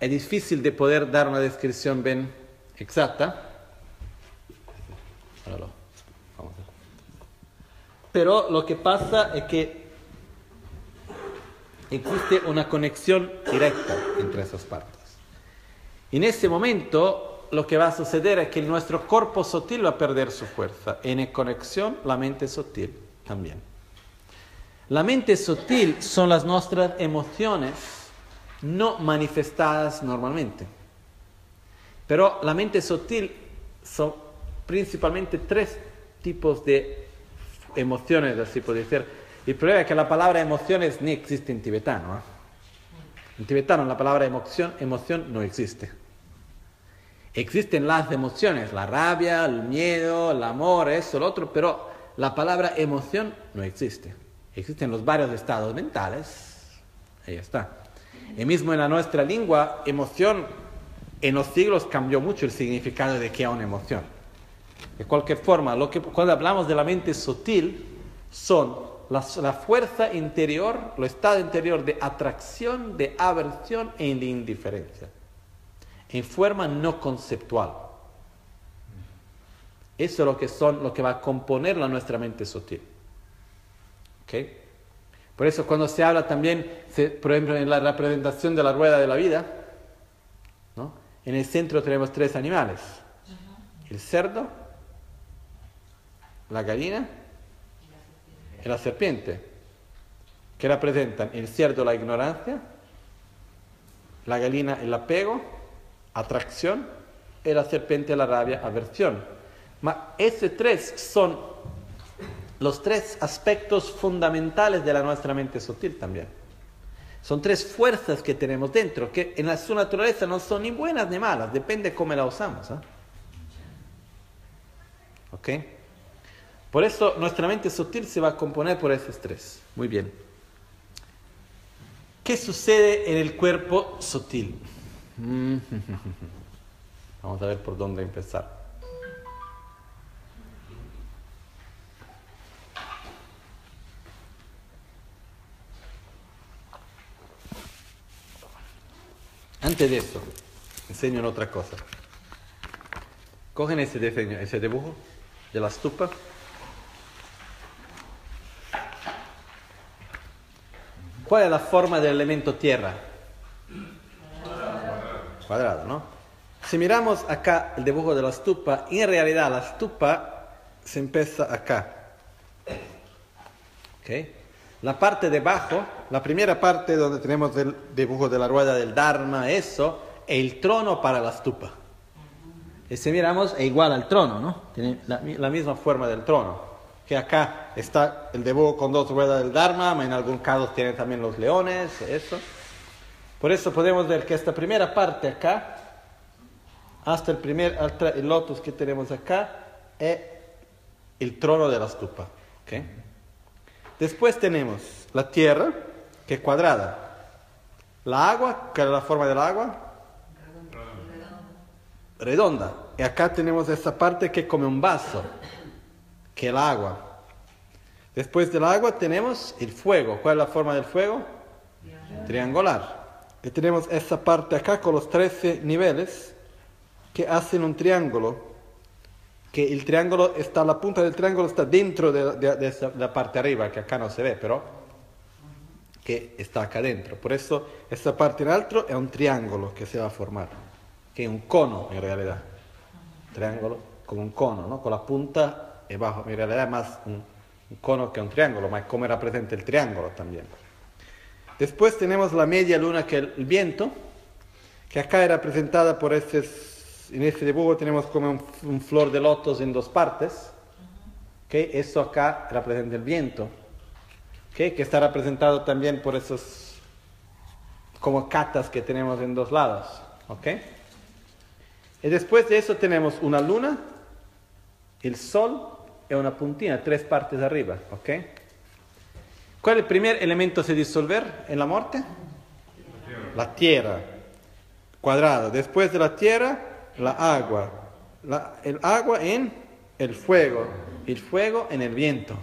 Es difícil de poder dar una descripción bien exacta. Pero lo que pasa es que existe una conexión directa entre esas partes. En ese momento lo que va a suceder es que nuestro cuerpo sutil va a perder su fuerza. En conexión, la mente sutil también. La mente sutil son las nuestras emociones no manifestadas normalmente. Pero la mente sutil son principalmente tres tipos de emociones, así puede decir. El problema es que la palabra emociones ni existe en tibetano. ¿eh? En tibetano la palabra emoción, emoción no existe. Existen las emociones, la rabia, el miedo, el amor, eso, lo otro, pero la palabra emoción no existe. Existen los varios estados mentales, ahí está. Y mismo en la nuestra lengua, emoción en los siglos cambió mucho el significado de qué es una emoción. De cualquier forma, lo que, cuando hablamos de la mente sutil, son la, la fuerza interior, el estado interior de atracción, de aversión e de indiferencia en forma no conceptual. Eso es lo que, son, lo que va a componer la nuestra mente sutil. ¿Okay? Por eso cuando se habla también, por ejemplo, en la representación de la rueda de la vida, ¿no? en el centro tenemos tres animales. El cerdo, la gallina y la serpiente. Que representan el cerdo la ignorancia, la gallina el apego atracción, y la serpiente la rabia, aversión. Ma esos tres son los tres aspectos fundamentales de la nuestra mente sutil también. Son tres fuerzas que tenemos dentro, que en su naturaleza no son ni buenas ni malas, depende cómo la usamos. ¿eh? ¿Ok? Por eso nuestra mente sutil se va a componer por esos tres. Muy bien. ¿Qué sucede en el cuerpo sutil? Vamos a ver por dónde empezar. Antes de eso, enseño otra cosa. Cogen ese diseño, ese dibujo de la estupa. ¿Cuál es la forma del elemento tierra? cuadrado, ¿no? Si miramos acá el dibujo de la estupa, en realidad la estupa se empieza acá. ¿Okay? La parte de abajo, la primera parte donde tenemos el dibujo de la rueda del Dharma, eso, es el trono para la estupa. Y si miramos, es igual al trono, ¿no? Tiene la, misma forma del trono. Que acá está el dibujo con dos ruedas del Dharma, en algún caso tiene también los leones, eso. Por eso podemos ver que esta primera parte acá, hasta el primer el lotus que tenemos acá, es el trono de la estupa. Después tenemos la tierra, que es cuadrada. La agua, que es la forma del agua, redonda. Y acá tenemos esta parte que es como un vaso, que es el agua. Después del agua tenemos el fuego. ¿Cuál es la forma del fuego? Triangular. Y tenemos esa parte acá con los 13 niveles que hacen un triángulo. Que el triángulo está, la punta del triángulo está dentro de, la parte arriba, que acá no se ve, pero que está acá dentro. Por eso esta parte en alto es un triángulo que se va a formar, que es un cono en realidad. Triángulo con un cono, ¿no? con la punta y bajo. En realidad es más un un cono que un triángulo, ma come rappresenta el triángulo también. Después tenemos la media luna que es el viento, que acá es representada por este, en este dibujo tenemos como un, un flor de lotos en dos partes, que eso acá representa el viento, que está representado también por esos como catas que tenemos en dos lados. ¿ok? Y después de eso tenemos una luna, el sol y una puntina, tres partes arriba. ¿ok? ¿Cuál es el primer elemento a disolver en la muerte? La tierra, cuadrado. Después de la tierra, la agua. El agua en el fuego. El fuego en el viento.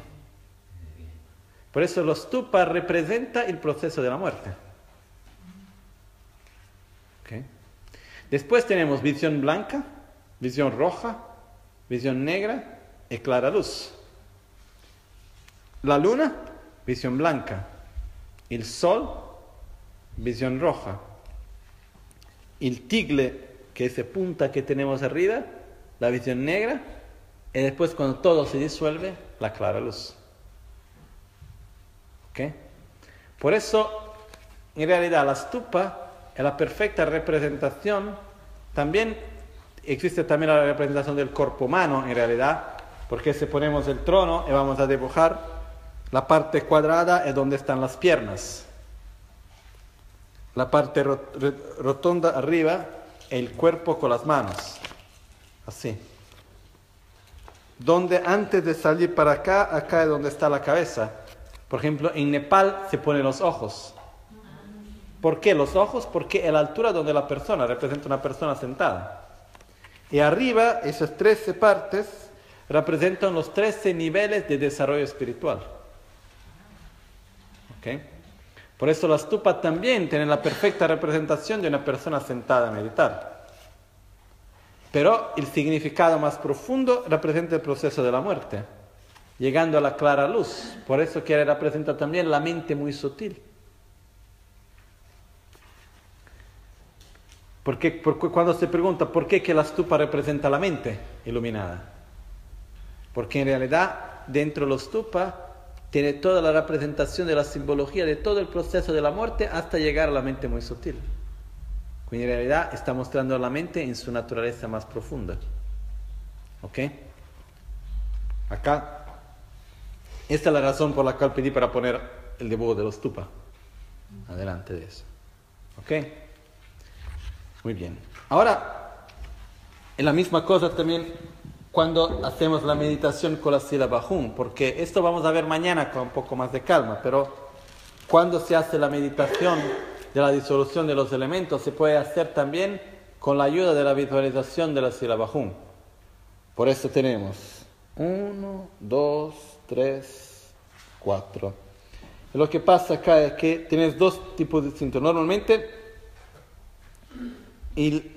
Por eso los stupa representa el proceso de la muerte. Después tenemos visión blanca, visión roja, visión negra y clara luz. La luna, visión blanca. El sol, visión roja. El tigle, que es esa punta que tenemos arriba, la visión negra. Y después cuando todo se disuelve, la clara luz. ¿Ok? Por eso, en realidad, la stupa es la perfecta representación. También existe también la representación del cuerpo humano, en realidad, porque si ponemos el trono y vamos a dibujar, la parte cuadrada es donde están las piernas. La parte rotonda arriba, el cuerpo con las manos. Así. Donde antes de salir para acá, acá es donde está la cabeza. Por ejemplo, en Nepal se ponen los ojos. ¿Por qué los ojos? Porque es la altura donde la persona representa una persona sentada. Y arriba, esas 13 partes representan los 13 niveles de desarrollo espiritual. ¿Okay? Por eso la stupa también tiene la perfecta representación de una persona sentada a meditar. Pero el significado más profundo representa el proceso de la muerte, llegando a la clara luz. Por eso quiere representar también la mente muy sutil. Porque, cuando se pregunta por qué que la stupa representa la mente iluminada, porque en realidad dentro de la stupa tiene toda la representación de la simbología de todo el proceso de la muerte hasta llegar a la mente muy sutil. En realidad está mostrando a la mente en su naturaleza más profunda. ¿Ok? Acá, esta es la razón por la cual pedí para poner el dibujo de la stupa. Adelante de eso. ¿Ok? Muy bien. Ahora, es la misma cosa también cuando hacemos la meditación con la sílaba Hum, porque esto vamos a ver mañana con un poco más de calma, pero cuando se hace la meditación de la disolución de los elementos, se puede hacer también con la ayuda de la visualización de la sílaba Hum. Por eso tenemos uno, dos, tres, cuatro. Lo que pasa acá es que tienes dos tipos distintos. Normalmente y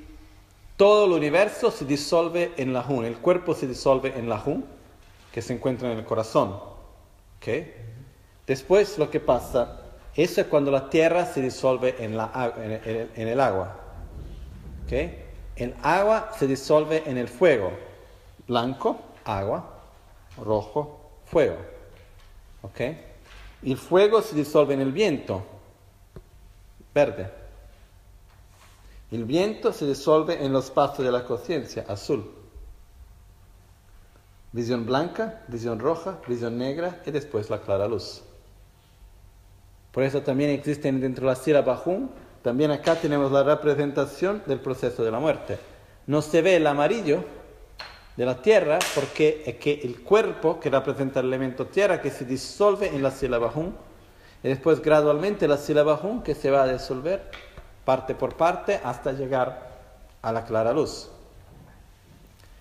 todo el universo se disuelve en la Hun, el cuerpo se disuelve en la Hun, que se encuentra en el corazón. ¿Okay? Después lo que pasa, eso es cuando la tierra se disuelve en, la, en, el, agua. ¿Okay? El agua se disuelve en el fuego. Blanco, agua, rojo, fuego. ¿Okay? El fuego se disuelve en el viento, verde. El viento se disuelve en los espacios de la conciencia, azul. Visión blanca, visión roja, visión negra y después la clara luz. Por eso también existen dentro de la sílaba Hum, también acá tenemos la representación del proceso de la muerte. No se ve el amarillo de la tierra porque es que el cuerpo que representa el elemento tierra que se disuelve en la sílaba Hum y después gradualmente la sílaba Hum que se va a disolver parte por parte hasta llegar a la clara luz.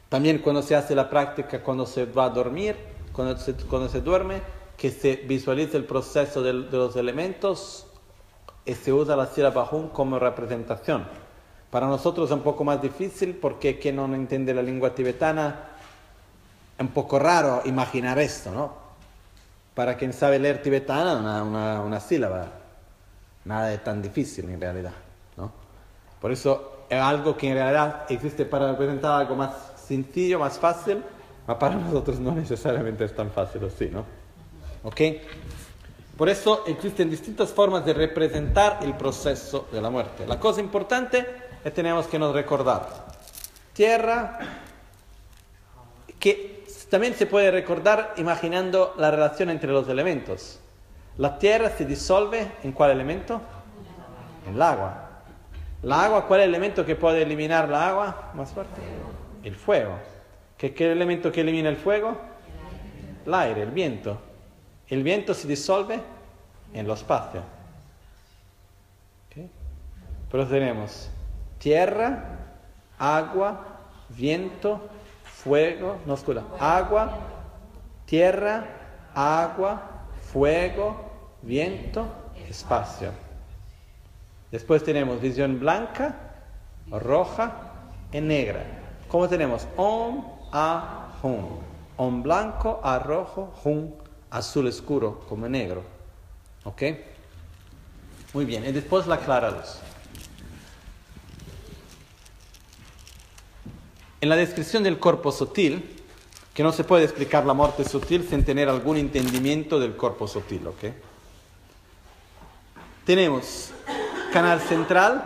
También cuando se hace la práctica, cuando se va a dormir, cuando se, duerme, que se visualiza el proceso de, los elementos y se usa la sílaba Hum como representación. Para nosotros es un poco más difícil porque quien no entiende la lengua tibetana es un poco raro imaginar esto, ¿no? Para quien sabe leer tibetana, una, una, una sílaba, nada de tan difícil en realidad. Por eso es algo que en realidad existe para representar algo más sencillo, más fácil, pero para nosotros no necesariamente es tan fácil así, ¿no? ¿Ok? Por eso existen distintas formas de representar el proceso de la muerte. La cosa importante es tenemos que nos recordar. Tierra, que también se puede recordar imaginando la relación entre los elementos. La tierra se disuelve en cuál elemento? En el agua. ¿La agua cuál es el elemento que puede eliminar la agua más fuerte? El fuego. ¿Qué el elemento que elimina el fuego? El aire, el viento. El viento se disuelve en lo espacio. ¿Okay? Pero tierra, agua, viento, fuego, no escucha, agua, tierra, agua, fuego, viento, espacio. Después tenemos visión blanca, roja y negra. ¿Cómo tenemos? Om, a, hum. Om blanco, a rojo, hum, azul oscuro, como negro. ¿Ok? Muy bien. Y después la clara luz. En la descripción del cuerpo sutil, que no se puede explicar la muerte sutil sin tener algún entendimiento del cuerpo sutil, ¿ok? Tenemos canal central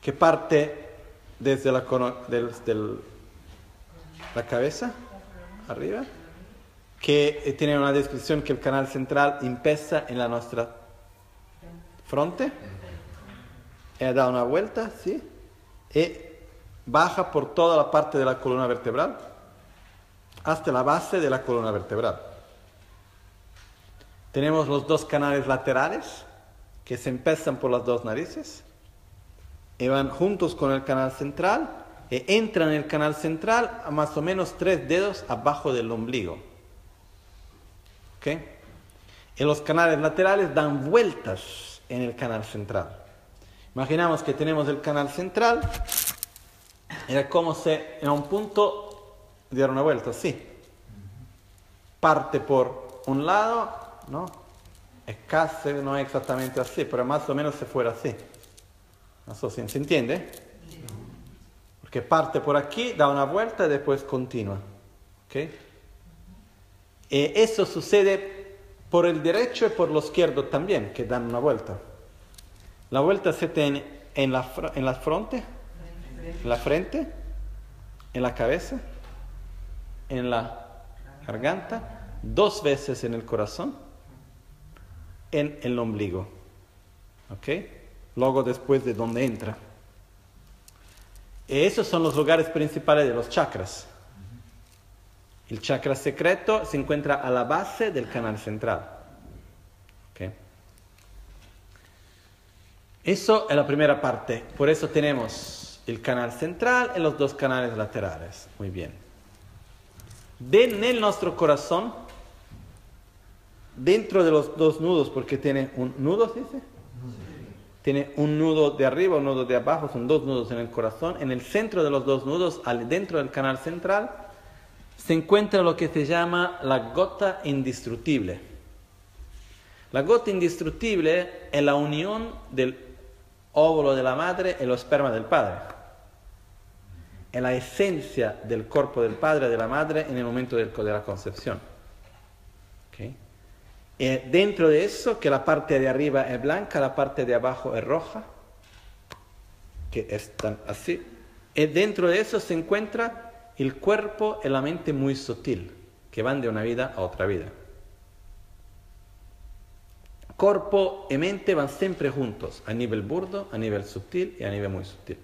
que parte desde la, la cabeza arriba, que tiene una descripción que el canal central empieza en la nuestra fronte, e da una vuelta, ¿sí? Y baja por toda la parte de la columna vertebral hasta la base de la columna vertebral. Tenemos los dos canales laterales que se empiezan por las dos narices y van juntos con el canal central e entran en el canal central a más o menos tres dedos abajo del ombligo. ¿Ok? Y los canales laterales dan vueltas en el canal central. Imaginamos que tenemos el canal central y es como si en un punto diera una vuelta, así. Parte por un lado, ¿no? Es casi, no es exactamente así, pero más o menos se fuera así. Sé si se entiende. Porque parte por aquí, da una vuelta y después continúa. ¿Ok? Y eso sucede por el derecho y por lo izquierdo también, que dan una vuelta. La vuelta se tiene en la, en la frente, en la frente, en la cabeza, en la garganta, dos veces en el corazón en el ombligo. ¿Ok? Luego después de donde entra. esos son los lugares principales de los chakras. El chakra secreto se encuentra a la base del canal central. ¿Ok? Eso es la primera parte. Por eso tenemos el canal central y los dos canales laterales. Muy bien. en el nuestro corazón dentro de los dos nudos, porque tiene un nudo, ¿sí? Tiene un nudo de arriba, un nudo de abajo, son dos nudos en el corazón. En el centro de los dos nudos, dentro del canal central, se encuentra lo que se llama la gota indestructible. La gota indestructible es la unión del óvulo de la madre y el esperma del padre. Es la esencia del cuerpo del padre y de la madre en el momento de la concepción. ¿Okay? Eh, dentro de eso, que la parte de arriba es blanca, la parte de abajo es roja, que están así. Y dentro de eso se encuentra el cuerpo y la mente muy sutil, que van de una vida a otra vida. Cuerpo y mente van siempre juntos, a nivel burdo, a nivel sutil y a nivel muy sutil.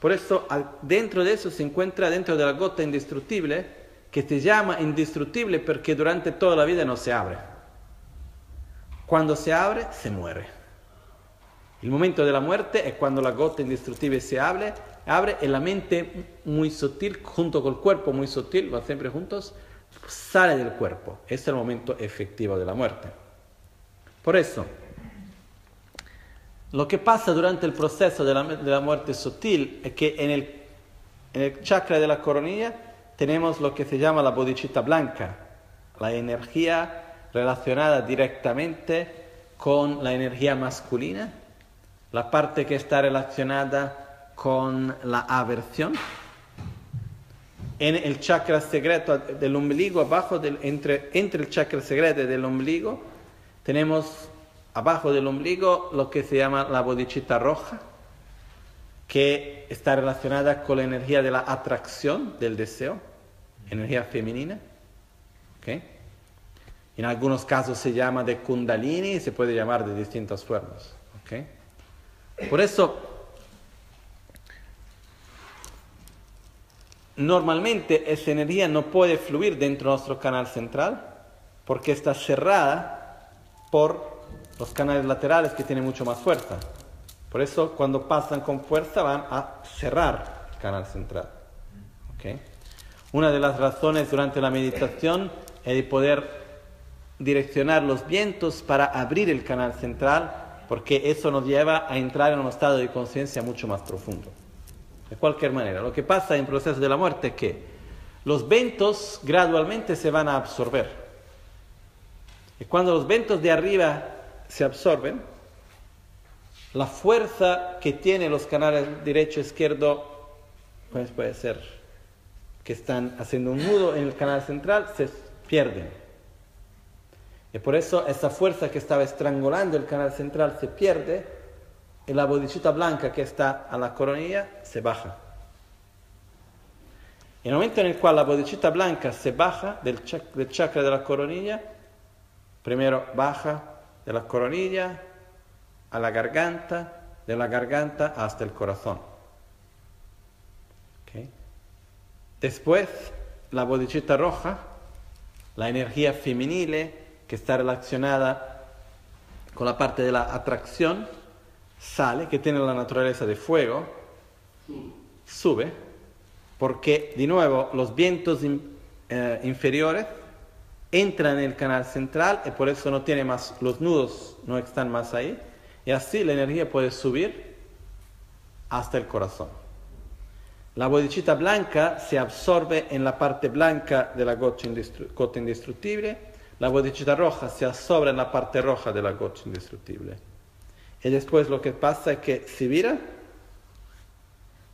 Por eso, dentro de eso se encuentra, dentro de la gota indestructible, que se llama indestructible porque durante toda la vida no se abre. Cuando se abre, se muere. El momento de la muerte es cuando la gota indestructible se abre, abre y la mente muy sutil, junto con el cuerpo muy sutil, van siempre juntos, sale del cuerpo. es el momento efectivo de la muerte. Por eso, lo que pasa durante el proceso de la, muerte sutil es que en el, en el chakra de la coronilla tenemos lo que se llama la bodicita blanca, la energía relacionada directamente con la energía masculina, la parte que está relacionada con la aversión. en el chakra secreto del ombligo, abajo del, entre, entre el chakra secreto del ombligo, tenemos abajo del ombligo lo que se llama la bodhicitta roja, que está relacionada con la energía de la atracción, del deseo, energía femenina. ¿okay? En algunos casos se llama de kundalini y se puede llamar de distintas formas. ¿okay? Por eso, normalmente esa energía no puede fluir dentro de nuestro canal central porque está cerrada por los canales laterales que tienen mucho más fuerza. Por eso cuando pasan con fuerza van a cerrar el canal central. ¿Okay? Una de las razones durante la meditación es de poder direccionar los vientos para abrir el canal central porque eso nos lleva a entrar en un estado de conciencia mucho más profundo. De cualquier manera, lo que pasa en el proceso de la muerte es que los ventos gradualmente se van a absorber. Y cuando los ventos de arriba se absorben, la fuerza que tienen los canales derecho e izquierdo, pues puede ser que están haciendo un nudo en el canal central, se pierden. Y por eso esa fuerza que estaba estrangulando el canal central se pierde y la bodhicitta blanca que está a la coronilla se baja. En el momento en el cual la bodhicitta blanca se baja del, chakra de la coronilla, primero baja de la coronilla a la garganta, de la garganta hasta el corazón. Después, la bodhicitta roja, la energía femenil que está relacionada con la parte de la atracción, sale, que tiene la naturaleza de fuego, sube, porque de nuevo los vientos eh, inferiores entran en el canal central y por eso no tiene más, los nudos no están más ahí, y así la energía puede subir hasta el corazón. La bodhicitta blanca se absorbe en la parte blanca de la gota, indestructible, la bodhicitta roja se absorbe en la parte roja de la gota indestructible. Y después lo que pasa es que se vira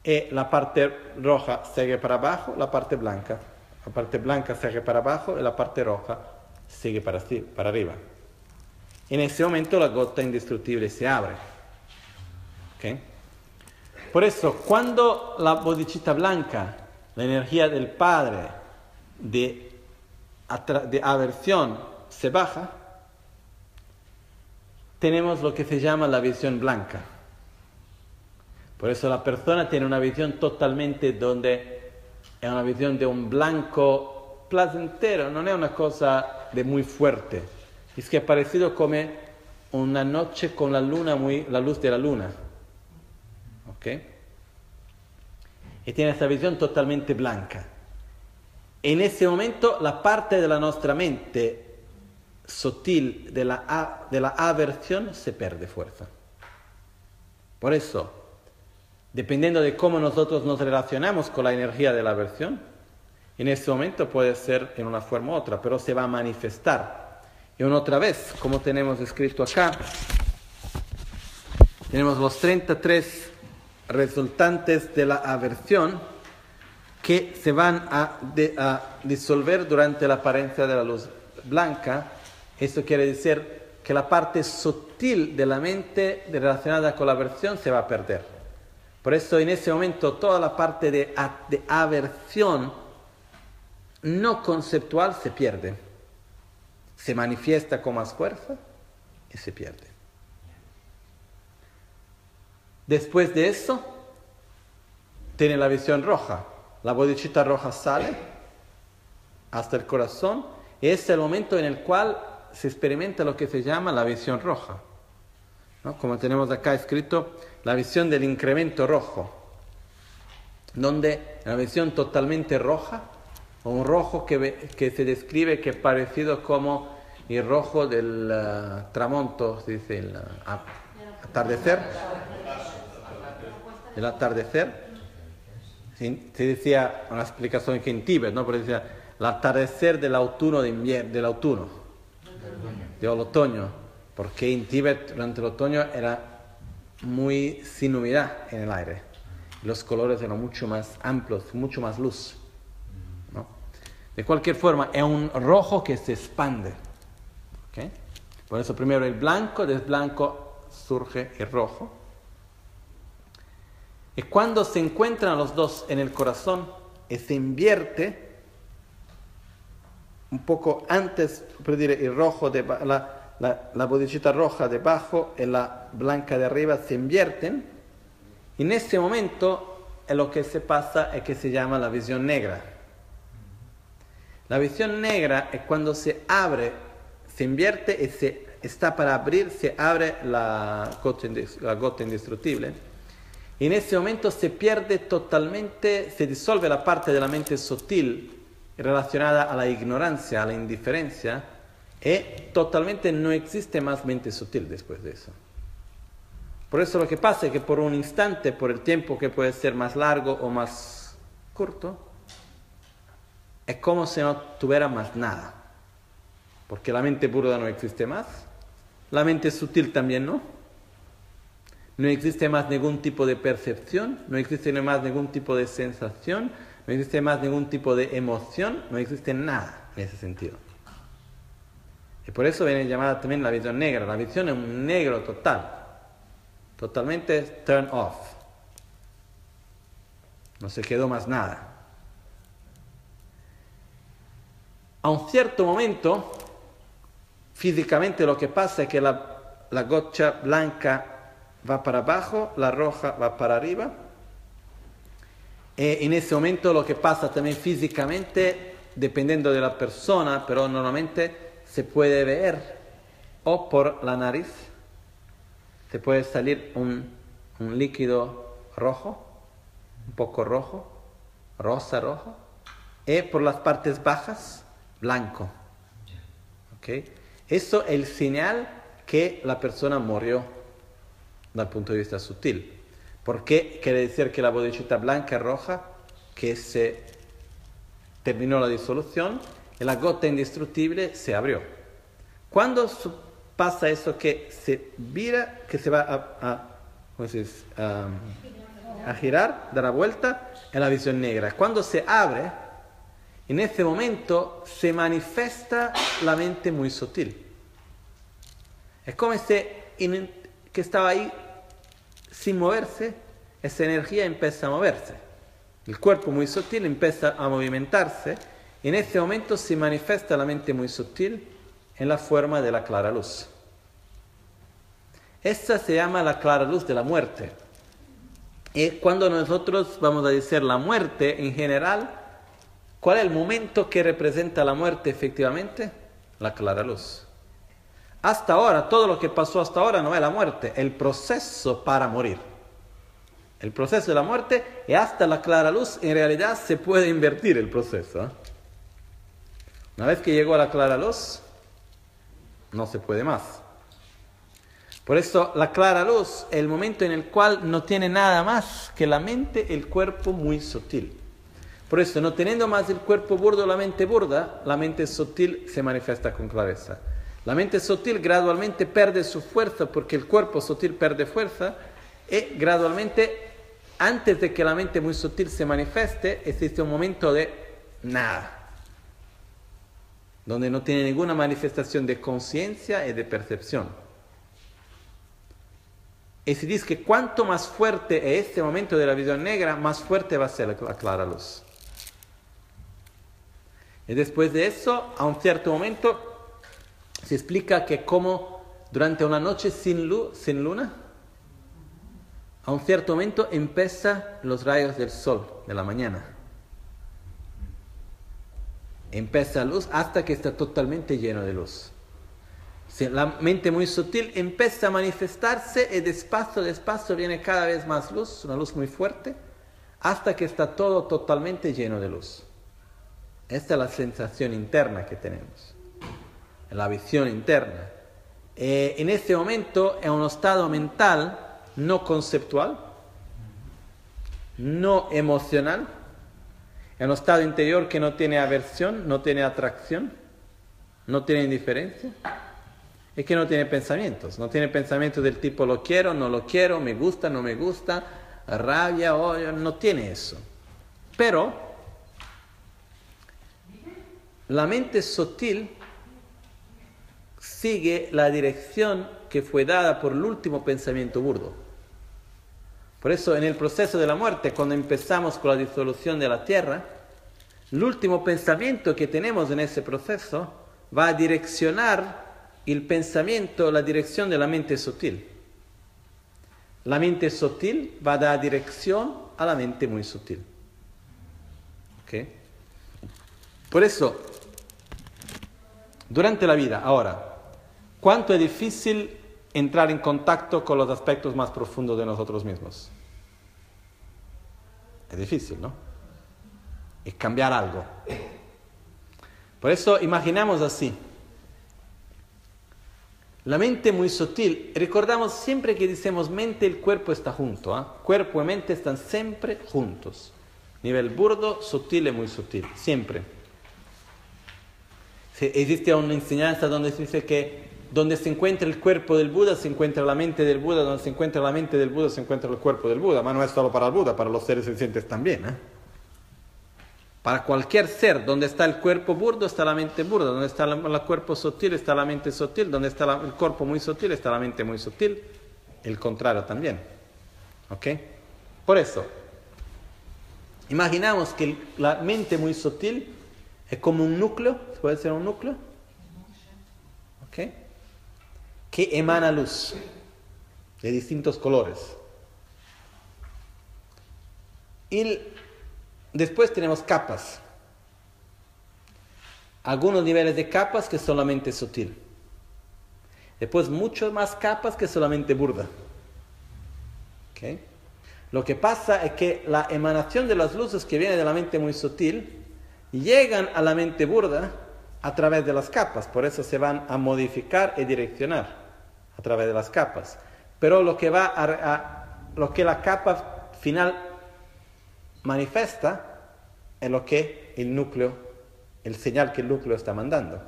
y la parte roja sigue para abajo, la parte blanca. La parte blanca sigue para abajo y la parte roja sigue para, para arriba. En ese momento la gota indestructible se abre. Por eso, cuando la bodhicitta blanca, la energía del Padre de, de aversión se baja, tenemos lo que se llama la visión blanca. Por eso la persona tiene una visión totalmente donde es una visión de un blanco placentero, no es una cosa de muy fuerte. Es que es parecido como una noche con la luna, muy, la luz de la luna. ¿Ok? Y tiene esta visión totalmente blanca. En ese momento la parte de la nuestra mente sutil de la, de la aversión se pierde fuerza. Por eso, dependiendo de cómo nosotros nos relacionamos con la energía de la aversión, en ese momento puede ser en una forma u otra, pero se va a manifestar. Y una otra vez, como tenemos escrito acá, tenemos los 33 resultantes de la aversión que se van a, disolver durante la apariencia de la luz blanca esto quiere decir que la parte sutil de la mente relacionada con la aversión se va a perder. Por eso en ese momento toda la parte de aversión no conceptual se pierde. Se manifiesta con más fuerza y se pierde. Después de eso, tiene la visión roja. La bodhicitta roja sale hasta el corazón y es el momento en el cual se experimenta lo que se llama la visión roja. Como tenemos acá escrito, la visión del incremento rojo, donde la visión totalmente roja, un rojo que, se describe que es parecido como el rojo del uh, tramonto, se dice el atardecer, el atardecer. Se decía una explicación que en Tíbet, ¿no? Porque decía el atardecer del autuno, de del otoño, porque en Tíbet durante el otoño era muy sin humedad en el aire. Los colores eran mucho más amplios, mucho más luz. De cualquier forma, es un rojo que se expande. Por eso primero el blanco, del blanco surge el rojo. Y cuando se encuentran los dos en el corazón y se invierte, un poco antes, per dire, el rojo, de, la, la, la bodicita roja debajo y la blanca de arriba se invierten, en ese momento es lo que se pasa es que se llama la visión negra. La visión negra es cuando se abre, se invierte y se está para abrir, se abre la gota, indestructible. Y en ese momento se pierde totalmente, se disuelve la parte de la mente sutil relacionada a la ignorancia, a la indiferencia, y totalmente no existe más mente sutil después de eso. Por eso lo que pasa es que por un instante, por el tiempo que puede ser más largo o más corto, es como si no tuviera más nada. Porque la mente burda no existe más, la mente sutil también no. No existe más ningún tipo de percepción, no existe más ningún tipo de sensación, no existe más ningún tipo de emoción, no existe nada en ese sentido. Y por eso viene llamada también la visión negra. La visión es un negro total, totalmente turn off. No se quedó más nada. A un cierto momento, físicamente lo que pasa es que la, la gotcha blanca va para abajo, la roja va para arriba. E en ese momento lo que pasa también físicamente, dependiendo de la persona, pero normalmente se puede ver o por la nariz, se puede salir un, un líquido rojo, un poco rojo, rosa rojo, y por las partes bajas, blanco. ¿Okay? Eso es el señal que la persona murió dal punto de vista sutil. Porque quiere decir que la bodicita blanca y roja, que se terminó la disolución, y la gota indestructible se abrió. Cuando pasa eso que se vira, que se va a, a, girar, dar la vuelta, es la visión negra. Cuando se abre, en ese momento se manifiesta la mente muy sutil. Es como si que estaba ahí sin moverse, esa energía empieza a moverse. El cuerpo muy sutil empieza a movimentarse y en ese momento se manifiesta la mente muy sutil en la forma de la clara luz. Esta se llama la clara luz de la muerte. Y cuando nosotros vamos a decir la muerte en general, ¿cuál es el momento que representa la muerte efectivamente? La clara luz. Hasta ahora, todo lo que pasó hasta ahora no es la muerte, el proceso para morir. El proceso de la muerte y hasta la clara luz en realidad se puede invertir el proceso. ¿eh? Una vez que llegó a la clara luz, no se puede más. Por eso la clara luz es el momento en el cual no tiene nada más que la mente, el cuerpo muy sutil. Por eso, no teniendo más el cuerpo burdo, la mente burda, la mente sutil se manifiesta con clareza. La mente sutil gradualmente pierde su fuerza porque el cuerpo sutil pierde fuerza y gradualmente, antes de que la mente muy sutil se manifieste, existe un momento de nada, donde no tiene ninguna manifestación de conciencia y de percepción. Y se dice que cuanto más fuerte es este momento de la visión negra, más fuerte va a ser la clara luz. Y después de eso, a un cierto momento, se explica que como durante una noche sin, luz, sin luna, a un cierto momento empiezan los rayos del sol de la mañana. Empieza luz hasta que está totalmente lleno de luz. La mente muy sutil empieza a manifestarse y despacio, despacio viene cada vez más luz, una luz muy fuerte, hasta que está todo totalmente lleno de luz. Esta es la sensación interna que tenemos la visión interna. Eh, en este momento es un estado mental no conceptual, no emocional, es un estado interior que no tiene aversión, no tiene atracción, no tiene indiferencia, es que no tiene pensamientos, no tiene pensamientos del tipo lo quiero, no lo quiero, me gusta, no me gusta, rabia, odio, no tiene eso. Pero la mente sutil sigue la dirección que fue dada por el último pensamiento burdo. Por eso en el proceso de la muerte, cuando empezamos con la disolución de la tierra, el último pensamiento que tenemos en ese proceso va a direccionar el pensamiento, la dirección de la mente sutil. La mente sutil va a dar dirección a la mente muy sutil. Por eso, durante la vida, ahora, ¿cuánto es difícil entrar en contacto con los aspectos más profundos de nosotros mismos? Es difícil, ¿no? Es cambiar algo. Por eso imaginamos así. La mente muy sutil, recordamos siempre que decimos mente, el cuerpo está junto. ¿eh? Cuerpo y mente están siempre juntos. Nivel burdo, sutil y muy sutil, siempre. Existe una enseñanza donde se dice que donde se encuentra el cuerpo del Buda, se encuentra la mente del Buda, donde se encuentra la mente del Buda, se encuentra el cuerpo del Buda. Pero no es solo para el Buda, para los seres sencientes también. ¿eh? Para cualquier ser, donde está el cuerpo burdo está la mente burda, donde está el cuerpo sutil está la mente sutil, donde está el cuerpo muy sutil está la mente muy sutil, el contrario también. ¿Ok? Por eso, imaginamos que la mente muy sutil es como un núcleo, puede ser un núcleo, ¿ok? Que emana luz de distintos colores. Y Después tenemos capas. Algunos niveles de capas que solamente sutil. Después muchas más capas que solamente burda. Lo que pasa es que la emanación de las luces que viene de la mente muy sutil llegan a la mente burda a través de las capas. Por eso se van a modificar y direccionar a través de las capas. Pero lo que va a lo que la capa final manifiesta en lo que el núcleo, el señal que el núcleo está mandando.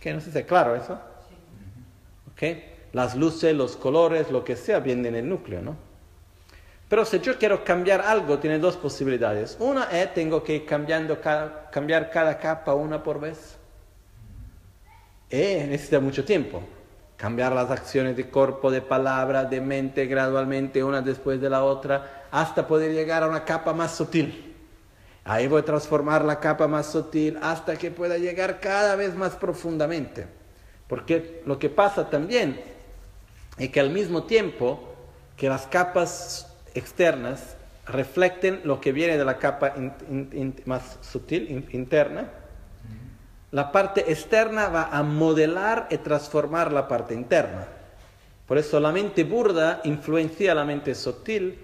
¿Qué? No sé si es claro eso. Las luces, los colores, lo que sea, vienen en el núcleo, ¿no? Pero si yo quiero cambiar algo, tiene dos posibilidades. Una es, tengo que ir cambiando cambiar cada capa una por vez. Y necesita mucho tiempo. Cambiar las acciones de cuerpo, de palabra, de mente gradualmente, una después de la otra hasta poder llegar a una capa más sutil. Ahí voy a transformar la capa más sutil hasta que pueda llegar cada vez más profundamente. Porque lo que pasa también es que al mismo tiempo que las capas externas reflecten lo que viene de la capa más sutil, interna, la parte externa va a modelar y transformar la parte interna. Por eso la mente burda influencia la mente sutil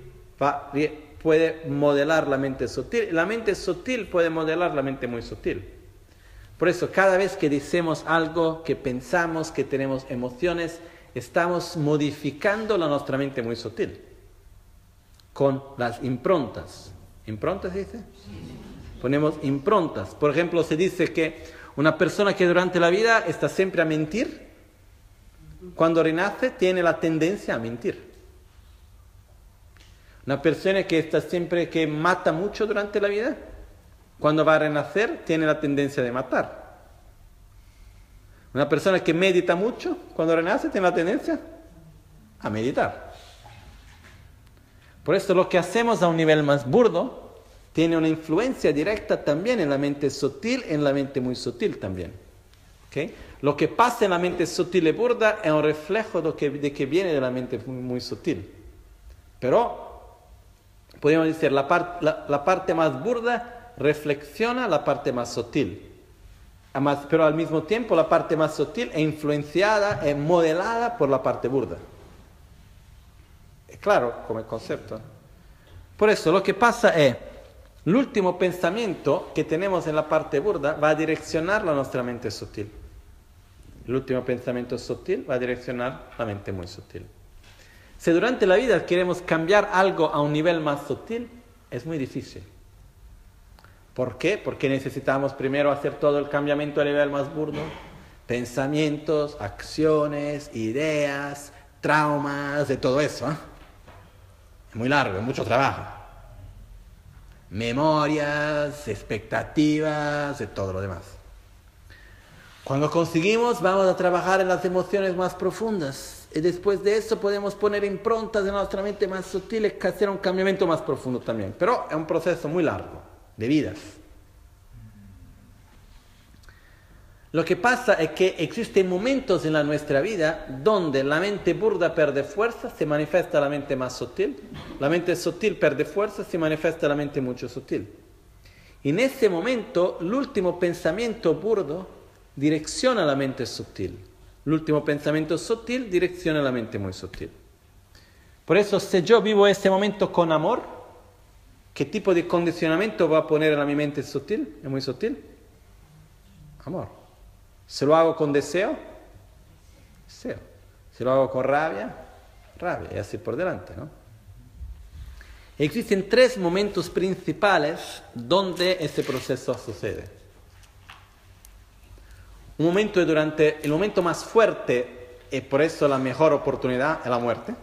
puede modelar la mente sutil. La mente sutil puede modelar la mente muy sutil. Por eso, cada vez que decimos algo, que pensamos, que tenemos emociones, estamos modificando la nuestra mente muy sutil. Con las improntas. ¿Improntas dice? Ponemos improntas. Por ejemplo, se dice que una persona que durante la vida está siempre a mentir, cuando renace tiene la tendencia a mentir. Una persona que está siempre, que mata mucho durante la vida, cuando va a renacer, tiene la tendencia de matar. Una persona que medita mucho, cuando renace, tiene la tendencia a meditar. Por eso lo que hacemos a un nivel más burdo tiene una influencia directa también en la mente sutil, en la mente muy sutil también. Lo que pasa en la mente sutil y burda es un reflejo de que, que viene de la mente muy, muy sutil. Pero podríamos decir, la, parte más burda reflexiona la parte más sutil. pero al mismo tiempo la parte más sutil es influenciada, es modelada por la parte burda. Claro como concepto. Por eso lo que pasa es, el último pensamiento que tenemos en la parte burda va a direccionar la nuestra mente sutil. El último pensamiento sutil va a direccionar la mente muy sutil. Si durante la vida queremos cambiar algo a un nivel más sutil, es muy difícil. ¿Por qué? Porque necesitamos primero hacer todo el cambiamiento a nivel más burdo. Pensamientos, acciones, ideas, traumas, de todo eso. ¿eh? Muy largo, mucho trabajo. memorias, expectativas, de todo lo demás. Cuando conseguimos, vamos a trabajar en las emociones más profundas. Y después de eso podemos poner improntas en nuestra mente más sutiles que hacer un cambiamiento más profundo también. Pero es un proceso muy largo, de vidas. Lo que pasa es que existen momentos en la nuestra vida donde la mente burda pierde fuerza, se manifiesta la mente más sutil, la mente sutil pierde fuerza, se manifiesta la mente mucho sutil. En ese momento, el último pensamiento burdo direcciona la mente sutil. El último pensamiento sutil direcciona la mente muy sutil. Por eso, si yo vivo ese momento con amor, ¿qué tipo de condicionamiento va a poner en mi mente sutil? ¿Es muy sutil? Amor. Se lo hago con deseo, deseo. Se lo hago con rabia, rabia, y así por delante, ¿no? Existen tres momentos principales donde este proceso sucede. Un momento durante el momento más fuerte y por eso la mejor oportunidad es la muerte.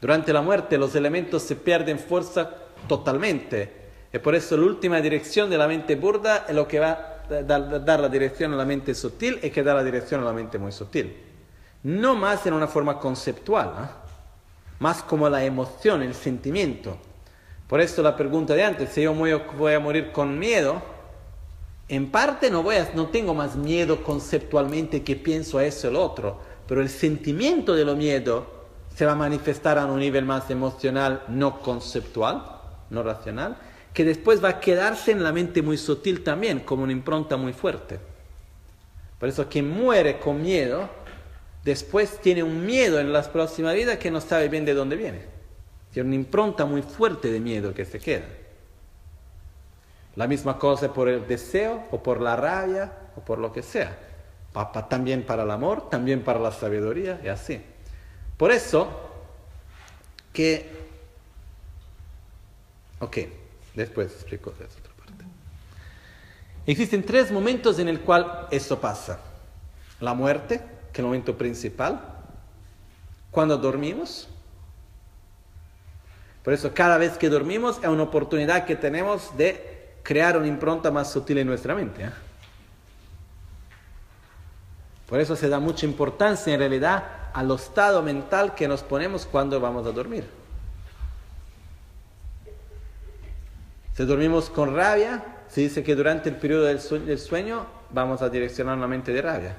Durante la muerte los elementos se pierden fuerza totalmente y por eso la última dirección de la mente burda es lo que va dar, la dirección a la mente sutil y que da la dirección a la mente muy sutil. No más en una forma conceptual, más como la emoción, el sentimiento. Por eso la pregunta de antes, si yo voy a morir con miedo, en parte no, voy a, no tengo más miedo conceptualmente que pienso a eso el otro, pero el sentimiento de lo miedo se va a manifestar a un nivel más emocional, no conceptual, no racional, que después va a quedarse en la mente muy sutil también, como una impronta muy fuerte. Por eso quien muere con miedo, después tiene un miedo en la próxima vida que no sabe bien de dónde viene. Tiene una impronta muy fuerte de miedo que se queda. La misma cosa por el deseo o por la rabia o por lo que sea. También para el amor, también para la sabiduría y así. Por eso que... Ok. Después explico esa otra parte. Existen tres momentos en el cual eso pasa. La muerte, que es el momento principal. Cuando dormimos. Por eso cada vez que dormimos es una oportunidad que tenemos de crear una impronta más sutil en nuestra mente. ¿eh? Por eso se da mucha importancia en realidad al estado mental que nos ponemos cuando vamos a dormir. Si dormimos con rabia, se dice que durante el periodo del sueño vamos a direccionar la mente de rabia.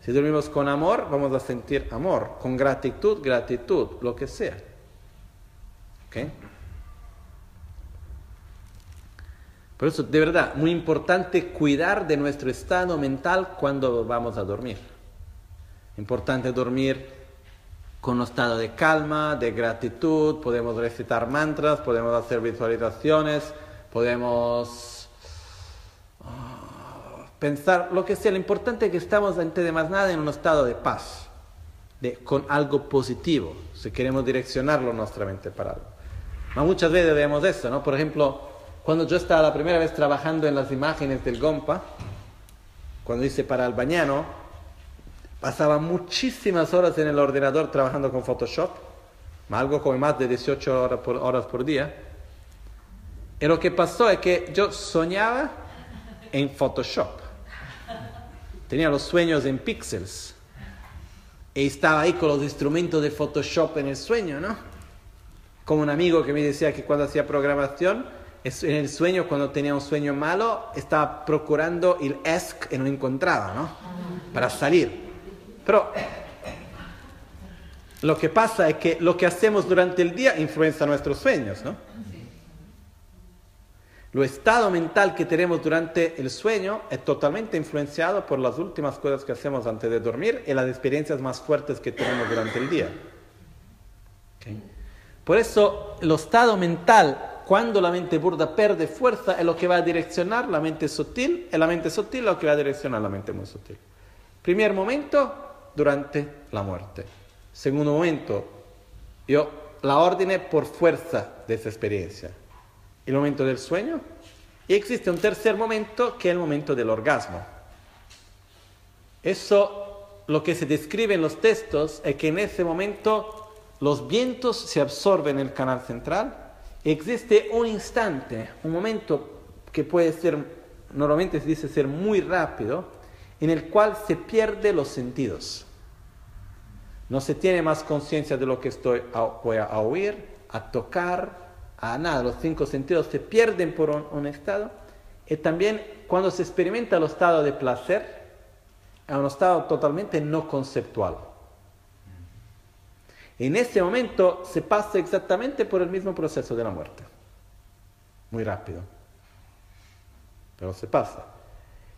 Si dormimos con amor, vamos a sentir amor. Con gratitud, gratitud, lo que sea. ¿Ok? Por eso, de verdad, muy importante cuidar de nuestro estado mental cuando vamos a dormir. Importante dormir con un estado de calma, de gratitud, podemos recitar mantras, podemos hacer visualizaciones, podemos ah, pensar lo que sea. Lo importante es que estamos, antes de más nada, en un estado de paz, de, con algo positivo, si queremos direccionarlo nuestra mente para algo. muchas veces vemos eso, ¿no? Por ejemplo, cuando yo estaba la primera vez trabajando en las imágenes del Gompa, cuando hice para el bañano, Pasaba muchísimas horas en el ordenador trabajando con Photoshop, algo como más de 18 horas por, horas por día. Y lo que pasó es que yo soñaba en Photoshop. Tenía los sueños en píxeles. Y estaba ahí con los instrumentos de Photoshop en el sueño, ¿no? Como un amigo que me decía que cuando hacía programación, en el sueño, cuando tenía un sueño malo, estaba procurando el ESC y no encontraba, ¿no? Para salir. Pero lo que pasa es que lo que hacemos durante el día influencia nuestros sueños, ¿no? Lo estado mental que tenemos durante el sueño es totalmente influenciado por las últimas cosas que hacemos antes de dormir y las experiencias más fuertes que tenemos durante el día. Por eso, el estado mental, cuando la mente burda pierde fuerza, es lo que va a direccionar la mente sutil, y la mente sutil es lo que va a direccionar la mente muy sutil. Primer momento, durante la muerte. Segundo momento, yo la ordene por fuerza de esa experiencia. El momento del sueño. Y existe un tercer momento que es el momento del orgasmo. Eso, lo que se describe en los textos es que en ese momento los vientos se absorben en el canal central existe un instante, un momento que puede ser, normalmente se dice ser muy rápido, en el cual se pierde los sentidos. No se tiene más conciencia de lo que estoy voy a oír, a tocar, a nada. Los cinco sentidos se pierden por un, estado. Y también cuando se experimenta el estado de placer, es un estado totalmente no conceptual. En ese momento se pasa exactamente por el mismo proceso de la muerte. Muy rápido. Pero se pasa.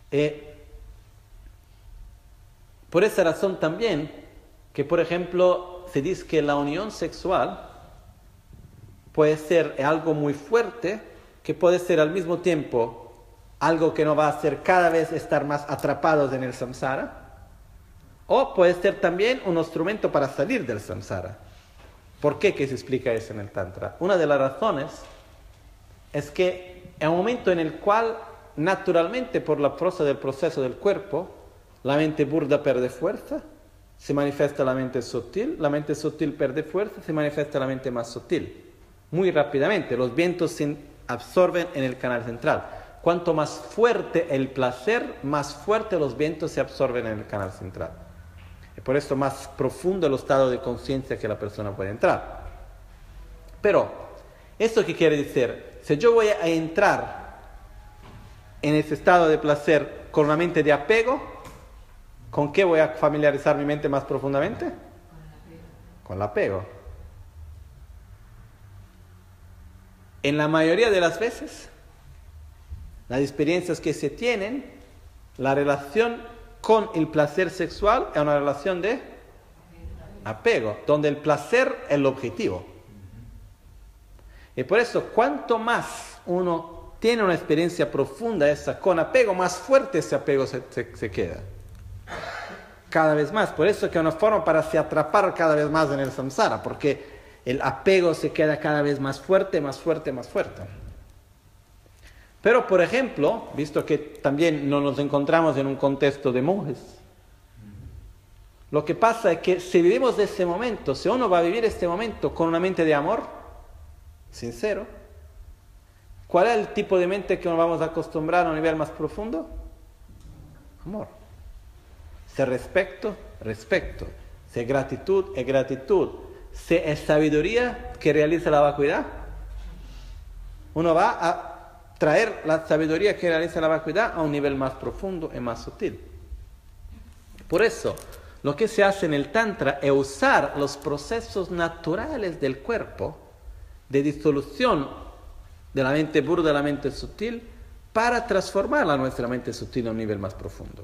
Eh, por esa razón también que, por ejemplo, se dice que la unión sexual puede ser algo muy fuerte, que puede ser al mismo tiempo algo que nos va a hacer cada vez estar más atrapados en el samsara, o puede ser también un instrumento para salir del samsara. ¿Por qué que se explica eso en el Tantra? Una de las razones es que en un momento en el cual naturalmente por la fuerza del proceso del cuerpo, la mente burda pierde fuerza, se manifiesta la mente sutil, la mente sutil pierde fuerza, se manifiesta la mente más sutil. Muy rápidamente, los vientos se absorben en el canal central. Cuanto más fuerte el placer, más fuerte los vientos se absorben en el canal central. Y por eso más profundo el estado de conciencia que la persona puede entrar. Pero, ¿esto qué quiere decir? Si yo voy a entrar en ese estado de placer con una mente de apego, ¿con qué voy a familiarizar mi mente más profundamente? Con el apego. En la mayoría de las veces, las experiencias que se tienen, la relación con el placer sexual es una relación de apego, donde el placer es el objetivo. Y por eso, cuanto más uno tiene una experiencia profunda esa con apego, más fuerte ese apego se, queda. Cada vez más. Por eso que es una forma para se atrapar cada vez más en el samsara, porque el apego se queda cada vez más fuerte, más fuerte, más fuerte. Pero, por ejemplo, visto que también no nos encontramos en un contexto de monjes, lo que pasa es que si vivimos ese momento, si uno va a vivir este momento con una mente de amor, sincero, ¿Cuál es el tipo de mente que nos vamos a acostumbrar a un nivel más profundo? Amor. Si respeto, respeto. Si gratitud, es gratitud. Si es sabiduría que realiza la vacuidad, uno va a traer la sabiduría que realiza la vacuidad a un nivel más profundo y más sutil. Por eso, lo que se hace en el Tantra es usar los procesos naturales del cuerpo de disolución de la mente burda a la mente sutil para transformar la nuestra mente sutil a un nivel más profundo.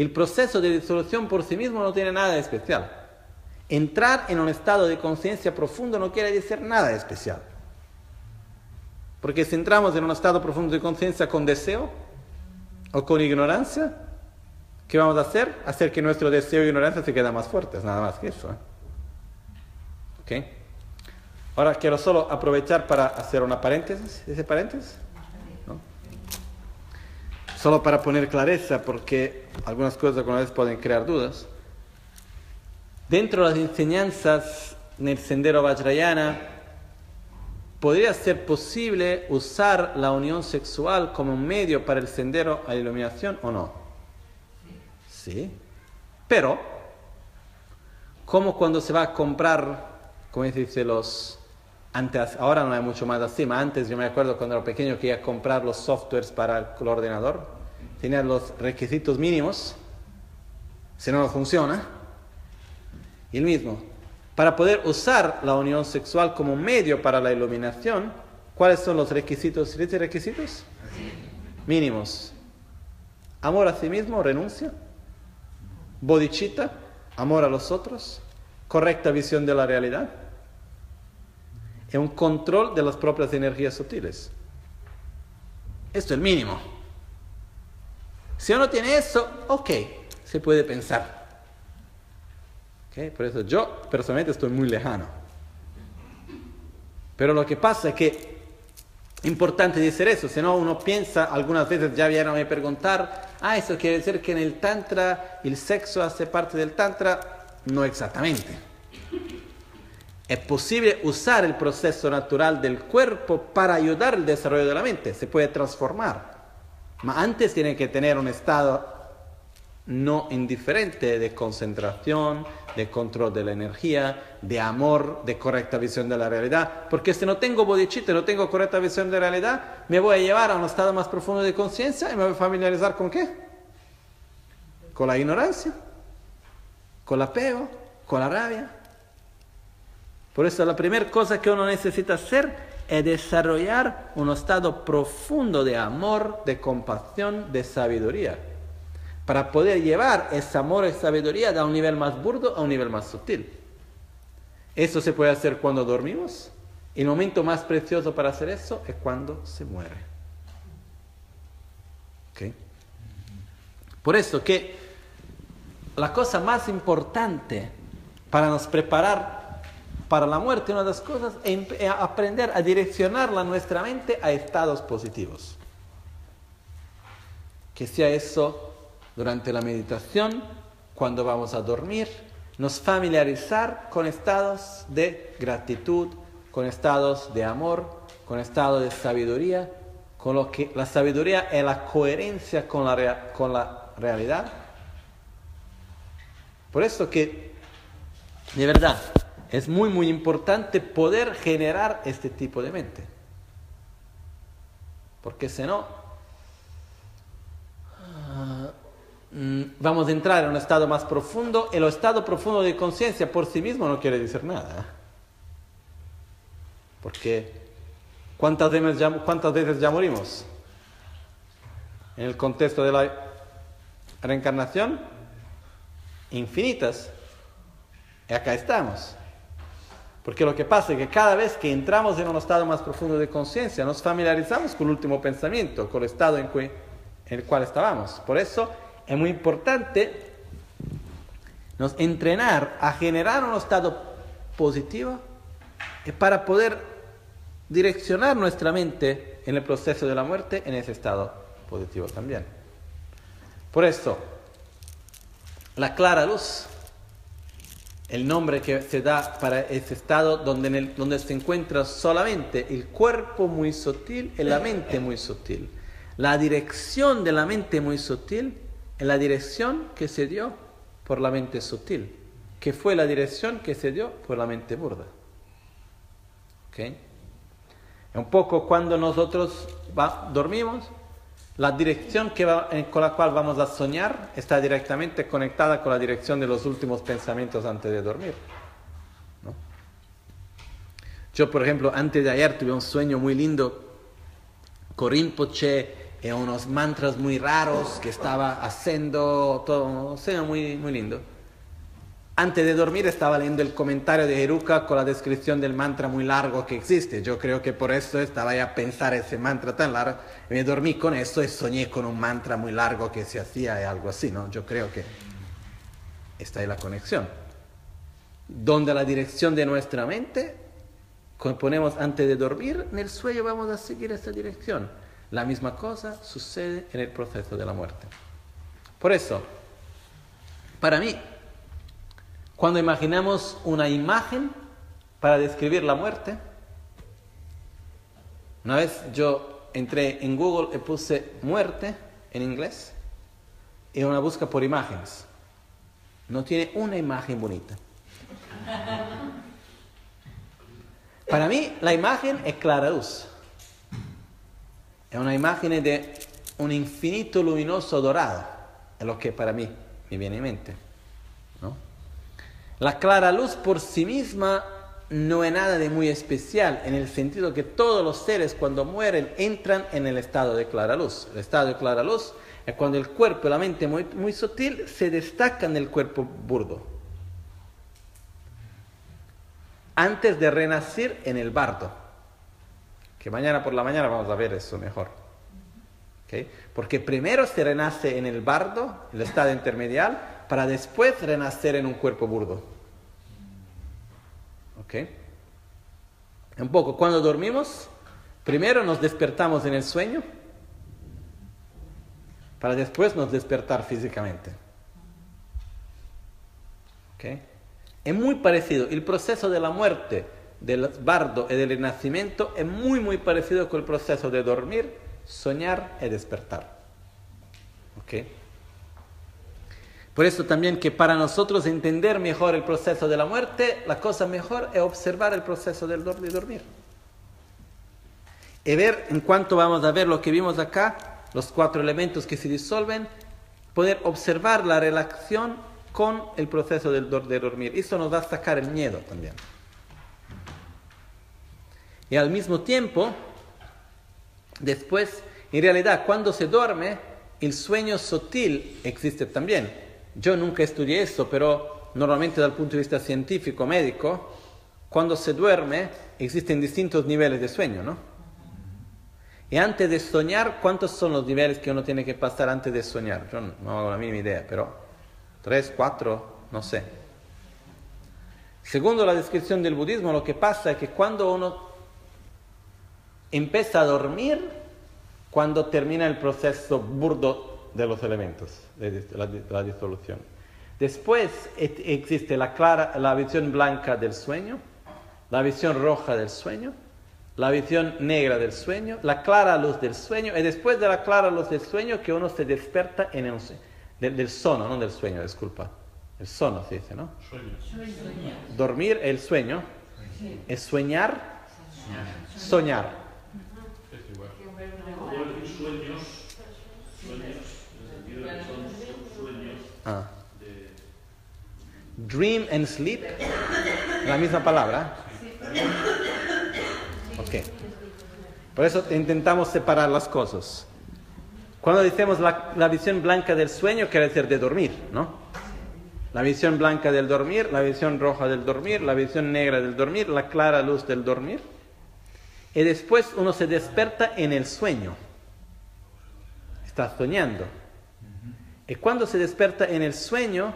El proceso de disolución por sí mismo no tiene nada de especial. Entrar en un estado de conciencia profundo no quiere decir nada de especial. Porque si entramos en un estado profundo de conciencia con deseo o con ignorancia, ¿qué vamos a hacer? Hacer que nuestro deseo e ignorancia se queden más fuertes, nada más que eso. ¿eh? Ahora quiero solo aprovechar para hacer una paréntesis, ese paréntesis, solo para poner clareza, porque algunas cosas alguna vez pueden crear dudas. Dentro de las enseñanzas en el sendero Vajrayana, ¿podría ser posible usar la unión sexual como un medio para el sendero a la iluminación o no? Sí. Pero, como cuando se va a comprar, como se dice, los ahora no hay mucho más así, antes yo me acuerdo cuando era pequeño que iba a comprar los softwares para el ordenador, tenía los requisitos mínimos, si no, no funciona. Y el mismo, para poder usar la unión sexual como medio para la iluminación, ¿cuáles son los requisitos? ¿Siete requisitos? Mínimos. Amor a sí mismo, renuncia. Bodhicitta, amor a los otros. Correcta visión de la realidad es un control de las propias energías sutiles. Esto es el mínimo. Si uno tiene eso, ok, se puede pensar. Okay, por eso yo personalmente estoy muy lejano. Pero lo que pasa es que es importante decir eso, si no uno piensa, algunas veces ya vieron a preguntar, ah, eso quiere decir que en el Tantra el sexo hace parte del Tantra. No exactamente. Es posible usar el proceso natural del cuerpo para ayudar el desarrollo de la mente, se puede transformar. Pero antes tiene que tener un estado no indiferente de concentración, de control de la energía, de amor, de correcta visión de la realidad. Porque si no tengo bodhicitta, no tengo correcta visión de la realidad, me voy a llevar a un estado más profundo de conciencia y me voy a familiarizar con qué? Con la ignorancia, con el apego, con la rabia. Por eso la primera cosa que uno necesita hacer es desarrollar un estado profundo de amor, de compasión, de sabiduría para poder llevar ese amor y sabiduría de un nivel más burdo a un nivel más sutil. Eso se puede hacer cuando dormimos. El momento más precioso para hacer eso es cuando se muere. ¿Okay? Por eso que la cosa más importante para nos preparar para la muerte, una de las cosas, es aprender a direccionar nuestra mente a estados positivos. Que sea eso durante la meditación, cuando vamos a dormir, nos familiarizar con estados de gratitud, con estados de amor, con estados de sabiduría, con lo que la sabiduría es la coherencia con la, con la realidad. Por eso que, de verdad, es muy, muy importante poder generar este tipo de mente. Porque si no, Mm, vamos a entrar en un estado más profundo. El estado profundo de conciencia por sí mismo no quiere decir nada. Porque ¿cuántas veces, ya, ¿cuántas veces ya morimos? En el contexto de la reencarnación, infinitas. Y acá estamos. Porque lo que pasa es que cada vez que entramos en un estado más profundo de conciencia, nos familiarizamos con el último pensamiento, con el estado en, el cual estábamos. Por eso es muy importante nos entrenar a generar un estado positivo para poder direccionar nuestra mente en el proceso de la muerte en ese estado positivo también. Por eso, la clara luz, el nombre que se da para ese estado donde, donde se encuentra solamente el cuerpo muy sutil y la mente muy sutil. La dirección de la mente muy sutil en la dirección que se dio por la mente sutil, que fue la dirección que se dio por la mente burda. ¿Okay? Un poco cuando nosotros dormimos, la dirección que con la cual vamos a soñar está directamente conectada con la dirección de los últimos pensamientos antes de dormir. Yo, por ejemplo, antes de ayer tuve un sueño muy lindo con Rinpoche y unos mantras muy raros que estaba haciendo, todo un sueño muy, muy lindo. Antes de dormir estaba leyendo el comentario de Heruka con la descripción del mantra muy largo que existe. Yo creo que por eso estaba ya a pensar ese mantra tan largo. Me dormí con eso y soñé con un mantra muy largo que se hacía y algo así, ¿no? Yo creo que está ahí la conexión. Donde la dirección de nuestra mente, cuando ponemos antes de dormir, en el sueño vamos a seguir esa dirección. La misma cosa sucede en el proceso de la muerte. Por eso, para mí, cuando imaginamos una imagen para describir la muerte, una vez yo entré en Google y puse muerte en inglés y una busca por imágenes. No tiene una imagen bonita. Para mí la imagen es clara luz. Es una imagen de un infinito luminoso dorado, es lo que para mí me viene en mente. La clara luz por sí misma no es nada de muy especial, en el sentido que todos los seres cuando mueren entran en el estado de clara luz. El estado de clara luz es cuando el cuerpo y la mente muy, muy sutil se destacan del cuerpo burdo. Antes de renacer en el bardo que mañana por la mañana vamos a ver eso mejor. Porque primero se renace en el bardo, el estado intermedial, para después renacer en un cuerpo burdo. ¿Ok? Un poco, cuando dormimos, primero nos despertamos en el sueño, para después nos despertar físicamente. ¿Ok? Es muy parecido. El proceso de la muerte del bardo y del nacimiento es muy, muy parecido con el proceso de dormir, soñar y despertar. ¿Ok? Por eso también que para nosotros entender mejor el proceso de la muerte, la cosa mejor es observar el proceso del de dormir. Y ver, en cuanto vamos a ver lo que vimos acá, los cuatro elementos que se disolven, poder observar la relación con el proceso del de dormir. Eso nos va a sacar el miedo también. Y al mismo tiempo, después, en realidad, cuando se duerme, el sueño sutil existe también. Yo nunca estudié eso, pero normalmente el punto de vista científico, médico, cuando se duerme existen distintos niveles de sueño, ¿no? Y antes de soñar, ¿cuántos son los niveles que uno tiene que pasar antes de soñar? Yo no hago la mínima idea, pero tres, cuatro, no sé. Segundo la descripción del budismo, lo que pasa es que cuando uno empieza a dormir, cuando termina el proceso burdo de los elementos, de la, disolución. Después existe la, clara, la visión blanca del sueño, la visión roja del sueño, la visión negra del sueño, la clara luz del sueño, y después de la clara luz del sueño que uno se despierta en el del, del sono, no del sueño, disculpa. El sono se dice, ¿no? Dormir, el sueño, es soñar, soñar. Ah. Dream and sleep, la misma palabra. Ok. Por eso intentamos separar las cosas. Cuando decimos la, la, visión blanca del sueño, quiere decir de dormir, ¿no? La visión blanca del dormir, la visión roja del dormir, la visión negra del dormir, la clara luz del dormir. Y después uno se despierta en el sueño. Está soñando. Y cuando se despierta en el sueño,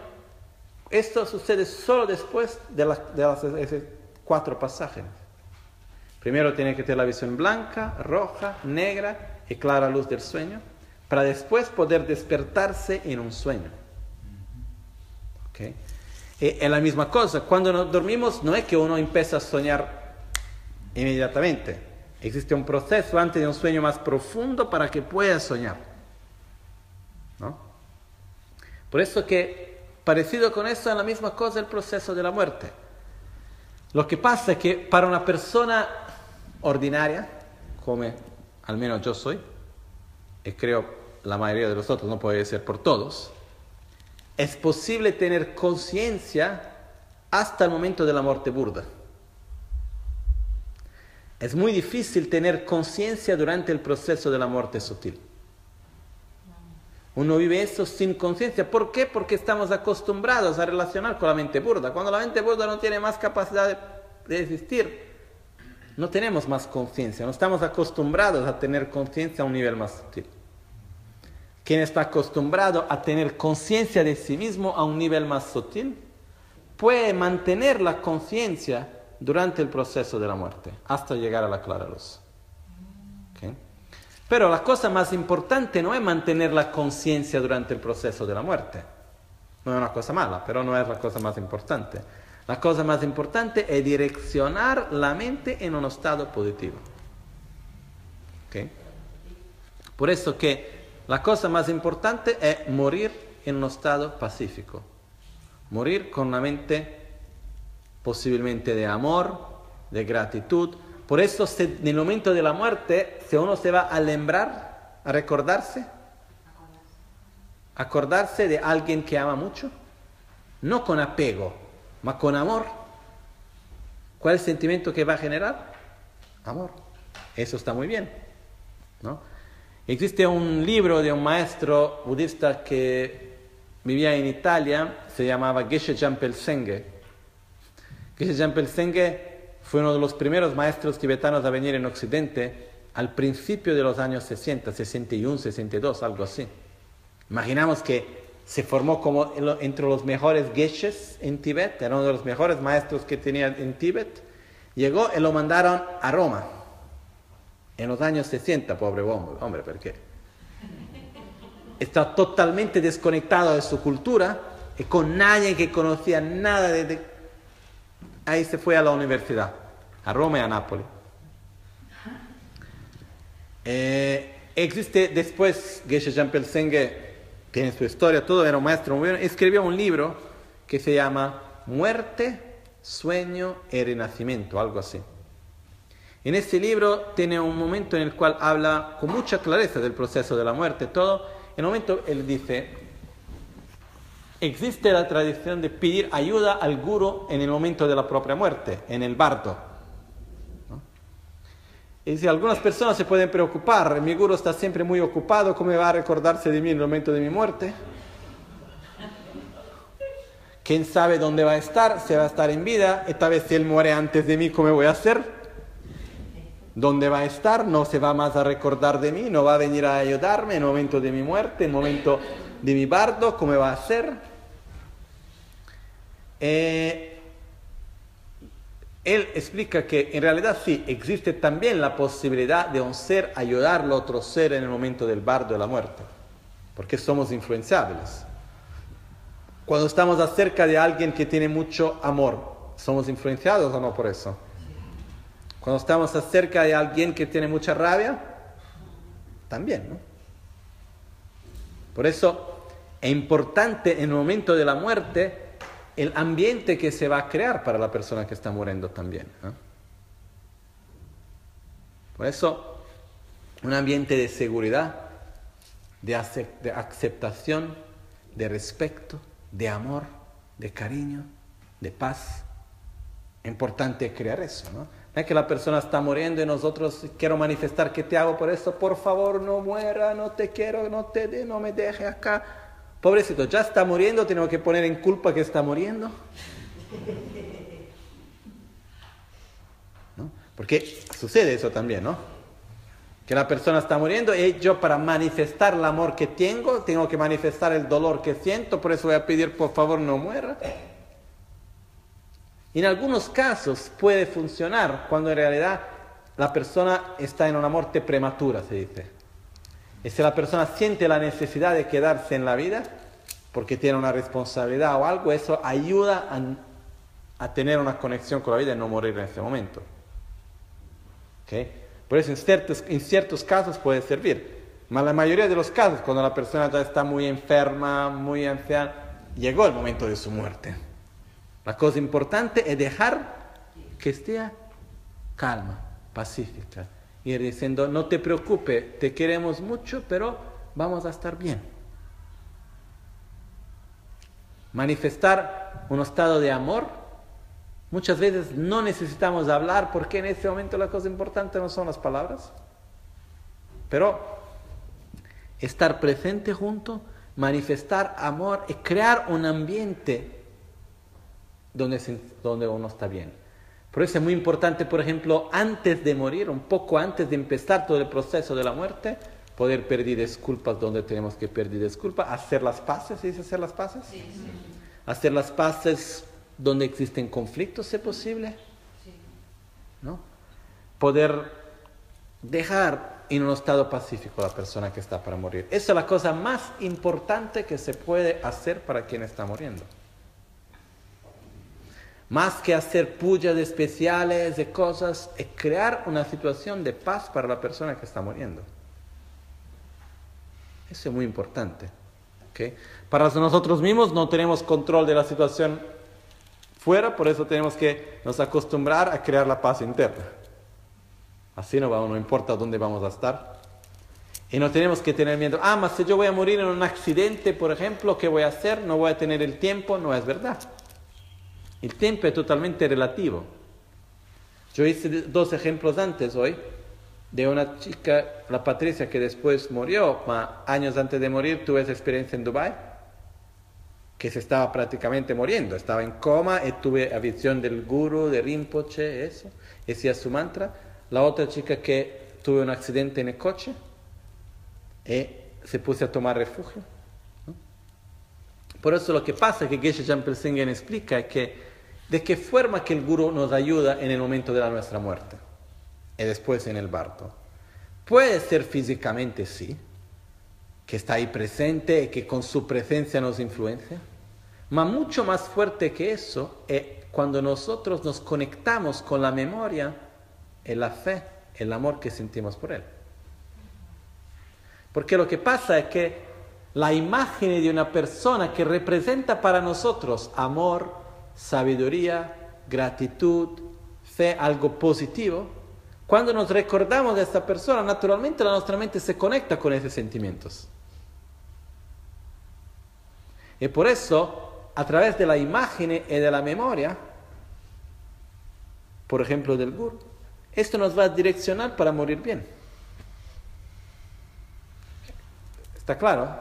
esto sucede solo después de, las, de esos cuatro pasajes. Primero tiene que tener la visión blanca, roja, negra y clara luz del sueño, para después poder despertarse en un sueño. ¿Okay? es la misma cosa, cuando nos dormimos no es que uno empieza a soñar inmediatamente, existe un proceso antes de un sueño más profundo para que pueda soñar. ¿no? Por eso que, parecido con eso, es la misma cosa el proceso de la muerte. Lo que pasa es que para una persona ordinaria, como al menos yo soy, y creo la mayoría de los otros, no puede ser por todos, es posible tener conciencia hasta el momento de la muerte burda. Es muy difícil tener conciencia durante el proceso de la muerte sutil. Uno vive eso sin conciencia. ¿Por qué? Porque estamos acostumbrados a relacionar con la mente burda. Cuando la mente burda no tiene más capacidad de, existir, no tenemos más conciencia, no estamos acostumbrados a tener conciencia a un nivel más sutil. Quien está acostumbrado a tener conciencia de sí mismo a un nivel más sutil puede mantener la conciencia durante el proceso de la muerte, hasta llegar a la clara luz. Pero la cosa más importante no es mantener la conciencia durante el proceso de la muerte. No es una cosa mala, pero no es la cosa más importante. La cosa más importante es direccionar la mente en un estado positivo. Por eso que la cosa más importante es morir en un estado pacífico. Morir con una mente posiblemente de amor, de gratitud. Por eso en el momento de la muerte, si uno se va a lembrar, a recordarse, acordarse de alguien que ama mucho, no con apego, ma con amor. ¿Cuál es el sentimiento que va a generar? Amor. Eso está muy bien. ¿no? Existe un libro de un maestro budista que vivía en Italia, se llamaba Geshe Jampel Senge. Geshe Jampel Senge fue uno de los primeros maestros tibetanos a venir en Occidente al principio de los años 60, 61, 62, algo así. Imaginamos que se formó como entre los mejores geshes en Tibet, era uno de los mejores maestros que tenía en Tibet. Llegó y lo mandaron a Roma en los años 60, pobre hombre, hombre porque está totalmente desconectado de su cultura y con nadie que conocía nada de, ahí se fue a la universidad, a Roma y a Nápoles. Eh, existe después, Geshe Jean Pelsengue tiene su historia, todo era un maestro muy bueno, escribió un libro que se llama Muerte, Sueño y Renacimiento, algo así. En este libro tiene un momento en el cual habla con mucha clareza del proceso de la muerte, todo. En un momento él dice, existe la tradición de pedir ayuda al guru en el momento de la propia muerte, en el bardo. Y dice, algunas personas se pueden preocupar, mi guru está siempre muy ocupado, ¿cómo va a recordarse de mí en el momento de mi muerte? ¿Quién sabe dónde va a estar? Si va a estar en vida, esta vez si él muere antes de mí, ¿cómo voy a hacer? dónde va a estar, no se va más a recordar de mí, no va a venir a ayudarme en el momento de mi muerte, en el momento de mi bardo, ¿cómo va a ser? Eh, él explica que en realidad sí, existe también la posibilidad de un ser ayudar al otro ser en el momento del bardo de la muerte, porque somos influenciables. Cuando estamos acerca de alguien que tiene mucho amor, ¿somos influenciados o no por eso? Cuando estamos cerca de alguien que tiene mucha rabia, también, ¿no? Por eso es importante en el momento de la muerte el ambiente que se va a crear para la persona que está muriendo también. Por eso, un ambiente de seguridad, de, aceptación, de respeto, de amor, de cariño, de paz. Importante crear eso, ¿no? es que la persona está muriendo y nosotros quiero manifestar que te hago por esto, por favor no muera, no te quiero, no te de, no me deje acá. Pobrecito, ya está muriendo, tengo que poner en culpa que está muriendo. ¿No? Porque sucede eso también, ¿no? Que la persona está muriendo y yo para manifestar el amor que tengo, tengo que manifestar el dolor que siento, por eso voy a pedir por favor no muera. En algunos casos puede funcionar cuando en realidad la persona está en una muerte prematura, se dice. Y si la persona siente la necesidad de quedarse en la vida, porque tiene una responsabilidad o algo, eso ayuda a, tener una conexión con la vida y no morir en ese momento. Por eso en ciertos, en ciertos casos puede servir. Pero la mayoría de los casos, cuando la persona ya está muy enferma, muy anciana, llegó el momento de su muerte. La cosa importante es dejar que esté calma, pacífica. Ir diciendo, no te preocupes, te queremos mucho, pero vamos a estar bien. Manifestar un estado de amor. Muchas veces no necesitamos hablar porque en ese momento la cosa importante no son las palabras. Pero estar presente junto, manifestar amor y crear un ambiente donde, donde uno está bien. Por eso es muy importante, por ejemplo, antes de morir, un poco antes de empezar todo el proceso de la muerte, poder pedir disculpas donde tenemos que pedir disculpas, hacer las paces, ¿se dice hacer las paces? Sí, sí. Hacer las paces donde existen conflictos, si es posible. Sí. ¿No? Poder dejar en un estado pacífico a la persona que está para morir. Esa es la cosa más importante que se puede hacer para quien está muriendo. Más que hacer pullas especiales de cosas, es crear una situación de paz para la persona que está muriendo. Eso es muy importante. Para nosotros mismos no tenemos control de la situación fuera, por eso tenemos que nos acostumbrar a crear la paz interna. Así no, no importa dónde vamos a estar. Y no tenemos que tener miedo. Ah, mas si yo voy a morir en un accidente, por ejemplo, ¿qué voy a hacer? No voy a tener el tiempo. No es verdad. El tiempo es totalmente relativo. Yo hice dos ejemplos antes hoy de una chica, la Patricia, que después murió, años antes de morir tuve esa experiencia en Dubai, que se estaba prácticamente muriendo, estaba en coma y tuve la visión del guru, de Rinpoche, eso, decía su mantra. La otra chica que tuve un accidente en el coche y se puso a tomar refugio. Por eso lo que pasa, que Geshe Jampel explica, es que de qué forma que el guru nos ayuda en el momento de la nuestra muerte y después en el bardo. Puede ser físicamente, sí, que está ahí presente y que con su presencia nos influencia, pero mucho más fuerte que eso es cuando nosotros nos conectamos con la memoria y la fe, el amor que sentimos por Él. Porque lo que pasa es que la imagen de una persona que representa para nosotros amor, sabiduría, gratitud, fe, algo positivo, cuando nos recordamos de esta persona, naturalmente la nuestra mente se conecta con esos sentimientos. Y por eso, a través de la imagen y de la memoria, por ejemplo del Guru, esto nos va a direccionar para morir bien. ¿Está claro?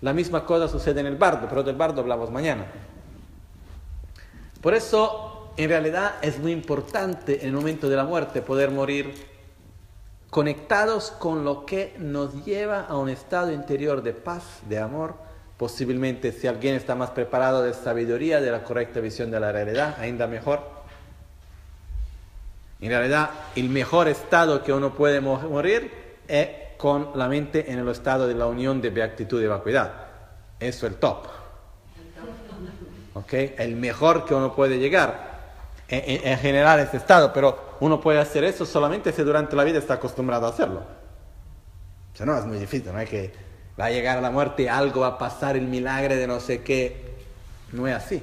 La misma cosa sucede en el bardo, pero del bardo hablamos mañana. Por eso, en realidad, es muy importante en el momento de la muerte poder morir conectados con lo que nos lleva a un estado interior de paz, de amor. Posiblemente, si alguien está más preparado de sabiduría, de la correcta visión de la realidad, ainda mejor. En realidad, el mejor estado que uno puede morir es con la mente en el estado de la unión de beatitud y vacuidad. Eso es el top. ¿Ok? El mejor que uno puede llegar en, en, generar ese estado, pero uno puede hacer eso solamente si durante la vida está acostumbrado a hacerlo. O sea, no es muy difícil, no es que va a llegar a la muerte y algo va a pasar, el milagro de no sé qué. No es así.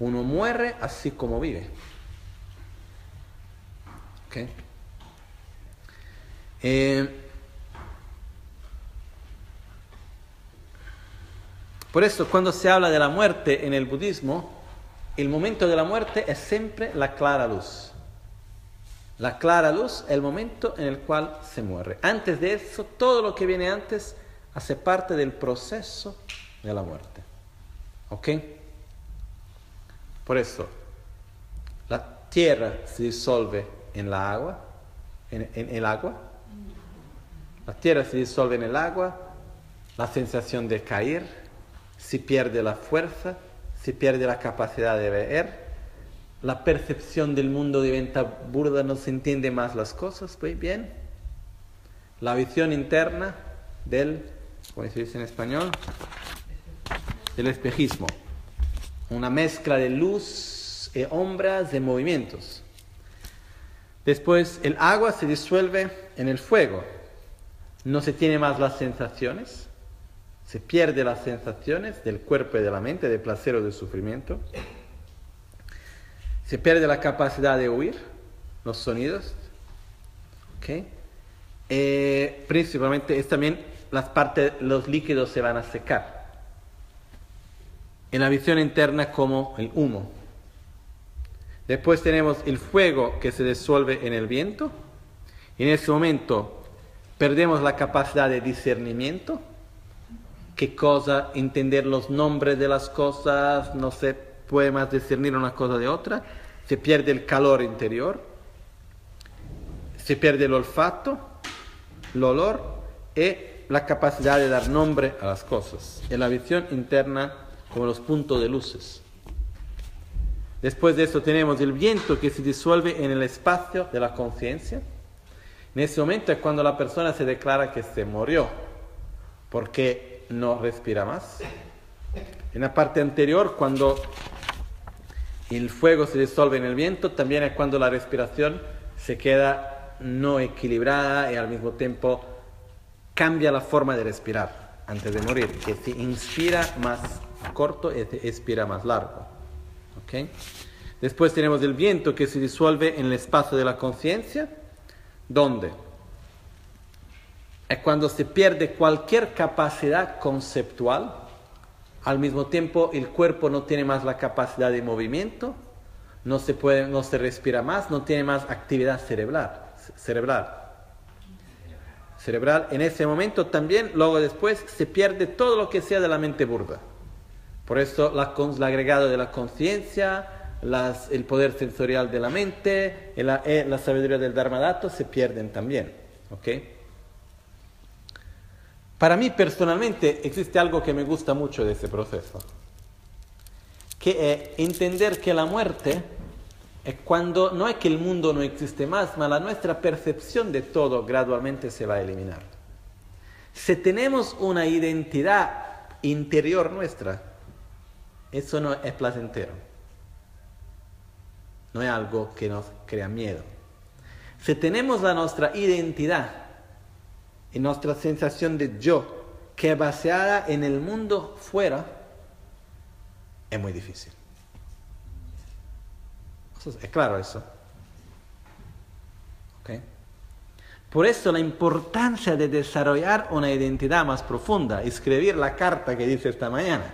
Uno muere así como vive. ¿Ok? Eh, Por eso cuando se habla de la muerte en el budismo, el momento de la muerte es siempre la clara luz. La clara luz es el momento en el cual se muere. Antes de eso, todo lo que viene antes hace parte del proceso de la muerte. ¿Ok? Por eso, la tierra se disuelve en la agua, en, el agua. La tierra se disuelve en el agua, la sensación de caer, se pierde la fuerza, se pierde la capacidad de ver, la percepción del mundo de venta burda no se entiende más las cosas, pues bien. La visión interna del, ¿cómo se dice en español? Del espejismo. Una mezcla de luz y sombras de movimientos. Después el agua se disuelve en el fuego. No se tiene más las sensaciones se pierde las sensaciones del cuerpo y de la mente, de placer o de sufrimiento. Se pierde la capacidad de oír los sonidos. ¿okay? Eh, principalmente es también las partes, los líquidos se van a secar. En la visión interna como el humo. Después tenemos el fuego que se disuelve en el viento. En ese momento perdemos la capacidad de discernimiento qué cosa, entender los nombres de las cosas, no se puede más discernir una cosa de otra, se pierde el calor interior, se pierde el olfato, el olor y la capacidad de dar nombre a las cosas, en la visión interna como los puntos de luces. Después de eso tenemos el viento que se disuelve en el espacio de la conciencia. En ese momento es cuando la persona se declara que se murió, porque no respira más. En la parte anterior, cuando el fuego se disuelve en el viento, también es cuando la respiración se queda no equilibrada y al mismo tiempo cambia la forma de respirar antes de morir, que se inspira más corto y se expira más largo. ¿Okay? Después tenemos el viento que se disuelve en el espacio de la conciencia, donde es cuando se pierde cualquier capacidad conceptual, al mismo tiempo el cuerpo no tiene más la capacidad de movimiento, no se, puede, no se respira más, no tiene más actividad cerebral. cerebral. Cerebral, en ese momento también, luego después, se pierde todo lo que sea de la mente burda. Por eso la, el agregado de la conciencia, el poder sensorial de la mente, la, eh, la sabiduría del Dharmadato se pierden también. ¿okay? Para mí personalmente existe algo que me gusta mucho de ese proceso, que es entender que la muerte es cuando no es que el mundo no existe más, mas la nuestra percepción de todo gradualmente se va a eliminar. Si tenemos una identidad interior nuestra, eso no es placentero. no es algo que nos crea miedo. Si tenemos la nuestra identidad y nuestra sensación de yo, que es basada en el mundo fuera, es muy difícil. Es claro eso. Por eso la importancia de desarrollar una identidad más profunda, escribir la carta que dice esta mañana,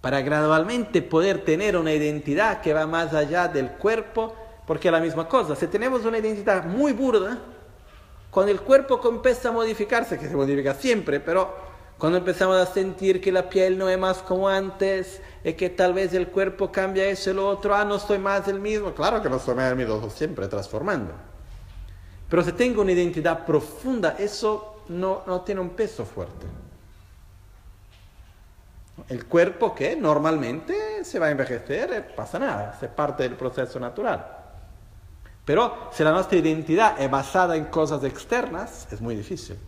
para gradualmente poder tener una identidad que va más allá del cuerpo, porque es la misma cosa. Si tenemos una identidad muy burda, cuando el cuerpo empieza a modificarse, que se modifica siempre, pero cuando empezamos a sentir que la piel no es más como antes, y que tal vez el cuerpo cambia eso y lo otro, ah, no estoy más el mismo, claro que no estoy más el mismo, siempre transformando. Pero si tengo una identidad profunda, eso no, no tiene un peso fuerte. El cuerpo que normalmente se va a envejecer, eh, pasa nada, es parte del proceso natural. Pero si la nuestra identidad es basada en cosas externas, es muy difícil.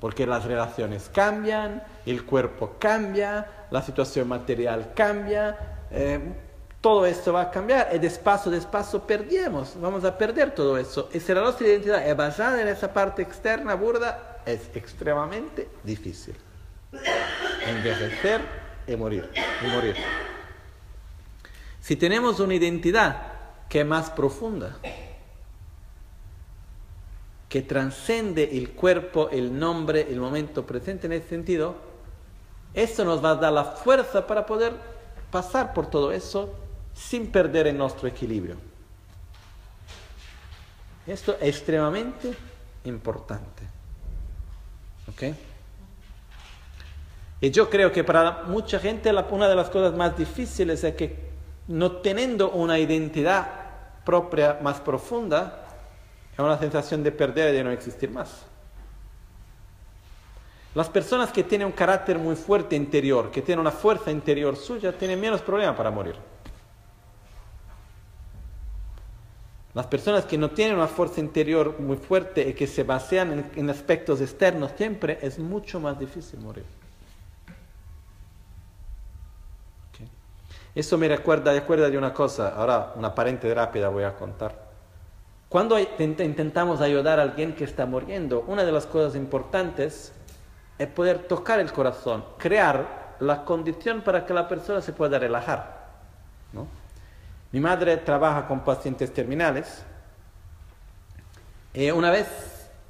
Porque las relaciones cambian, el cuerpo cambia, la situación material cambia, eh, todo esto va a cambiar y despacio, despacio perdemos, vamos a perder todo eso. Y si la nuestra identidad es basada en esa parte externa burda, es extremadamente difícil. Envejecer y morir, y morir. Si tenemos una identidad que más profunda, que transcende el cuerpo, el nombre, el momento presente en ese sentido, eso nos va a dar la fuerza para poder pasar por todo eso sin perder nuestro equilibrio. Esto es extremadamente importante. ¿Ok? Y yo creo que para mucha gente una de las cosas más difíciles es que no teniendo una identidad propia más profunda, es una sensación de perder y de no existir más. Las personas que tienen un carácter muy fuerte interior, que tienen una fuerza interior suya, tienen menos problemas para morir. Las personas que no tienen una fuerza interior muy fuerte y que se basean en, en aspectos externos siempre, es mucho más difícil morir. Eso me recuerda, recuerda de una cosa, ahora una paréntesis rápida voy a contar. Cuando intentamos ayudar a alguien que está muriendo, una de las cosas importantes es poder tocar el corazón, crear la condición para que la persona se pueda relajar. Mi madre trabaja con pacientes terminales y una vez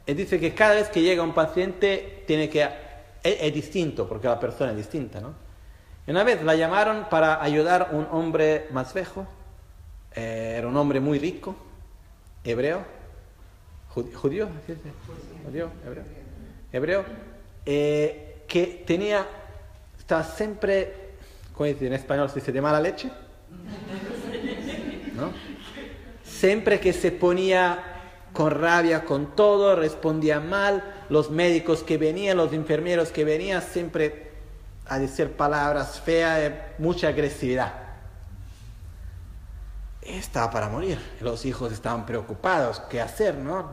dice que cada vez que llega un paciente tiene que es distinto porque la persona es distinta, ¿no? Una vez la llamaron para ayudar a un hombre más viejo, eh, era un hombre muy rico, hebreo, judío, judío, hebreo, hebreo eh, que tenía, estaba siempre, ¿cómo dice en español? Se dice de mala leche, ¿no? Siempre que se ponía con rabia con todo, respondía mal, los médicos que venían, los enfermeros que venían, siempre a decir palabras feas, mucha agresividad. Estaba para morir. Los hijos estaban preocupados. ¿Qué hacer? ¿no?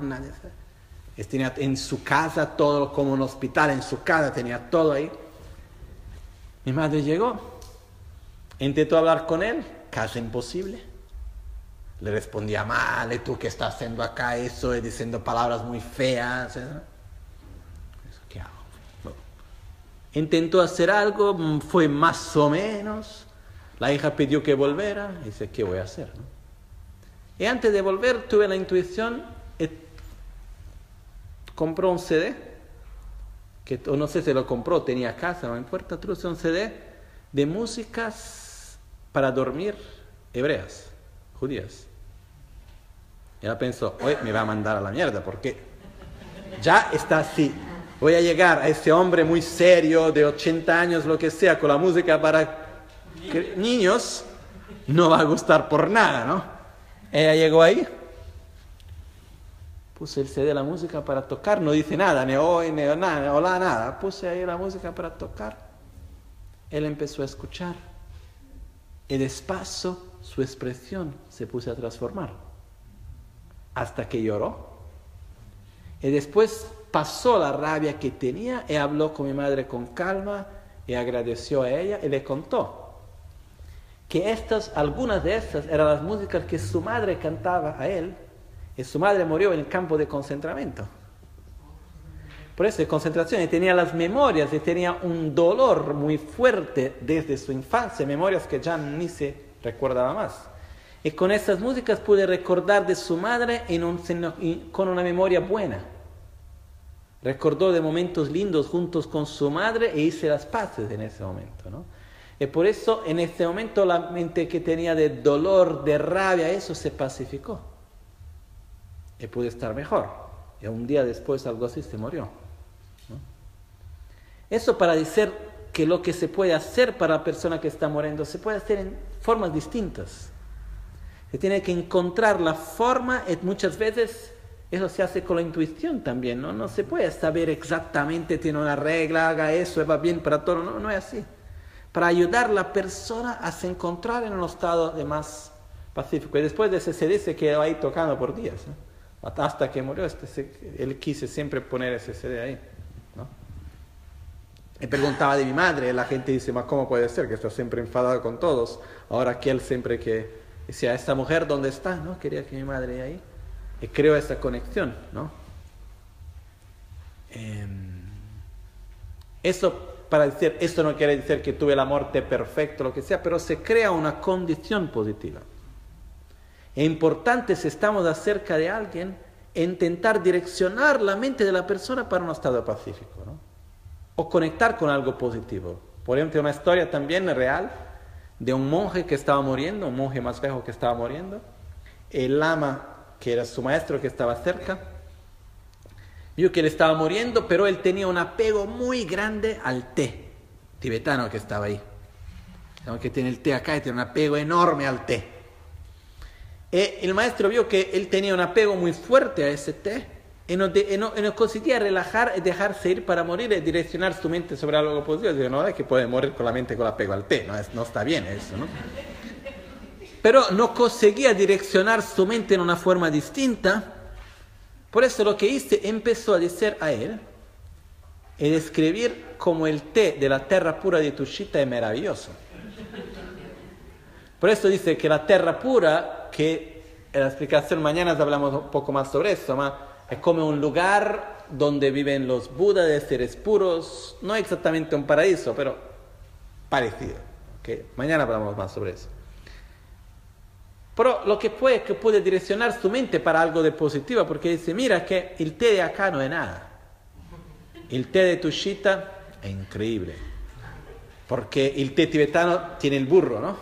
Tenía en su casa todo como un hospital, en su casa tenía todo ahí. Mi madre llegó. Intentó hablar con él. Casi imposible. Le respondía mal, ¿y tú qué estás haciendo acá? Eso, y diciendo palabras muy feas. Intentó hacer algo, mm, fue más o menos. La hija pidió que volviera. Y dice, ¿qué voy a hacer? Y antes de volver tuve la intuición, eh, compró un CD, que no sé si lo compró, tenía casa, no importa, tuve un CD de músicas para dormir hebreas, judías. Y ella pensó, hoy me va a mandar a la mierda, porque ya está así voy a llegar a ese hombre muy serio de 80 años, lo que sea, con la música para niños, no va a gustar por nada, ¿no? Ella llegó ahí, puse el CD la música para tocar, no dice nada, ni hoy, ni nada, hola, nada, puse ahí la música para tocar. Él empezó a escuchar y despacio su expresión se puso a transformar hasta que lloró. Y después pasó la rabia que tenía y habló con mi madre con calma y agradeció a ella y le contó. que estas, algunas de estas eran las músicas que su madre cantaba a él, y su madre murió en el campo de concentramiento. Por eso, de concentración, y tenía las memorias, y tenía un dolor muy fuerte desde su infancia, memorias que ya ni se recordaba más. Y con esas músicas pude recordar de su madre con una memoria buena. Recordó de momentos lindos juntos con su madre e hice las paces en ese momento. ¿no? Y por eso en ese momento la mente que tenía de dolor, de rabia, eso se pacificó. Y pude estar mejor. Y un día después algo así se murió. Eso para decir que lo que se puede hacer para la persona que está muriendo se puede hacer en formas distintas. Se tiene que encontrar la forma, y muchas veces eso se hace con la intuición también, ¿no? No se puede saber exactamente, tiene una regla, haga eso, va bien para todo, no, no es así. Para ayudar a la persona a se encontrar en un estado de más pacífico. Y después de ese se quedó ahí tocando por días, hasta que murió. Este, él quise siempre poner ese CD ahí. ¿no? Me preguntaba de mi madre, la gente dice, ¿cómo puede ser que está siempre enfadado con todos? Ahora que él siempre que Decía, esta mujer, ¿dónde está? ¿No? Quería que mi madre ahí. Y creo esa conexión, ¿no? Em, eso, para decir, esto no quiere decir que tuve la muerte perfecta, lo que sea, pero se crea una condición positiva. Es importante si estamos acerca de alguien, intentar direccionar la mente de la persona para un estado pacífico, ¿no? O conectar con algo positivo. Por ejemplo, una historia también real de un monje que estaba muriendo, un monje más viejo que estaba muriendo. El lama, que era su maestro que estaba cerca, vio que él estaba muriendo, pero él tenía un apego muy grande al té tibetano que estaba ahí. que tiene el té acá y tiene un apego enorme al té. Y el maestro vio que él tenía un apego muy fuerte a ese té y no, conseguía relajar y dejarse ir para morir y direccionar su mente sobre algo positivo. Digo, no es que puede morir con la mente con apego al té, no, no está bien eso, ¿no? Pero no conseguía direccionar su mente en una forma distinta. Por eso lo que hice empezó a decir a él y describir como el té de la tierra pura de Tushita es maravilloso. Por eso dice que la tierra pura, que en la explicación mañana hablamos un poco más sobre eso, más es como un lugar donde viven los budas de seres puros, no exactamente un paraíso, pero parecido. ¿okay? Mañana hablamos más sobre eso. Pero lo que puede que puede direccionar su mente para algo de positivo, porque dice, mira que el té de acá no es nada. El té de Tushita es increíble. Porque el té tibetano tiene el burro, ¿no?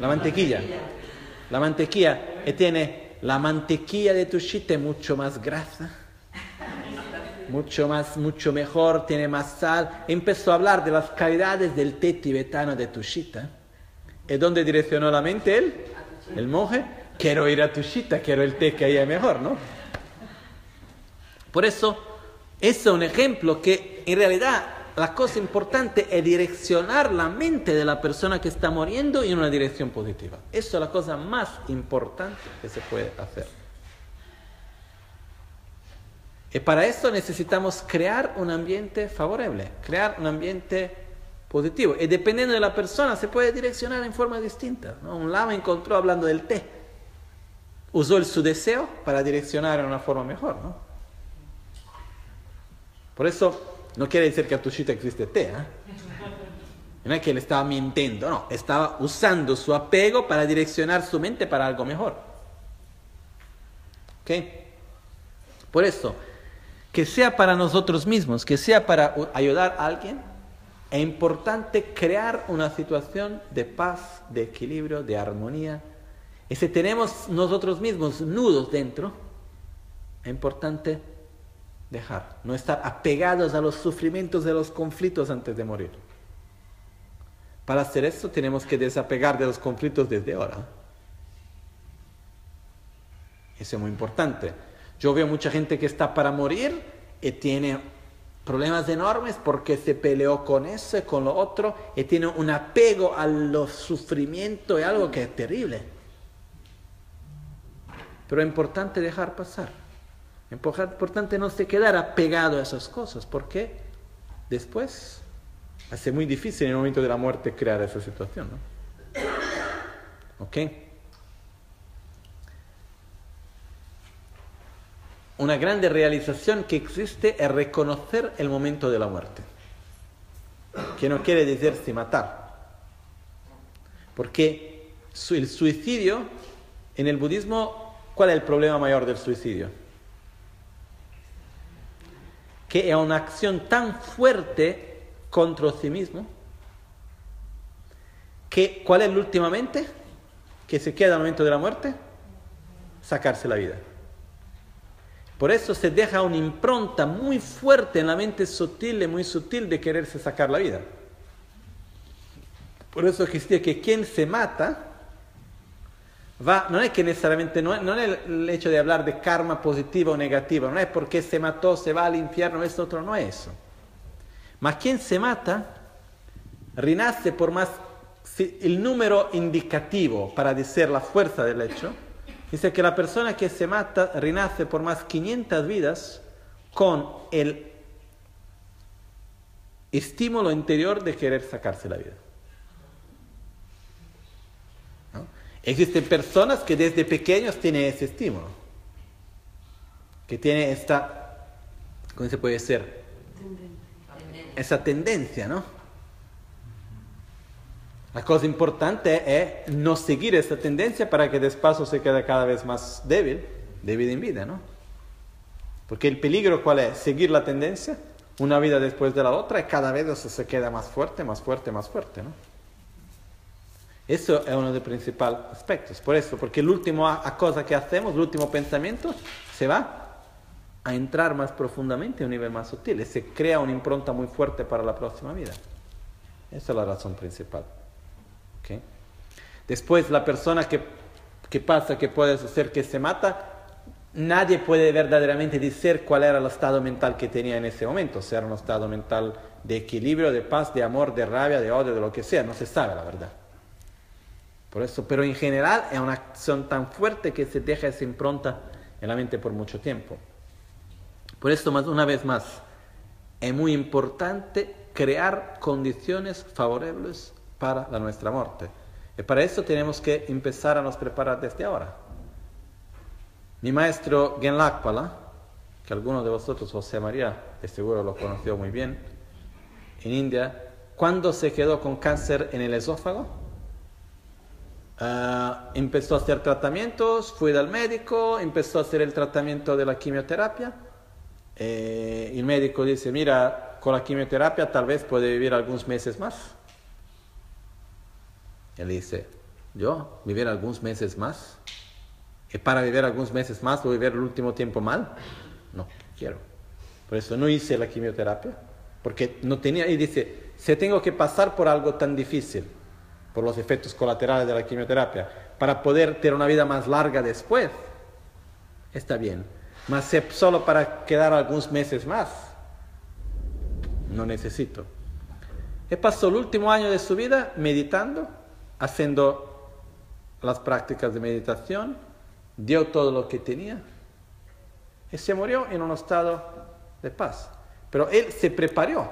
La mantequilla. La mantequilla y tiene la mantequilla de tushita es mucho más grasa, mucho, más, mucho mejor, tiene más sal. Empezó a hablar de las calidades del té tibetano de tushita. ¿Y dónde direccionó la mente él? El monje. Quiero ir a tushita, quiero el té que es mejor, ¿no? Por eso, es un ejemplo que en realidad la cosa importante es direccionar la mente de la persona que está muriendo en una dirección positiva. Eso es la cosa más importante que se puede hacer. Y para eso necesitamos crear un ambiente favorable, crear un ambiente positivo. Y dependiendo de la persona se puede direccionar en forma distinta. Un lama encontró hablando del té. Usó su deseo para direccionar en una forma mejor. ¿no? Por eso no quiere decir que a Tushita existe té. ¿eh? No es que él estaba mintiendo, no, estaba usando su apego para direccionar su mente para algo mejor. ¿Ok? Por eso, que sea para nosotros mismos, que sea para ayudar a alguien, es importante crear una situación de paz, de equilibrio, de armonía. Y si tenemos nosotros mismos nudos dentro, es importante dejar, no estar apegados a los sufrimientos de los conflictos antes de morir. Para hacer eso tenemos que desapegar de los conflictos desde ahora. Eso es muy importante. Yo veo mucha gente que está para morir y tiene problemas enormes porque se peleó con eso y con lo otro y tiene un apego a los sufrimientos y algo que es terrible. Pero es importante dejar pasar. Importante no se quedar apegado a esas cosas, porque después hace muy difícil en el momento de la muerte crear esa situación. ¿no? ¿Ok? Una grande realización que existe es reconocer el momento de la muerte, que no quiere decirse matar, porque el suicidio en el budismo, ¿cuál es el problema mayor del suicidio? Que es una acción tan fuerte contra sí mismo que, ¿cuál es últimamente? Que se queda al momento de la muerte, sacarse la vida. Por eso se deja una impronta muy fuerte en la mente sutil y muy sutil de quererse sacar la vida. Por eso existe que quien se mata va, no es que necesariamente, no es, el hecho de hablar de karma positivo o negativo, no es porque se mató, se va al infierno, esto otro, no es eso. Mas quien se mata, renace por más el número indicativo para decir la fuerza del hecho, dice que la persona que se mata renace por más 500 vidas con el estímulo interior de querer sacarse la vida. Existen personas que desde pequeños tienen ese estímulo, que tienen esta, ¿cómo se puede decir? Esa tendencia, ¿no? La cosa importante es no seguir esta tendencia para que despacio se quede cada vez más débil, vida en vida, ¿no? Porque el peligro cuál es? Seguir la tendencia, una vida después de la otra, y cada vez eso se queda más fuerte, más fuerte, más fuerte, ¿no? Eso es uno de los principales aspectos. Por eso, porque la última cosa que hacemos, el último pensamiento, se va a entrar más profundamente a un nivel más sutil y se crea una impronta muy fuerte para la próxima vida. Esa es la razón principal. Después, la persona que, pasa, que puede suceder que se mata, nadie puede verdaderamente decir cuál era el estado mental que tenía en ese momento, si era un estado mental de equilibrio, de paz, de amor, de rabia, de odio, de lo que sea, no se sabe la verdad. Por eso, pero en general es una acción tan fuerte que se deja esa impronta en la mente por mucho tiempo. Por esto, más una vez más, es muy importante crear condiciones favorables para la nuestra muerte. Y para eso tenemos que empezar a nos preparar desde ahora. Mi maestro Genlakpala, que algunos de vosotros, José María, de seguro lo conoció muy bien, en India, cuando se quedó con cáncer en el esófago, ah, empezó a hacer tratamientos, fue al médico, empezó a hacer el tratamiento de la quimioterapia. Eh, el médico dice, mira, con la quimioterapia tal vez puede vivir algunos meses más. Él dice, yo vivir algunos meses más. ¿Y para vivir algunos meses más voy a vivir el último tiempo mal? No, quiero. Por eso no hice la quimioterapia, porque no tenía, y dice, si tengo que pasar por algo tan difícil, por los efectos colaterales de la quimioterapia, para poder tener una vida más larga después, está bien. Mas solo para quedar algunos meses más, no necesito. He pasado el último año de su vida meditando haciendo las prácticas de meditación, dio todo lo que tenía y se murió en un estado de paz. Pero él se preparó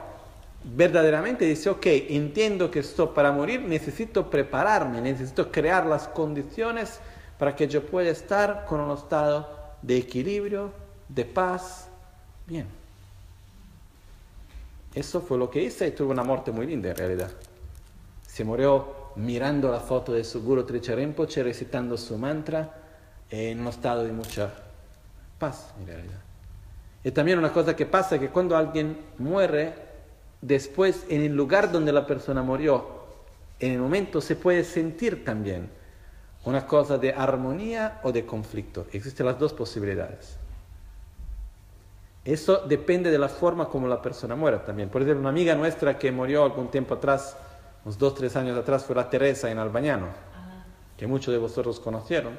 verdaderamente, dice, ok, entiendo que estoy para morir, necesito prepararme, necesito crear las condiciones para que yo pueda estar con un estado de equilibrio, de paz, bien. Eso fue lo que hice y tuvo una muerte muy linda en realidad. Se murió mirando la foto de su Guru Tricharimpoche, recitando su mantra en un estado de mucha paz en realidad. Y también una cosa que pasa es que cuando alguien muere, después en el lugar donde la persona murió, en el momento se puede sentir también una cosa de armonía o de conflicto. Existen las dos posibilidades. Eso depende de la forma como la persona muere también. Por ejemplo, una amiga nuestra que murió algún tiempo atrás, unos dos, tres años atrás, fue la Teresa en Albañano, que muchos de vosotros conocieron.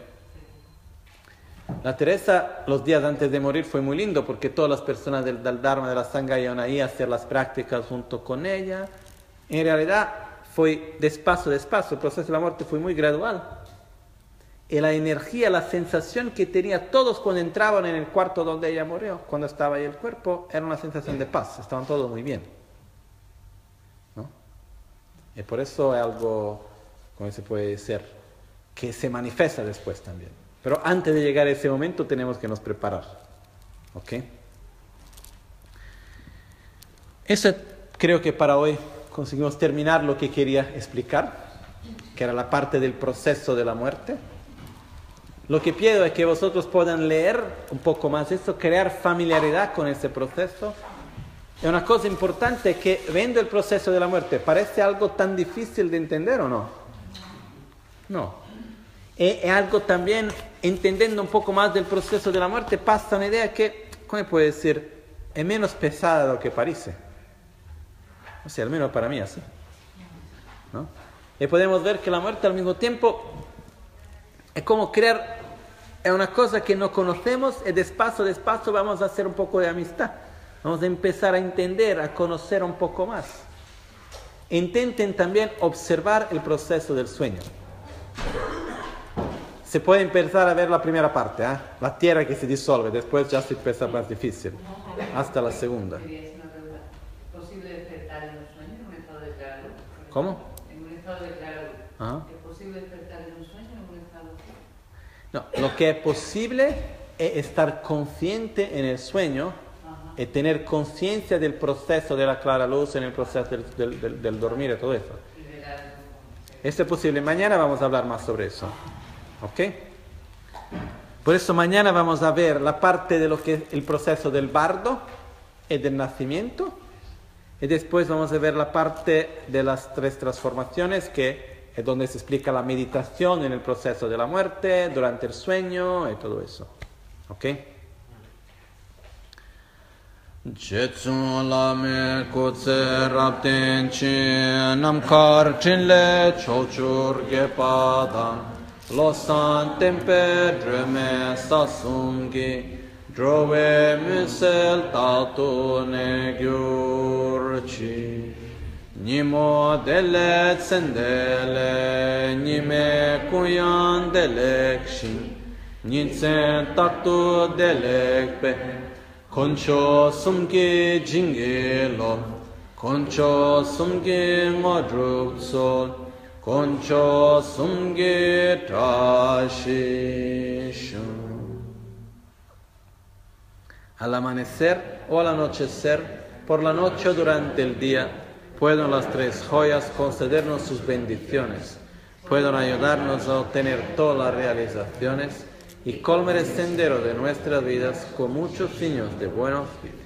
La Teresa, los días antes de morir, fue muy lindo porque todas las personas del, Dharma de la Sangha iban ahí a hacer las prácticas junto con ella. En realidad, fue despacio, despacio, el proceso de la muerte fue muy gradual. Y la energía, la sensación que tenía todos cuando entraban en el cuarto donde ella murió, cuando estaba ahí el cuerpo, era una sensación de paz, estaban todos muy bien. Y por eso es algo, ¿cómo se puede decir? que se manifiesta después también. Pero antes de llegar a ese momento tenemos que nos preparar. ¿Ok? Eso creo que para hoy conseguimos terminar lo que quería explicar, que era la parte del proceso de la muerte. Lo que pido es que vosotros puedan leer un poco más esto, crear familiaridad con ese proceso. Es una cosa importante que viendo el proceso de la muerte, ¿parece algo tan difícil de entender o no? No. Es algo también, entendiendo un poco más del proceso de la muerte, pasa una idea que, ¿cómo puede decir? Es menos pesada de lo que parece. O sea, al menos para mí así. ¿no? Y podemos ver que la muerte al mismo tiempo es como crear, es una cosa que no conocemos y despacio, despacio vamos a hacer un poco de amistad. Vamos a empezar a entender, a conocer un poco más. Intenten también observar el proceso del sueño. Se puede empezar a ver la primera parte, ¿eh? la tierra que se disuelve, después ya se empieza más difícil, hasta la segunda.
posible despertar en un sueño, en un estado de claro?
¿Cómo?
En un estado de claro.
Ajá.
¿Es posible despertar en un sueño en un estado
No, lo que es posible es estar consciente en el sueño y tener conciencia del proceso de la clara luz, en el proceso del, del- del- del dormir y todo eso. Esto es posible. Mañana vamos a hablar más sobre eso. ¿Ok? Por eso mañana vamos a ver la parte de lo que es el proceso del bardo y del nacimiento. Y después vamos a ver la parte de las tres transformaciones, que es donde se explica la meditación en el proceso de la muerte, durante el sueño y todo eso. ¿Ok? Chetsun lame kutse rabden chin namkar chinle chochur gepadam Losan tempe drume sasungi drove musel tatu ne gyurchi. Nimo dele tsendele nime kuyan delek shin Nintsen taktu delek pe Koncho sumge jinge lo, koncho sumge ngodruk sol, koncho sumge trashi shun. Al amanecer o al anochecer, por la noche o durante el día, pueden las tres joyas concedernos sus bendiciones, pueden ayudarnos a obtener todas las realizaciones y colmar el sendero de nuestras vidas con muchos signos de buen auspicio.